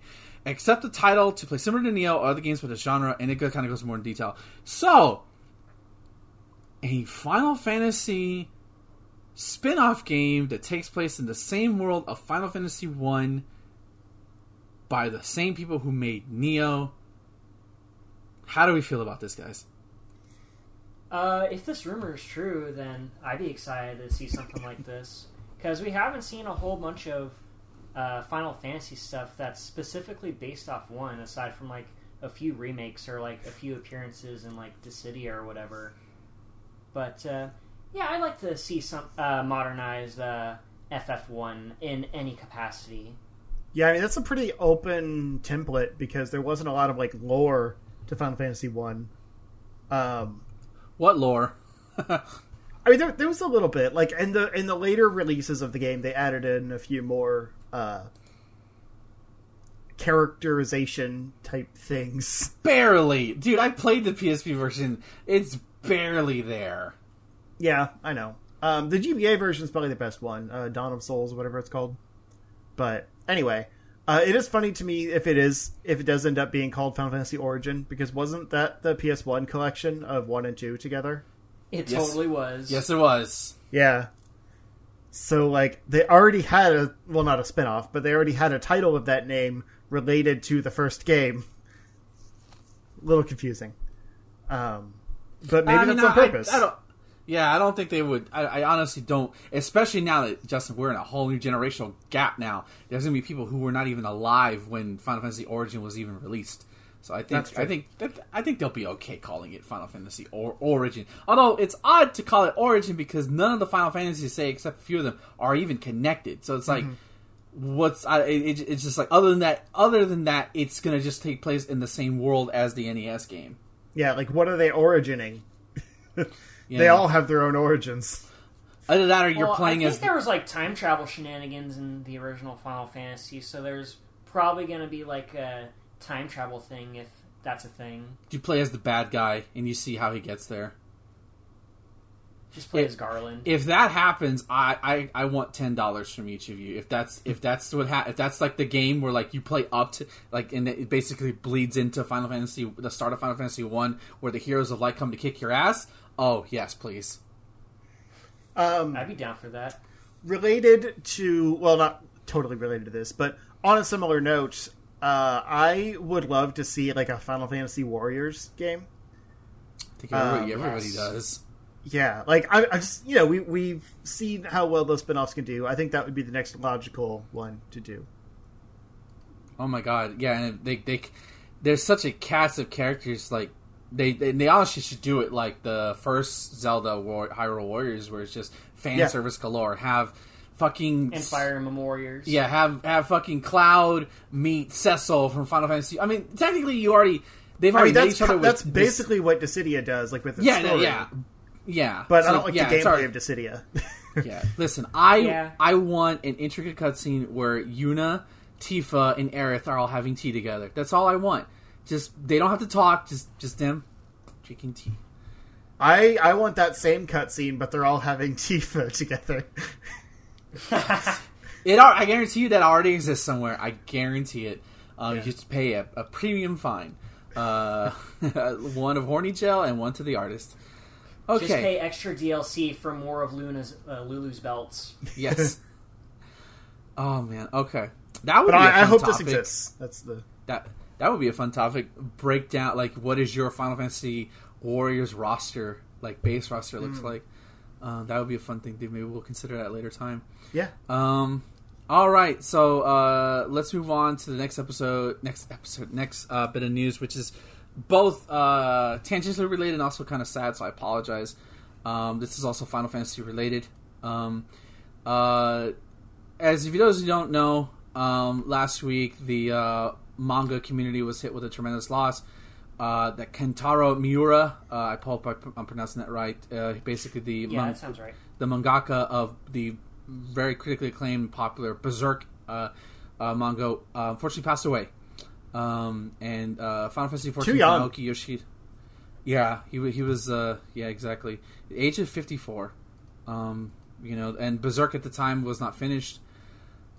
[SPEAKER 1] Accept the title to play similar to Nioh or other games with a genre, and it kind of goes more in detail. So, a Final Fantasy spin-off game that takes place in the same world of Final Fantasy 1 by the same people who made Nioh. How do we feel about this, guys?
[SPEAKER 3] Uh, if this rumor is true, then I'd be excited to see something like this because we haven't seen a whole bunch of uh, Final Fantasy stuff that's specifically based off one, aside from like a few remakes or like a few appearances in like Dissidia or whatever. But uh, yeah, I'd like to see some uh, modernized uh, FF1 in any capacity.
[SPEAKER 2] Yeah, I mean that's a pretty open template because there wasn't a lot of like lore to Final Fantasy One. Um,
[SPEAKER 1] What lore? [laughs]
[SPEAKER 2] I mean, there, there was a little bit like in the in the later releases of the game, they added in a few more uh, characterization type things. [laughs]
[SPEAKER 1] barely, dude. I played the PSP version. It's barely there.
[SPEAKER 2] Yeah, I know. Um, the GBA version is probably the best one, uh, Dawn of Souls, whatever it's called. But anyway, uh, it is funny to me if it is if it does end up being called Final Fantasy Origin because wasn't that the PS1 collection of one and two together?
[SPEAKER 3] It
[SPEAKER 1] Yes.
[SPEAKER 3] totally was.
[SPEAKER 1] Yes, it was.
[SPEAKER 2] Yeah. So like they already had a well not a spin-off, but they already had a title of that name related to the first game. a little confusing. Um, but maybe
[SPEAKER 1] I mean,
[SPEAKER 2] that's on
[SPEAKER 1] I-
[SPEAKER 2] purpose.
[SPEAKER 1] I, don't. Yeah, I don't think they would. I, I honestly don't. Especially now that Justin, we're in a whole new generational gap. Now there's gonna be people who were not even alive when Final Fantasy Origin was even released. So I think I think that, I think they'll be okay calling it Final Fantasy or Origin. Although it's odd to call it Origin because none of the Final Fantasies, say except a few of them, are even connected. So it's like. Mm-hmm. What's I, it, it's just like other than that, other than that, it's gonna just take place in the same world as the NES game.
[SPEAKER 2] yeah, like what are they origining?
[SPEAKER 1] You [laughs]
[SPEAKER 2] They
[SPEAKER 1] know?
[SPEAKER 2] all have their own origins.
[SPEAKER 1] either that or you're
[SPEAKER 3] well,
[SPEAKER 1] playing
[SPEAKER 3] I think
[SPEAKER 1] as
[SPEAKER 3] there was like time travel shenanigans in the original Final Fantasy, so there's probably going to be like a time travel thing if that's a thing.
[SPEAKER 1] Do you play as the bad guy and you see how he gets there.
[SPEAKER 3] Just play
[SPEAKER 1] If-
[SPEAKER 3] as Garland.
[SPEAKER 1] If that happens, I, I, I want ten dollars from each of you. If that's if that's what ha- if that's like the game where like you play up to like and it basically bleeds into Final Fantasy the start of Final Fantasy one where the heroes of light come to kick your ass. Oh yes, please.
[SPEAKER 2] Um,
[SPEAKER 3] I'd be down for that.
[SPEAKER 2] related to well, not totally related to this, but on a similar note, uh, I would love to see like a Final Fantasy Warriors game.
[SPEAKER 1] I think everybody,
[SPEAKER 2] Um,
[SPEAKER 1] everybody
[SPEAKER 3] yes.
[SPEAKER 1] does.
[SPEAKER 2] Yeah, like I, I just you know we we've seen how well those spin-offs can do. I think that would be the next logical one to do.
[SPEAKER 1] Oh my god, yeah, and they they there's such a cast of characters like they they, they honestly should do it like the first Zelda War, Hyrule Warriors, where it's just fan
[SPEAKER 2] Yeah.
[SPEAKER 1] service galore. Have fucking
[SPEAKER 3] And Fire Emblem Warriors.
[SPEAKER 1] yeah, have have fucking Cloud meet Cecil from Final Fantasy. I mean, technically, you already they've
[SPEAKER 2] I
[SPEAKER 1] already
[SPEAKER 2] mean
[SPEAKER 1] met
[SPEAKER 2] that's
[SPEAKER 1] each other.
[SPEAKER 2] ki-
[SPEAKER 1] with
[SPEAKER 2] that's
[SPEAKER 1] this-
[SPEAKER 2] basically what Dissidia does, like with the
[SPEAKER 1] yeah,
[SPEAKER 2] story.
[SPEAKER 1] yeah, yeah.
[SPEAKER 2] But I don't like
[SPEAKER 1] yeah,
[SPEAKER 2] the
[SPEAKER 1] it's already-
[SPEAKER 2] gameplay of Dissidia. [laughs]
[SPEAKER 1] Yeah, [laughs] listen, I
[SPEAKER 3] Yeah.
[SPEAKER 1] I want an intricate cutscene where Yuna, Tifa, and Aerith are all having tea together. That's all I want. Just they don't have to talk. Just just them drinking tea.
[SPEAKER 2] I I want that same cutscene, but they're all having [laughs] Tifa together. [laughs]
[SPEAKER 1] It al- I guarantee you that already exists somewhere. I guarantee it. Uh,
[SPEAKER 2] Yeah.
[SPEAKER 1] You just pay a, a premium fine. Uh, [laughs] one of horny gel and one to the artist. Okay.
[SPEAKER 3] Just pay extra DLC for more of Luna's uh, Lulu's belts.
[SPEAKER 1] Yes. [laughs] oh man. Okay. That would
[SPEAKER 2] But
[SPEAKER 1] be a
[SPEAKER 2] I, I
[SPEAKER 1] fun
[SPEAKER 2] hope
[SPEAKER 1] topic.
[SPEAKER 2] this exists. That's the
[SPEAKER 1] That that would be a fun topic. Breakdown like what is your Final Fantasy Warriors roster like base roster looks like. Uh, that would be a fun thing. to Maybe we'll consider that later time.
[SPEAKER 2] yeah.
[SPEAKER 1] Um. All right, so uh, let's move on to the next episode. Next episode, next uh, bit of news, which is both uh, tangentially related and also kind of sad. So I apologize. Um, this is also Final Fantasy related. Um, uh, as if you those who don't know, um, last week the uh, manga community was hit with a tremendous loss. Uh, that Kentaro Miura, uh, I hope I- I'm pronouncing that right. Uh, basically, the
[SPEAKER 3] Yeah,
[SPEAKER 1] man-
[SPEAKER 3] that sounds right.
[SPEAKER 1] the mangaka of the very critically acclaimed, popular Berserk uh, uh, manga, uh, unfortunately passed away. Um, and uh, Final Fantasy XIV
[SPEAKER 2] Too young.
[SPEAKER 1] Naoki Yoshida. Yeah, he he was. Uh, yeah, exactly. The age of fifty four. Um, you know, and Berserk at the time was not finished,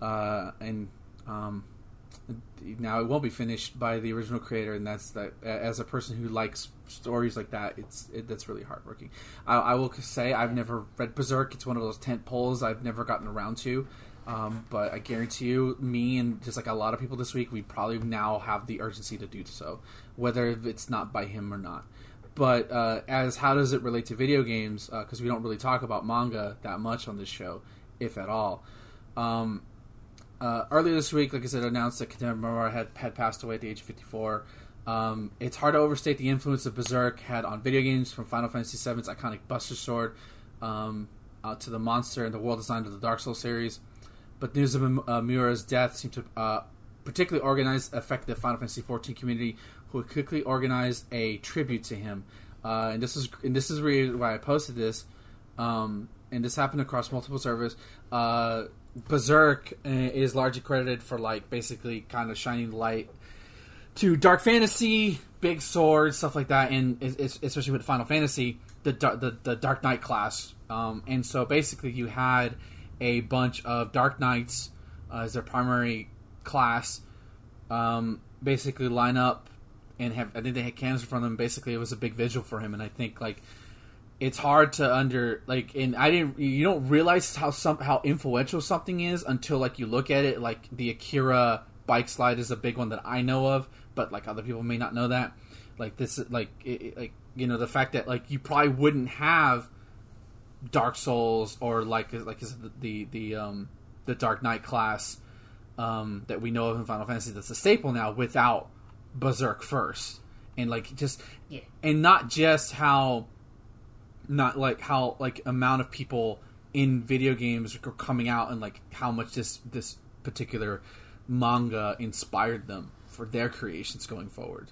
[SPEAKER 1] uh, and um, now it won't be finished by the original creator, and that's that. As a person who likes stories like that, it's it, that's really heartbreaking. I, I will say I've never read Berserk. It's one of those tent poles I've never gotten around to. Um, but I guarantee you, me and just like a lot of people this week, we probably now have the urgency to do so, whether it's not by him or not. But uh, as how does it relate to video games? Because we don't really talk about manga that much on this show, if at all. Um, uh, earlier this week, like I said, announced that Kentaro Miura had, had passed away at the age of 54. Um, it's hard to overstate the influence that Berserk had on video games, from Final Fantasy VII's iconic Buster Sword um, uh, to the monster and the world design of the Dark Souls series. But news of uh, Miura's death seemed to uh, particularly organize affect the Final Fantasy XIV community, who quickly organized a tribute to him. Uh, and this is and this is really why I posted this. Um, and this happened across multiple servers. Uh, Berserk uh, is largely credited for like basically kind of shining light to dark fantasy, big swords, stuff like that, and es- especially with Final Fantasy, the the, the Dark Knight class. Um, and so basically, you had a bunch of Dark Knights uh, as their primary class. Um, basically, line up and have. I think they had cannons in front of them. Basically, it was a big vigil for him, and I think like it's hard to under like and i didn't you don't realize how some how influential something is until like you look at it like the akira bike slide is a big one that i know of but like other people may not know that like this, like it, like you know the fact that like you probably wouldn't have Dark Souls or like like is the the um the Dark Knight class um, that we know of in Final Fantasy that's a staple now without Berserk first, and like just
[SPEAKER 3] Yeah.
[SPEAKER 1] and not just how not like how like amount of people in video games are coming out and like how much this this particular manga inspired them for their creations going forward.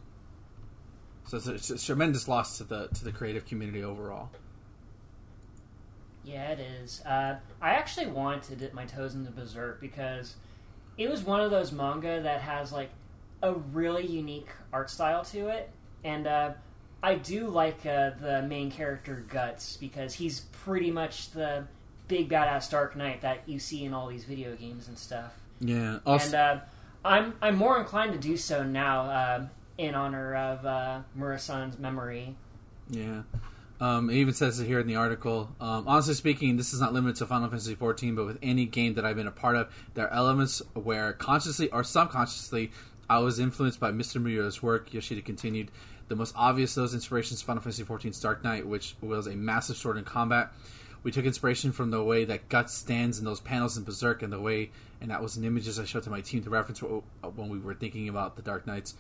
[SPEAKER 1] So it's a, it's a tremendous loss to the to the creative community overall.
[SPEAKER 3] Yeah, it is. Uh, I actually wanted to dip my toes into Berserk because it was one of those manga that has like a really unique art style to it, and uh, I do like uh, the main character Guts because he's pretty much the big badass Dark Knight that you see in all these video games and stuff.
[SPEAKER 1] Yeah. Also,
[SPEAKER 3] and uh, I'm I'm more inclined to do so now um in honor of uh, Miura-san's memory.
[SPEAKER 1] Yeah. Um, it even says it here in the article. Um, honestly speaking, this is not limited to Final Fantasy XIV, but with any game that I've been a part of, there are elements where consciously or subconsciously I was influenced by Mr. Miura's work. Yoshida continued. The most obvious of those inspirations Final Fantasy XIV's Dark Knight, which was a massive sword in combat. We took inspiration from the way that Guts stands in those panels in Berserk, and the way, and that was in images I showed to my team to reference wh- when we were thinking about the Dark Knights.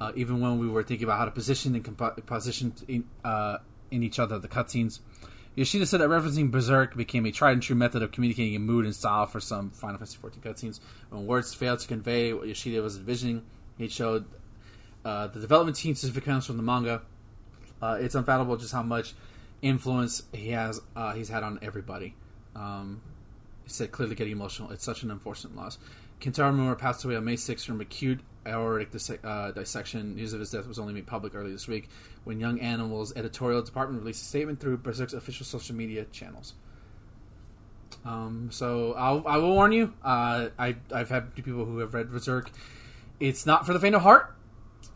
[SPEAKER 1] Uh, even when we were thinking about how to position and compo- position in, uh, in each other the cutscenes. Yoshida said that referencing Berserk became a tried and true method of communicating a mood and style for some Final Fantasy XIV cutscenes. When words failed to convey what Yoshida was envisioning, he showed uh, the development team specific comes from the manga. Uh, it's unfathomable just how much influence he has uh, he's had on everybody. Um, he said clearly getting emotional. It's such an unfortunate loss. Kentaro Miura passed away on May 6th from acute aortic uh, dissection. News of his death was only made public early this week when Young Animal's editorial department released a statement through Berserk's official social media channels. Um, so I'll, I will warn you. Uh, I I've had people who have read Berserk. It's not for the faint of heart.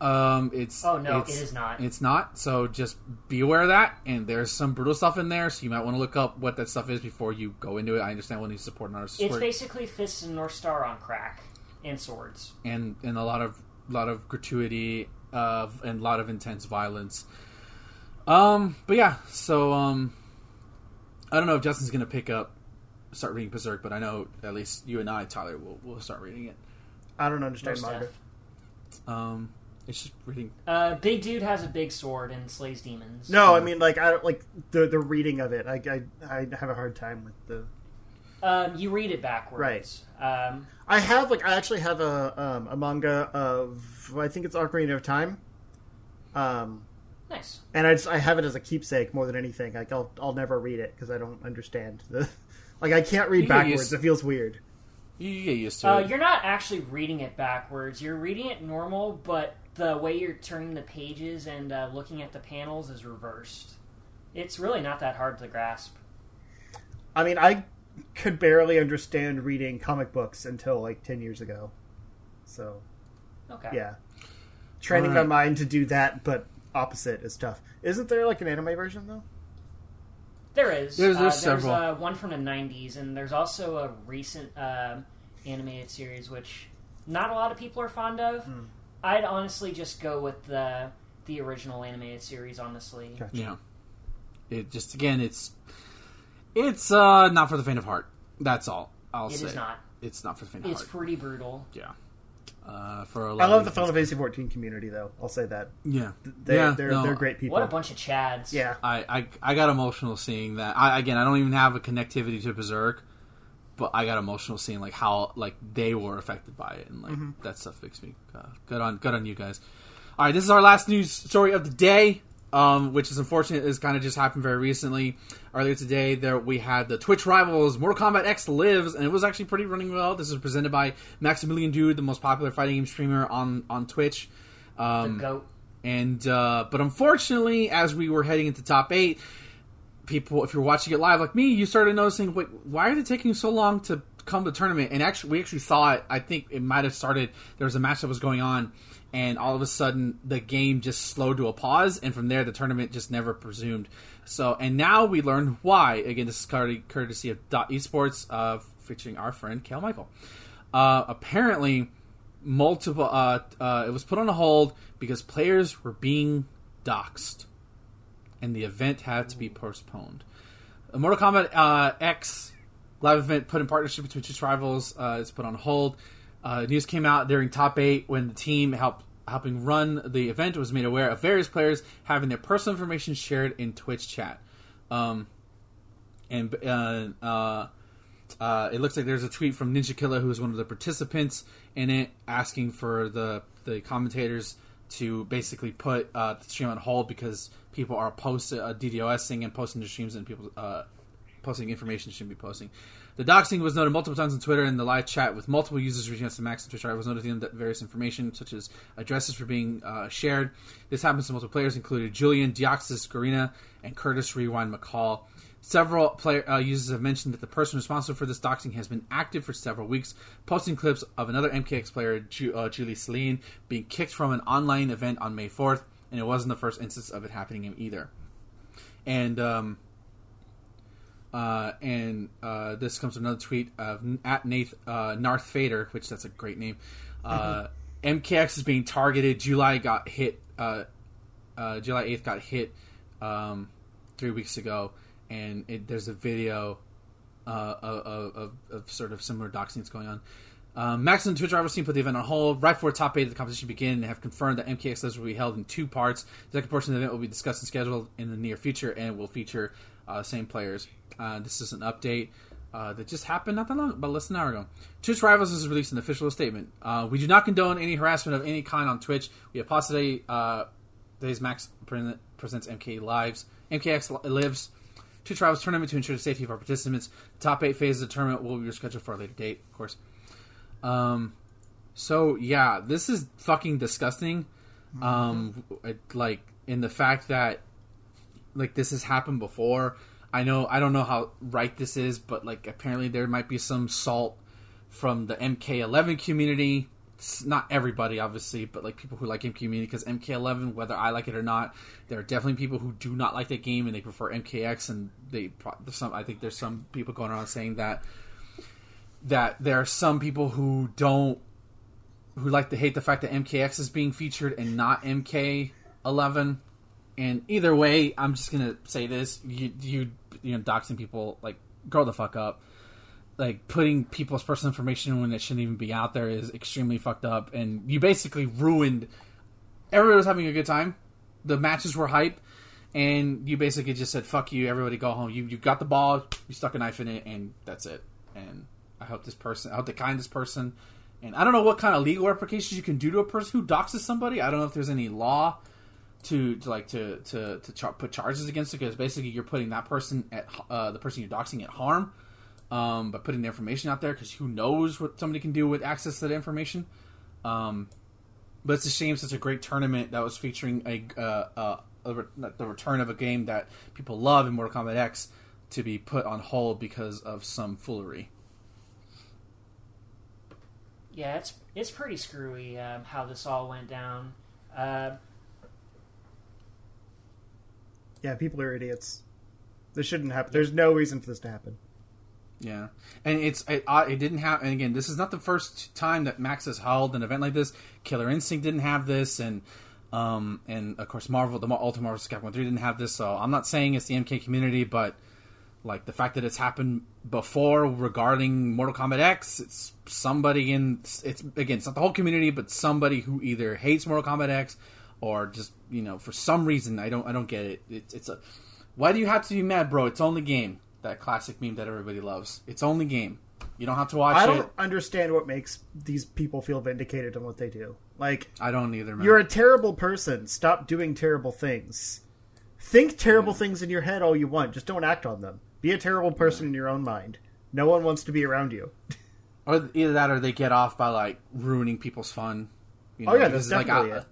[SPEAKER 1] Um, it's
[SPEAKER 3] Oh, no,
[SPEAKER 1] it's,
[SPEAKER 3] it is not.
[SPEAKER 1] It's not. So just be aware of that. And there's some brutal stuff in there, so you might want to look up what that stuff is before you go into it. I understand when you support an artist's
[SPEAKER 3] It's
[SPEAKER 1] work,
[SPEAKER 3] basically Fists and North Star on crack and swords.
[SPEAKER 1] and and a lot of lot of gratuity of and a lot of intense violence. Um, but yeah, so um, I don't know if Justin's gonna pick up start reading Berserk, but I know at least you and I, Tyler, will will start reading it.
[SPEAKER 2] I don't understand manga.
[SPEAKER 1] Um, it's just reading.
[SPEAKER 3] Uh, big dude has a big sword and slays demons.
[SPEAKER 2] No, I mean like I don't like the the reading of it. I I, I have a hard time with the.
[SPEAKER 3] Um, you read it backwards. Right. Um,
[SPEAKER 2] I have like I actually have a um, a manga of I think it's Ocarina of Time. Um,
[SPEAKER 3] nice.
[SPEAKER 2] and I just I have it as a keepsake more than anything. Like I'll I'll never read it because I don't understand the. [laughs] Like I can't read
[SPEAKER 1] You
[SPEAKER 2] backwards.
[SPEAKER 1] used-
[SPEAKER 2] It feels weird.
[SPEAKER 1] You, you get used to
[SPEAKER 3] Uh,
[SPEAKER 1] it.
[SPEAKER 3] you're not actually reading it backwards. You're reading it normal, but the way you're turning the pages and uh, looking at the panels is reversed. It's really not that hard to grasp.
[SPEAKER 2] I mean, I could barely understand reading comic books until like ten years ago. So
[SPEAKER 3] Okay.
[SPEAKER 2] yeah, training
[SPEAKER 1] Alright.
[SPEAKER 2] my mind to do that, but opposite is tough. Isn't there like an anime version though?
[SPEAKER 3] There is.
[SPEAKER 1] There's-
[SPEAKER 3] uh,
[SPEAKER 1] there's
[SPEAKER 3] there's
[SPEAKER 1] several.
[SPEAKER 3] uh, one from the '90s, and there's also a recent um animated series which not a lot of people are fond of.
[SPEAKER 2] Hmm.
[SPEAKER 3] I'd honestly just go with the the original animated series. Honestly,
[SPEAKER 2] Gotcha.
[SPEAKER 1] Yeah. It just again, it's it's uh not for the faint of heart. That's all I'll
[SPEAKER 3] it
[SPEAKER 1] say.
[SPEAKER 3] is not.
[SPEAKER 1] It's not for the faint of
[SPEAKER 3] It's
[SPEAKER 1] heart.
[SPEAKER 3] It's pretty brutal.
[SPEAKER 1] yeah. Uh, for a lot
[SPEAKER 2] I love
[SPEAKER 1] of
[SPEAKER 2] the
[SPEAKER 1] reasons.
[SPEAKER 2] Final Fantasy 14 community though. I'll say that
[SPEAKER 1] Yeah,
[SPEAKER 2] they
[SPEAKER 1] yeah,
[SPEAKER 2] they're
[SPEAKER 1] no,
[SPEAKER 2] they're great people.
[SPEAKER 3] What a bunch of chads.
[SPEAKER 2] Yeah,
[SPEAKER 1] I, I I got emotional seeing that. I again, I don't even have a connectivity to Berserk, but I got emotional seeing like how like they were affected by it, and like
[SPEAKER 2] Mm-hmm.
[SPEAKER 1] that stuff makes me uh, good on good on you guys. All right, this is our last news story of the day, um, which is unfortunate. It's kind of just happened very recently. Earlier today, there we had the Twitch rivals Mortal Kombat X lives, and it was actually pretty running well. This is presented by Maximilian Dood, the most popular fighting game streamer on on Twitch.
[SPEAKER 3] The
[SPEAKER 1] Um,
[SPEAKER 3] goat.
[SPEAKER 1] and uh, but unfortunately, as we were heading into top eight, people, if you're watching it live like me, you started noticing, wait, why are they taking so long to come to the tournament? And actually, we actually saw it. I think it might have started. There was a match that was going on, and all of a sudden, the game just slowed to a pause, and from there, the tournament just never presumed. So, and now we learn why. Again, this is courtesy- of Dot Esports, uh, featuring our friend Kale Michael. Uh, apparently multiple. Uh, uh, it was put on a hold because players were being doxxed, and the event had to be postponed. Mortal Kombat uh, X live event put in partnership between two rivals uh, is put on hold. Uh, news came out during top eight when the team helped helping run the event was made aware of various players having their personal information shared in Twitch chat. Um, and uh, uh, uh, it looks like there's a tweet from Ninja Killer, who is one of the participants in it, asking for the the commentators to basically put uh, the stream on hold because people are posting uh, DDoSing and posting their streams and people uh, posting information shouldn't be posting. The doxing was noted multiple times on Twitter and the live chat with multiple users reaching out to Max and Twitch I was noting that various information such as addresses for being uh, shared. This happens to multiple players, including Julian, Deoxys, Garina, and Curtis Rewind McCall. Several player uh, users have mentioned that the person responsible for this doxing has been active for several weeks, posting clips of another MKX player, Ju- uh, Julie Celine, being kicked from an online event on May 4th, and it wasn't the first instance of it happening either. And um, uh, and uh, this comes from another tweet of at Nath uh, Narth Fader, which that's a great name. Uh, MKX is being targeted. July got hit. Uh, uh, July eighth got hit um, three weeks ago, and it, there's a video uh, of, of, of sort of similar doxing that's going on. Um, Max and Twitch Rivals team put the event on hold right before top eight of the competition began and have confirmed that MKX will be held in two parts. The second portion of the event will be discussed and scheduled in the near future and will feature uh, same players. Uh, this is an update uh, that just happened not that long, but less than an hour ago. Twitch Rivals has released an official statement. Uh, we do not condone any harassment of any kind on Twitch. We today. Uh, today's Max presents MK Lives. MKX lives. Twitch Rivals tournament to ensure the safety of our participants. The top eight phases of the tournament will be rescheduled for a later date, of course. Um, so yeah, this is fucking disgusting. Um, it, like in the fact that like this has happened before. I know I don't know how right this is, but like apparently there might be some salt from the MK11 community. Not everybody, obviously, but like people who like MK community because MK11, whether I like it or not, there are definitely people who do not like that game and they prefer MKX, and they some. I think there's some people going around saying that that there are some people who don't who like to hate the fact that MKX is being featured and not MK11. And either way, I'm just gonna say this: you you you know, doxing people like grow the fuck up. Like putting people's personal information when it shouldn't even be out there is extremely fucked up, and you basically ruined. Everybody was having a good time. The matches were hype, and you basically just said "fuck you." Everybody go home. You you got the ball. You stuck a knife in it, and that's it. And I hope this person, I hope they kind this person. And I don't know what kind of legal repercussions you can do to a person who doxes somebody. I don't know if there's any law to, to like to to, to char- put charges against it because basically you're putting that person at uh, the person you're doxing at harm um, by putting the information out there because who knows what somebody can do with access to that information. Um, but it's a shame such a great tournament that was featuring a, uh, uh, a re- the return of a game that people love in Mortal Kombat X to be put on hold because of some foolery.
[SPEAKER 3] Yeah, it's it's pretty screwy um, how this all went down. Uh,
[SPEAKER 2] yeah, people are idiots. This shouldn't happen. There's no reason for this to happen.
[SPEAKER 1] Yeah, and it's it, uh, it didn't happen. And again, this is not the first time that Max has held an event like this. Killer Instinct didn't have this, and um, and of course Marvel, the Ultimate Marvel Capcom Three didn't have this. So I'm not saying it's the MK community, but like the fact that it's happened before regarding Mortal Kombat X, it's somebody in it's again, it's not the whole community, but somebody who either hates Mortal Kombat X or just you know for some reason I don't I don't get it. It's a why do you have to be mad, bro? It's only game. That classic meme that everybody loves. It's only game. You don't have to watch it.
[SPEAKER 2] I don't understand what makes these people feel vindicated in what they do. Like
[SPEAKER 1] I don't either. Man.
[SPEAKER 2] you're a terrible person. Stop doing terrible things. Think terrible things in your head all you want. Just don't act on them. Be a terrible person in your own mind. No one wants to be around you. [laughs]
[SPEAKER 1] or either that, or they get off by like ruining people's fun. You
[SPEAKER 2] Oh, yeah,
[SPEAKER 1] because,
[SPEAKER 2] that's definitely
[SPEAKER 1] I,
[SPEAKER 2] it.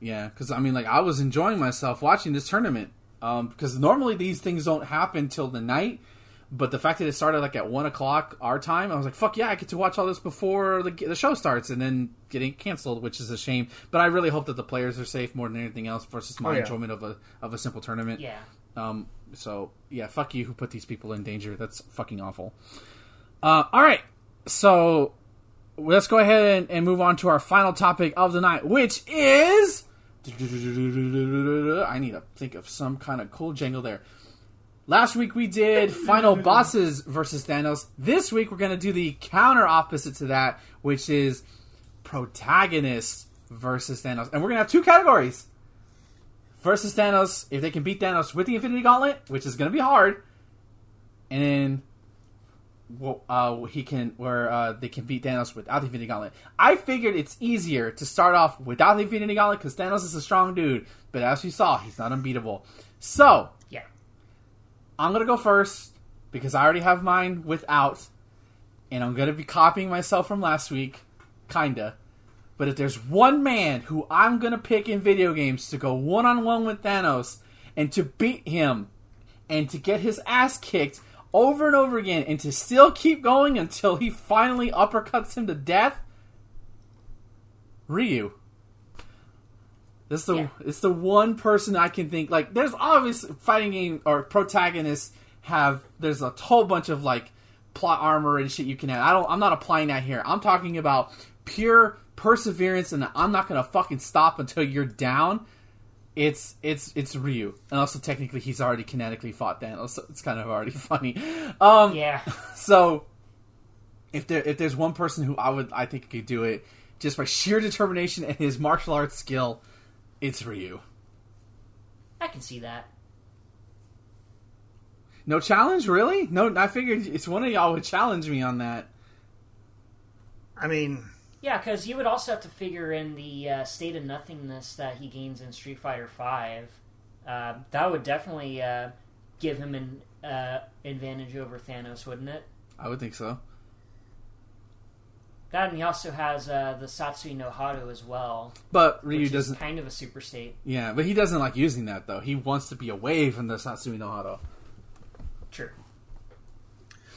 [SPEAKER 1] Yeah, because I mean, like I was enjoying myself watching this tournament. Um, because normally these things don't happen till the night, but the fact that it started like at one o'clock our time, I was like, "Fuck yeah!" I get to watch all this before the, the show starts, and then getting canceled, which is a shame. But I really hope that the players are safe more than anything else versus my
[SPEAKER 2] Oh, yeah.
[SPEAKER 1] enjoyment of a of a simple tournament.
[SPEAKER 3] yeah,
[SPEAKER 1] Um, so yeah, fuck you who put these people in danger. That's fucking awful. Uh, all right, so let's go ahead and, and move on to our final topic of the night, which is. I need to think of some kind of cool jingle there. Last week we did final [laughs] bosses versus Thanos. This week we're going to do the counter opposite to that, which is protagonists versus Thanos. And we're going to have two categories. Versus Thanos, if they can beat Thanos with the Infinity Gauntlet, which is going to be hard. And uh, he can where uh, they can beat Thanos without the Infinity Gauntlet. I figured it's easier to start off without the Infinity Gauntlet because Thanos is a strong dude, but as you saw, he's not unbeatable. So
[SPEAKER 3] Yeah.
[SPEAKER 1] I'm gonna go first because I already have mine without, and I'm gonna be copying myself from last week, kinda. But if there's one man who I'm gonna pick in video games to go one on one with Thanos and to beat him and to get his ass kicked over and over again and to still keep going until he finally uppercuts him to death, Ryu. This the
[SPEAKER 3] Yeah.
[SPEAKER 1] it's the one person I can think like there's obvious fighting game or protagonists have there's a whole bunch of like plot armor and shit you can add. I don't I'm not applying that here. I'm talking about pure perseverance and I'm not gonna fucking stop until you're down. It's it's it's Ryu. And also technically he's already kinetically fought Thanos, so it's kind of already [laughs] funny. Um
[SPEAKER 3] Yeah. [laughs]
[SPEAKER 1] so if there if there's one person who I would I think could do it just by sheer determination and his martial arts skill, it's Ryu.
[SPEAKER 3] I can see that.
[SPEAKER 1] No challenge, really? No, I figured it's one of y'all would challenge me on that.
[SPEAKER 2] I mean,
[SPEAKER 3] Yeah, because you would also have to figure in the uh, state of nothingness that he gains in Street Fighter Five. Uh, that would definitely uh, give him an uh, advantage over Thanos, wouldn't it?
[SPEAKER 1] I would think so.
[SPEAKER 3] That and he also has uh, the Satsui no Hado as well,
[SPEAKER 1] But Ryu
[SPEAKER 3] which
[SPEAKER 1] doesn't.
[SPEAKER 3] is kind of a super state.
[SPEAKER 1] Yeah, but he doesn't like using that though. He wants to be away from the Satsui no Hado.
[SPEAKER 3] True.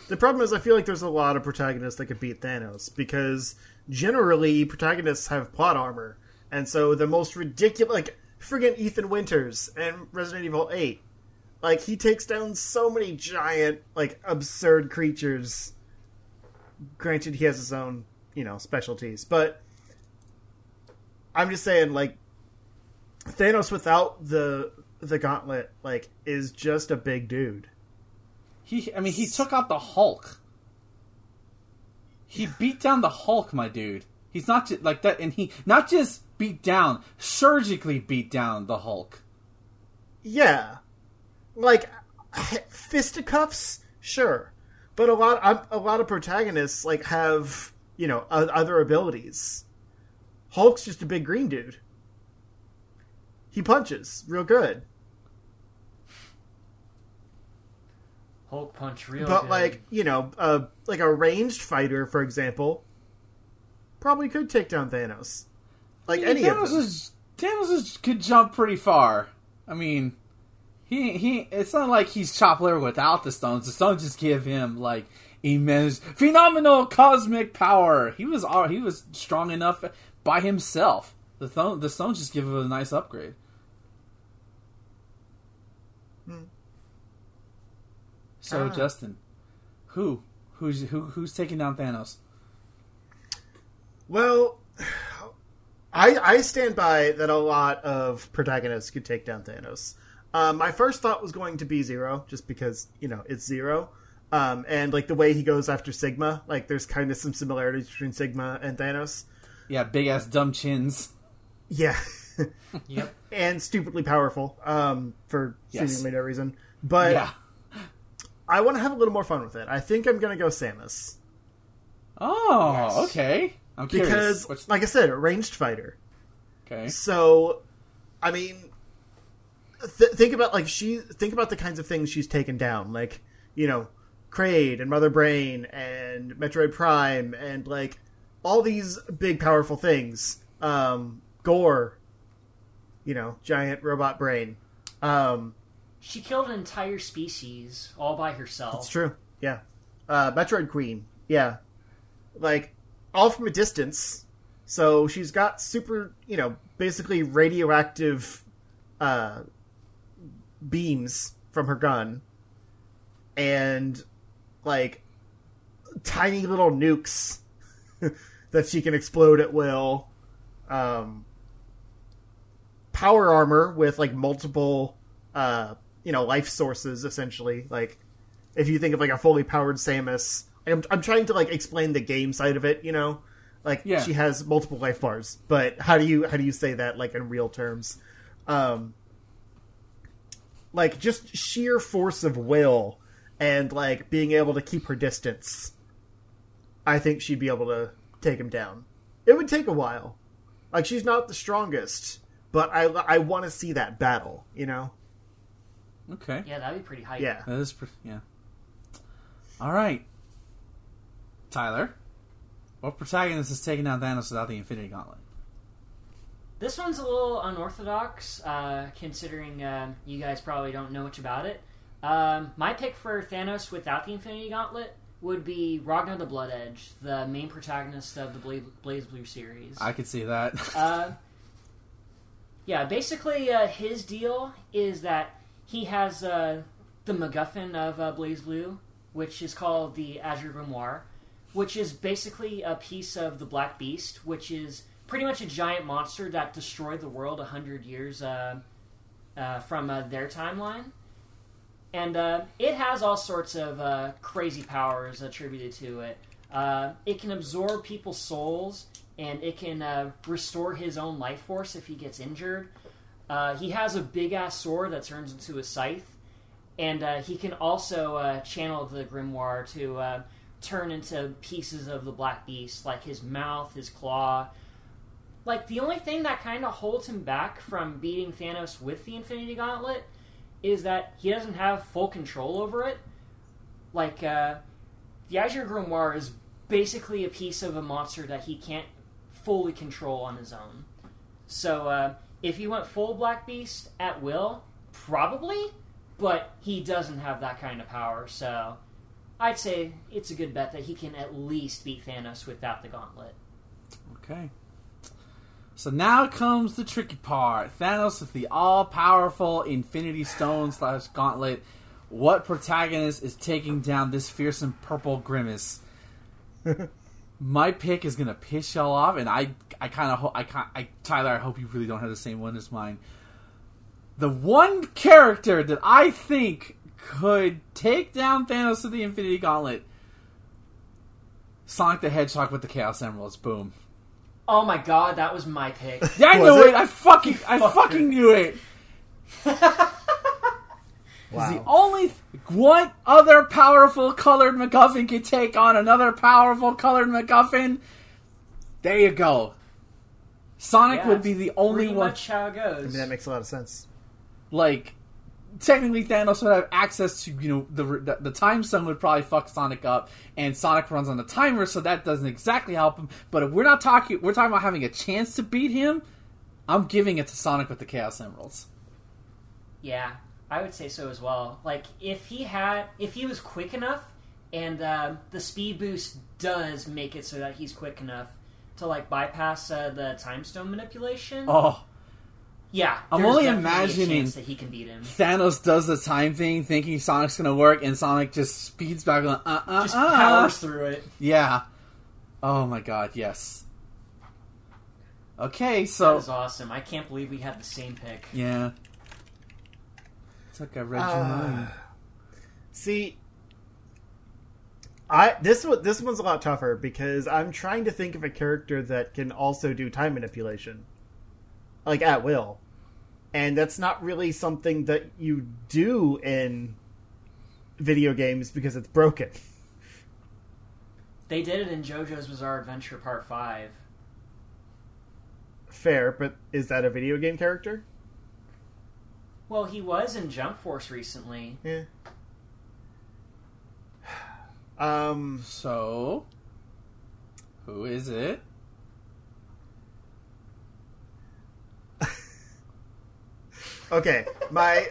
[SPEAKER 2] the problem is I feel like there's a lot of protagonists that could beat Thanos because generally protagonists have plot armor, and so the most ridiculous, like friggin' Ethan Winters and Resident Evil Eight, like he takes down so many giant, like absurd creatures. Granted, he has his own, you know, specialties, but I'm just saying, like Thanos without the the gauntlet, like, is just a big dude.
[SPEAKER 1] He, I mean, he took out the Hulk. He beat down the Hulk, my dude. He's not just like that, and he not just beat down, surgically beat down the Hulk.
[SPEAKER 2] Yeah, like [sighs] fisticuffs, sure, but a lot um, a lot of protagonists like have you know other abilities. Hulk's just a big green dude. He punches real good,
[SPEAKER 3] Hulk punch real
[SPEAKER 2] but
[SPEAKER 3] good.
[SPEAKER 2] like you know, uh, like a ranged fighter, for example, probably could take down Thanos. Like any of
[SPEAKER 1] Thanos
[SPEAKER 2] them.
[SPEAKER 1] is Thanos is, could jump pretty far. I mean, he he. It's not like he's chopped liver without the stones. The stones just give him like immense, phenomenal cosmic power. He was all he was strong enough by himself. The th- the stones just give him a nice upgrade. So
[SPEAKER 2] Ah.
[SPEAKER 1] Justin, who who's who who's taking down Thanos?
[SPEAKER 2] Well, I I stand by that a lot of protagonists could take down Thanos. Um, my first thought was going to be Zero, just because you know it's Zero, um, and like the way he goes after Sigma, like there's kind of some similarities between Sigma and Thanos.
[SPEAKER 1] Yeah, big ass dumb chins.
[SPEAKER 2] Yeah,
[SPEAKER 3] yep. [laughs]
[SPEAKER 2] and stupidly powerful um, for
[SPEAKER 1] Yes.
[SPEAKER 2] seemingly no reason. But
[SPEAKER 1] yeah.
[SPEAKER 2] I want to have a little more fun with it. I think I'm going to go Samus
[SPEAKER 1] Oh,
[SPEAKER 3] Yes.
[SPEAKER 1] okay. I'm curious.
[SPEAKER 2] because,
[SPEAKER 1] What's-
[SPEAKER 2] like I said, a ranged fighter.
[SPEAKER 1] okay.
[SPEAKER 2] So, I mean, th- think about like she think about the kinds of things she's taken down, like you know, Kraid and Mother Brain and Metroid Prime and like all these big powerful things. Um, Gore, you know, giant robot brain. Um,
[SPEAKER 3] She killed an entire species all by herself.
[SPEAKER 2] That's true. Yeah. Uh, Metroid Queen. Yeah. Like, all from a distance. So she's got super, you know, basically radioactive uh, beams from her gun. And, like, tiny little nukes [laughs] that she can explode at will. Um, power armor with like multiple, uh, you know, life sources essentially. Like if you think of like a fully powered Samus, I'm, I'm trying to like explain the game side of it. You know, like
[SPEAKER 1] Yeah.
[SPEAKER 2] she has multiple life bars, but how do you how do you say that like in real terms? Um, like just sheer force of will and like being able to keep her distance. I think she'd be able to take him down. It would take a while. Like she's not the strongest, but I I want to see that battle. You know?
[SPEAKER 1] Okay.
[SPEAKER 3] Yeah, that'd be pretty hype.
[SPEAKER 2] Yeah.
[SPEAKER 1] That is, pre- yeah. All right, Tyler. What protagonist is taking down Thanos without the Infinity Gauntlet?
[SPEAKER 3] This one's a little unorthodox, uh, considering um, you guys probably don't know much about it. Um, my pick for Thanos without the Infinity Gauntlet would be Ragna the Bloodedge, the main protagonist of the Bla- BlazBlue series.
[SPEAKER 1] I could see that.
[SPEAKER 3] Uh, yeah, basically, uh, his deal is that he has uh, the MacGuffin of uh, BlazBlue, which is called the Azure Grimoire, which is basically a piece of the Black Beast, which is pretty much a giant monster that destroyed the world a hundred years uh, uh, from uh, their timeline. And uh, it has all sorts of crazy powers attributed to it. It can absorb people's souls, and it can restore his own life force if he gets injured. Uh, he has a big ass sword that turns into a scythe, and uh, he can also uh, channel the grimoire to uh, turn into pieces of the Black Beast, like his mouth, his claw. Like the only thing that kind of holds him back from beating Thanos with the Infinity Gauntlet is that he doesn't have full control over it. Like uh, the Azure Grimoire is basically a piece of a monster that he can't fully control on his own. So uh, if he went full Black Beast at will, probably, but he doesn't have that kind of power. So I'd say it's a good bet that he can at least beat Thanos without the gauntlet.
[SPEAKER 1] Okay. So now comes the tricky part. Thanos with the all-powerful Infinity Stone slash Gauntlet. What protagonist is taking down this fearsome purple grimace? [laughs] My pick is gonna piss y'all off, and I, I kind of, ho- I, kind, I, Tyler, I hope you really don't have the same one as mine. The one character that I think could take down Thanos with the Infinity Gauntlet, Sonic the Hedgehog with the Chaos Emeralds. Boom.
[SPEAKER 3] Oh my god, that was my pick.
[SPEAKER 1] Yeah, I
[SPEAKER 2] Was
[SPEAKER 1] knew it?
[SPEAKER 2] it?
[SPEAKER 1] I fucking, I fucking knew it. [laughs]
[SPEAKER 2] Wow.
[SPEAKER 1] The only th- what other powerful colored MacGuffin could take on another powerful colored MacGuffin? There you go. Sonic
[SPEAKER 3] Yeah,
[SPEAKER 1] would be the only
[SPEAKER 3] Pretty
[SPEAKER 1] one.
[SPEAKER 3] much how it goes.
[SPEAKER 2] I mean, that makes a lot of sense.
[SPEAKER 1] Like, technically, Thanos would have access to you know the the, the time stone would probably fuck Sonic up, and Sonic runs on the timer, so that doesn't exactly help him. But if we're not talking, we're talking about having a chance to beat him. I'm giving it to Sonic with the Chaos Emeralds.
[SPEAKER 3] Yeah, I would say so as well. Like if he had, if he was quick enough, and uh, the speed boost does make it so that he's quick enough to like bypass uh, the time stone manipulation.
[SPEAKER 1] Oh.
[SPEAKER 3] yeah,
[SPEAKER 1] I'm only imagining-
[SPEAKER 3] that he can beat him.
[SPEAKER 1] Thanos does the time thing, thinking Sonic's gonna work, and Sonic just speeds back. Going, uh, uh,
[SPEAKER 3] Just
[SPEAKER 1] uh.
[SPEAKER 3] powers through it.
[SPEAKER 1] Yeah. Oh my god, yes. Okay,
[SPEAKER 3] That
[SPEAKER 1] so
[SPEAKER 3] is awesome. I can't believe we had the same pick.
[SPEAKER 1] yeah. It's like I read your
[SPEAKER 2] Uh,
[SPEAKER 1] mind.
[SPEAKER 2] See, I this one this one's a lot tougher because I'm trying to think of a character that can also do time manipulation, like at will, and that's not really something that you do in video games because it's broken.
[SPEAKER 3] They did it in JoJo's Bizarre Adventure Part Five.
[SPEAKER 2] Fair, but is that a video game character?
[SPEAKER 3] Well, he was in Jump Force recently.
[SPEAKER 2] Yeah. [sighs] Um.
[SPEAKER 1] So, who is it? [laughs]
[SPEAKER 2] Okay, my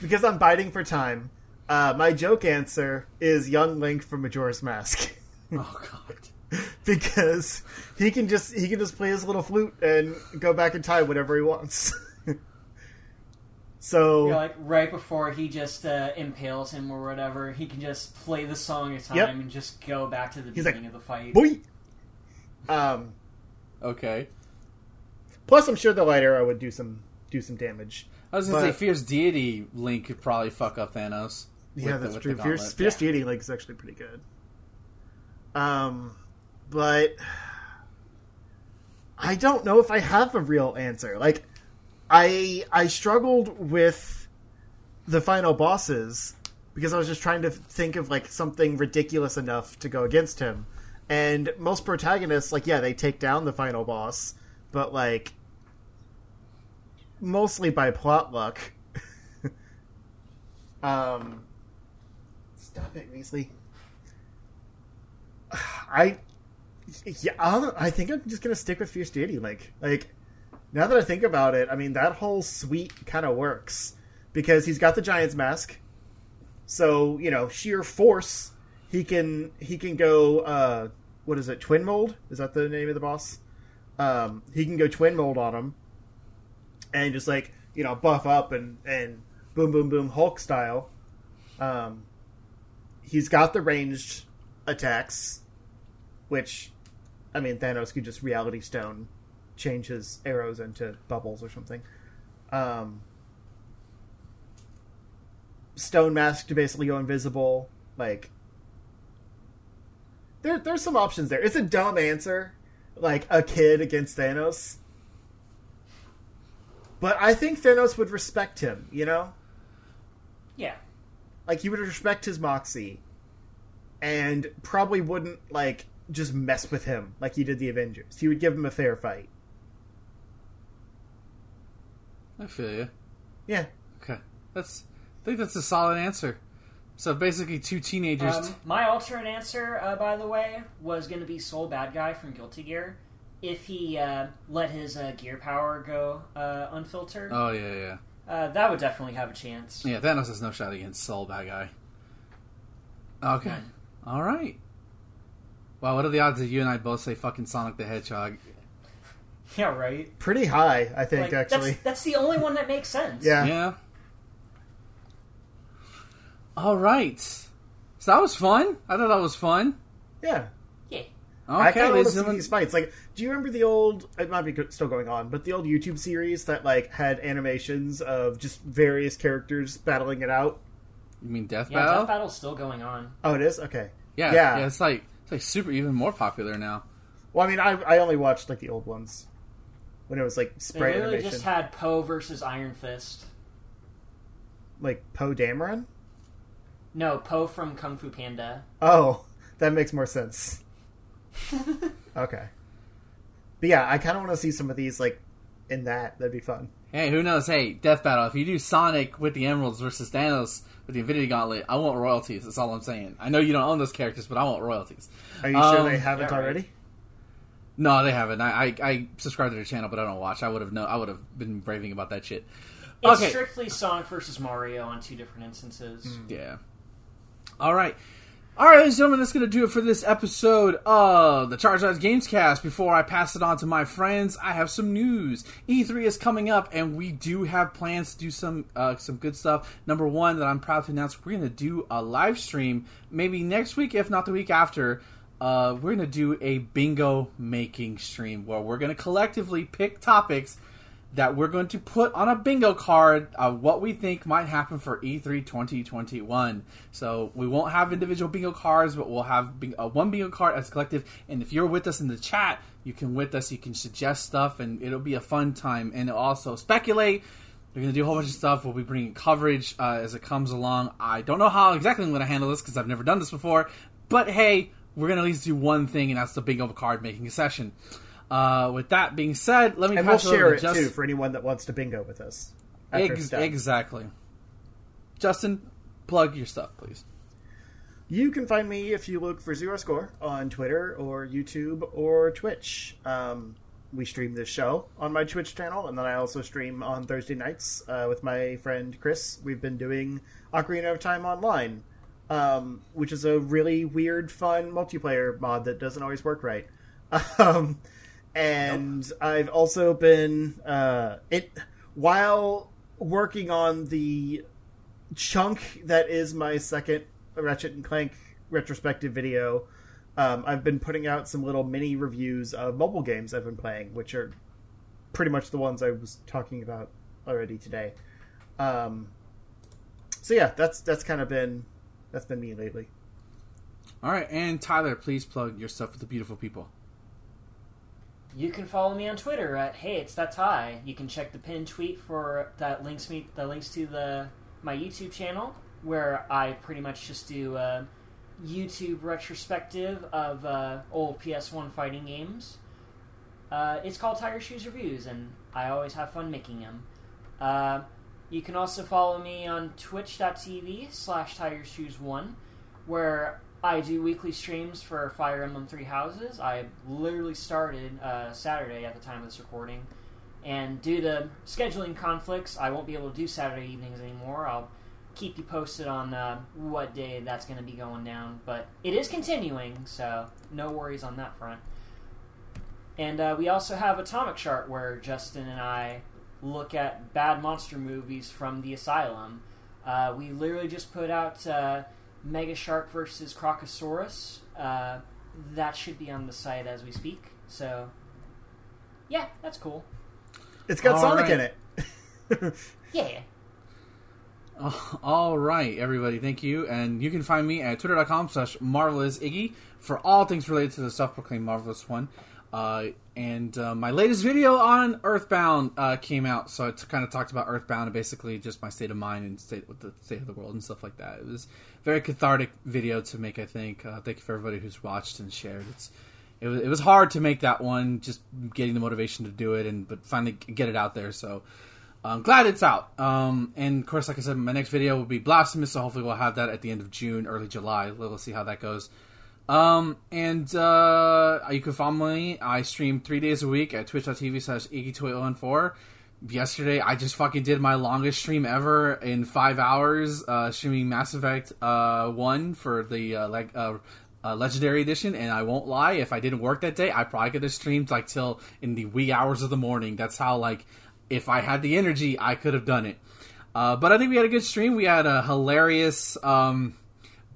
[SPEAKER 2] because I'm biting for time. Uh, my joke answer is young Link from Majora's Mask [laughs]
[SPEAKER 1] Oh god.
[SPEAKER 2] because he can just he can just play his little flute and go back in time whenever he wants. [laughs] so
[SPEAKER 3] You know, like right before he just uh, impales him or whatever, he can just play the song a time
[SPEAKER 2] Yep.
[SPEAKER 3] and just go back to the
[SPEAKER 2] He's like,
[SPEAKER 3] beginning of the fight.
[SPEAKER 2] boy, Um,
[SPEAKER 1] Okay.
[SPEAKER 2] plus, I'm sure the light arrow would do some do some damage.
[SPEAKER 1] I was gonna
[SPEAKER 2] But-
[SPEAKER 1] say Fierce Deity Link could probably fuck up Thanos.
[SPEAKER 2] Yeah,
[SPEAKER 1] the-
[SPEAKER 2] that's
[SPEAKER 1] with
[SPEAKER 2] true. Fierce,
[SPEAKER 1] gauntlet.
[SPEAKER 2] Fierce
[SPEAKER 3] Yeah.
[SPEAKER 2] Deity Link is actually pretty good. Um, but [sighs] I don't know if I have a real answer. Like, I I struggled with the final bosses because I was just trying to think of like something ridiculous enough to go against him. And most protagonists, like, yeah, they take down the final boss, but like mostly by plot luck. [laughs] um, stop it, Weasley. [sighs] I, yeah, I'll, I think I'm just gonna stick with Fierce Deity Like, Like, now that I think about it, I mean that whole suite kind of works because he's got the Giant's Mask, so you know sheer force. He can he can go. Uh, what is it? Twinmold? Is that the name of the boss? Um, he can go Twinmold on him, and just like you know buff up and and boom boom boom Hulk style. Um, he's got the ranged attacks, which I mean Thanos could just Reality Stone change his arrows into bubbles or something. Um, Stone Mask to basically go invisible, like. There, there's some options there. It's a dumb answer, like a kid against Thanos. But I think Thanos would respect him, you know?
[SPEAKER 3] Yeah.
[SPEAKER 2] Like he would respect his moxie and probably wouldn't like just mess with him like he did the Avengers. He would give him a fair fight.
[SPEAKER 1] I feel you.
[SPEAKER 2] Yeah.
[SPEAKER 1] Okay, that's. I think that's a solid answer. So basically, two teenagers.
[SPEAKER 3] Um, my alternate answer, uh, by the way, was going to be Sol Badguy from Guilty Gear. If he uh, let his uh, gear power go uh, unfiltered,
[SPEAKER 1] oh yeah, yeah,
[SPEAKER 3] uh, that would definitely have a chance.
[SPEAKER 1] yeah. Thanos has no shot against Sol Badguy. Okay, all right. Wow, what are the odds that you and I both say fucking Sonic the Hedgehog? [laughs]
[SPEAKER 3] Yeah, right.
[SPEAKER 2] Pretty high, I think
[SPEAKER 3] Like,
[SPEAKER 2] actually.
[SPEAKER 3] that's, that's the only one that makes sense.
[SPEAKER 2] Yeah.
[SPEAKER 1] Yeah. All right. So that was fun. I thought that was fun.
[SPEAKER 2] Yeah.
[SPEAKER 3] Yeah.
[SPEAKER 2] I kind of want to
[SPEAKER 1] ladies
[SPEAKER 2] see these fights. Like, do you remember the old? It might be still going on, but the old YouTube series that like had animations of just various characters battling it out.
[SPEAKER 1] You mean Death
[SPEAKER 3] Yeah,
[SPEAKER 1] Battle?
[SPEAKER 3] Death Battle's still going on.
[SPEAKER 2] Oh, it is okay.
[SPEAKER 1] Yeah,
[SPEAKER 2] Yeah.
[SPEAKER 1] yeah, It's like it's like super even more popular now.
[SPEAKER 2] Well, I mean, I I only watched like the old ones when it was like
[SPEAKER 3] They
[SPEAKER 2] spray
[SPEAKER 3] they
[SPEAKER 2] animation,
[SPEAKER 3] just had Poe versus Iron Fist.
[SPEAKER 2] like Poe Dameron.
[SPEAKER 3] No, Po from Kung Fu Panda.
[SPEAKER 2] Oh, [laughs] that makes more sense. [laughs] Okay, but yeah, I kind of want to see some of these like in that. That'd be fun.
[SPEAKER 1] Hey, who knows? Hey, Death Battle. If you do Sonic with the Emeralds versus Thanos with the Infinity Gauntlet, I want royalties. That's all I'm saying. I know you don't own those characters, but I want royalties.
[SPEAKER 2] Are you sure
[SPEAKER 1] Um,
[SPEAKER 2] they haven't
[SPEAKER 3] yeah, right.
[SPEAKER 2] already?
[SPEAKER 1] No, they haven't. I, I, I subscribe to their channel, but I don't watch. I would have known. I would have been raving about that shit.
[SPEAKER 3] It's
[SPEAKER 1] Okay.
[SPEAKER 3] strictly Sonic versus Mario on two different instances.
[SPEAKER 1] Yeah. All right. All right, ladies and gentlemen, that's going to do it for this episode of the Charge Lights Gamescast. Before I pass it on to my friends, I have some news. E3 is coming up, and we do have plans to do some uh, some good stuff. Number one, that I'm proud to announce, we're going to do a live stream maybe next week, if not the week after. Uh, we're to do a bingo making stream where we're to collectively pick topics that we're going to put on a bingo card of what we think might happen for E E3 2021. So we won't have individual bingo cards, but we'll have bing- uh, one bingo card as a collective. And if you're with us in the chat, you can with us, you can suggest stuff, and it'll be a fun time. And also speculate. We're to do a whole bunch of stuff. We'll be bringing coverage uh, as it comes along. I don't know how exactly I'm to handle this because I've never done this before. But hey, we're going to at least do one thing, and that's the bingo card making session. Uh, with that being said, let me
[SPEAKER 2] And we'll share it
[SPEAKER 1] Justin.
[SPEAKER 2] too for anyone that wants to bingo with us.
[SPEAKER 1] Ex- exactly. Justin, plug your stuff, please.
[SPEAKER 2] You can find me if you look for Zero Score on Twitter or YouTube or Twitch. Um, we stream this show on my Twitch channel, and then I also stream on Thursday nights uh, with my friend Chris. We've been doing Ocarina of Time Online, um, which is a really weird, fun multiplayer mod that doesn't always work right. [laughs] Um, and I've also been uh, it while working on the chunk that is my second Ratchet and Clank retrospective video. um, I've been putting out some little mini reviews of mobile games I've been playing, which are pretty much the ones I was talking about already today. Um, so yeah, that's that's kind of been that's been me lately.
[SPEAKER 1] All right, and Tyler, please plug your stuff with the beautiful people.
[SPEAKER 3] You can follow me on Twitter at Hey It's That Ty. You can check the pinned tweet for that links me the links to the my YouTube channel where I pretty much just do a YouTube retrospective of uh, old PS1 fighting games. Uh, it's called Tiger Shoes Reviews, and I always have fun making them. Uh, you can also follow me on twitch.tv slash Tiger Shoes 1 where I do weekly streams for Fire Emblem Three Houses. I literally started uh, Saturday at the time of this recording, and due to scheduling conflicts, I won't be able to do Saturday evenings anymore. I'll keep you posted on uh, what day that's going to be going down, but it is continuing, so no worries on that front. And uh, we also have Atomic Chart, where Justin and I look at bad monster movies from the asylum. Uh, we literally just put out uh, Mega Shark versus Crocosaurus. Uh, that should be on the site as we speak. So, yeah, that's cool.
[SPEAKER 2] It's got
[SPEAKER 1] All
[SPEAKER 2] Sonic
[SPEAKER 1] right.
[SPEAKER 2] in it. [laughs]
[SPEAKER 3] Yeah.
[SPEAKER 1] All right, everybody, thank you. And you can find me at twitter.com slash marvelous iggy for all things related to the self-proclaimed marvelous one. Uh, and uh, my latest video on Earthbound uh, came out, so I t- kind of talked about Earthbound and basically just my state of mind and state with the state of the world and stuff like that. It was a very cathartic video to make. I think. Uh, thank you for everybody who's watched and shared. It's it was it was hard to make that one, just getting the motivation to do it, and but finally get it out there. So I'm glad it's out. Um, and of course, like I said, my next video will be Blasphemous, so hopefully we'll have that at the end of June, early July. We'll see how that goes. Um, and uh, you can follow me. I stream three days a week at twitch.tv slash iggy2014. Yesterday, I just fucking did my longest stream ever in five hours, uh, streaming Mass Effect uh, 1 for the uh, leg- uh, uh, Legendary Edition. And I won't lie, if I didn't work that day, I probably could have streamed like till in the wee hours of the morning. That's how, like, if I had the energy, I could have done it. Uh, but I think we had a good stream. We had a hilarious um,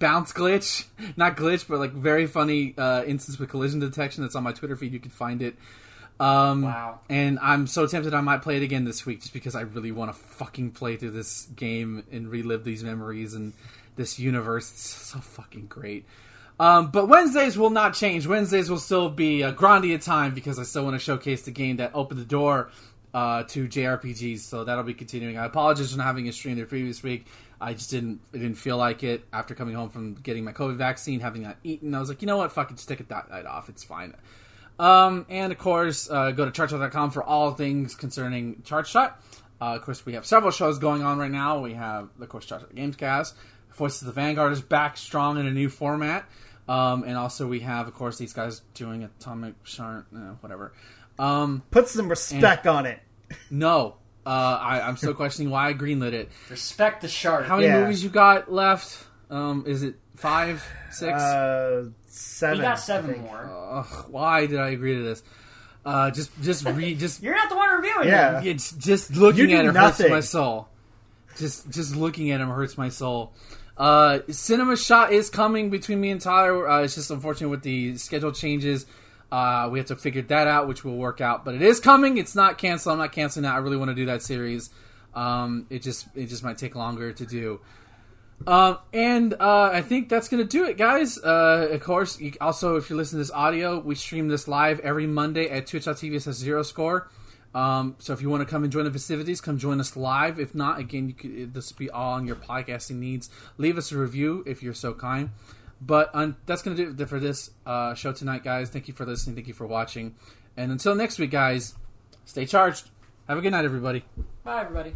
[SPEAKER 1] bounce glitch, [laughs] not glitch, but like very funny uh, instance with collision detection. That's on my Twitter feed. You can find it. Um,
[SPEAKER 3] Wow.
[SPEAKER 1] And I'm so tempted I might play it again this week, just because I really want to fucking play through this game and relive these memories and this universe. It's so fucking great. Um, but Wednesdays will not change. Wednesdays will still be a Grandia time because I still want to showcase the game that opened the door uh, to JRPGs. So that'll be continuing. I apologize for not having a stream the previous week. I just didn't. I didn't feel like it after coming home from getting my COVID vaccine, having not eaten. I was like, you know what? Fucking stick it that night off. It's fine. Um, and of course, uh, go to chargeshot.com for all things concerning ChargeShot. Uh, of course, we have several shows going on right now. We have, of course, ChargeShot Gamescast. Voices of the Vanguard is back strong in a new format. Um, and also we have, of course, these guys doing Atomic Shark, uh, whatever. Um,
[SPEAKER 2] Put some respect on it.
[SPEAKER 1] no, I, I'm still questioning why I greenlit it.
[SPEAKER 3] Respect the shark.
[SPEAKER 1] How many
[SPEAKER 2] Yeah.
[SPEAKER 1] movies you got left? Um, is it five, six?
[SPEAKER 2] Uh, seven.
[SPEAKER 3] we got seven more.
[SPEAKER 1] Ugh, why did I agree to this? Uh, just, just read, [laughs] just
[SPEAKER 3] You're not the one reviewing
[SPEAKER 2] Yeah.
[SPEAKER 3] them.
[SPEAKER 1] It's just looking
[SPEAKER 2] You do
[SPEAKER 1] at it
[SPEAKER 2] nothing.
[SPEAKER 1] hurts my soul. Just just looking at him hurts my soul. Uh, Cinema Shot is coming between me and Tyler. Uh, it's just unfortunate with the schedule changes. Uh, we have to figure that out, which will work out. But it is coming. It's not canceled. I'm not canceling that. I really want to do that series. Um, it just it just might take longer to do. Um, and uh, I think that's gonna do it, guys. Uh, of course, you, also if you listen to this audio, we stream this live every Monday at twitch.tv slash zero score. Um, so if you want to come and join the festivities, come join us live. If not, again, could, this will be all on your podcasting needs. Leave us a review if you're so kind. But um, that's going to do it for this uh, show tonight, guys. Thank you for listening. Thank you for watching. And until next week, guys, stay charged. Have a good night, everybody.
[SPEAKER 3] Bye, everybody.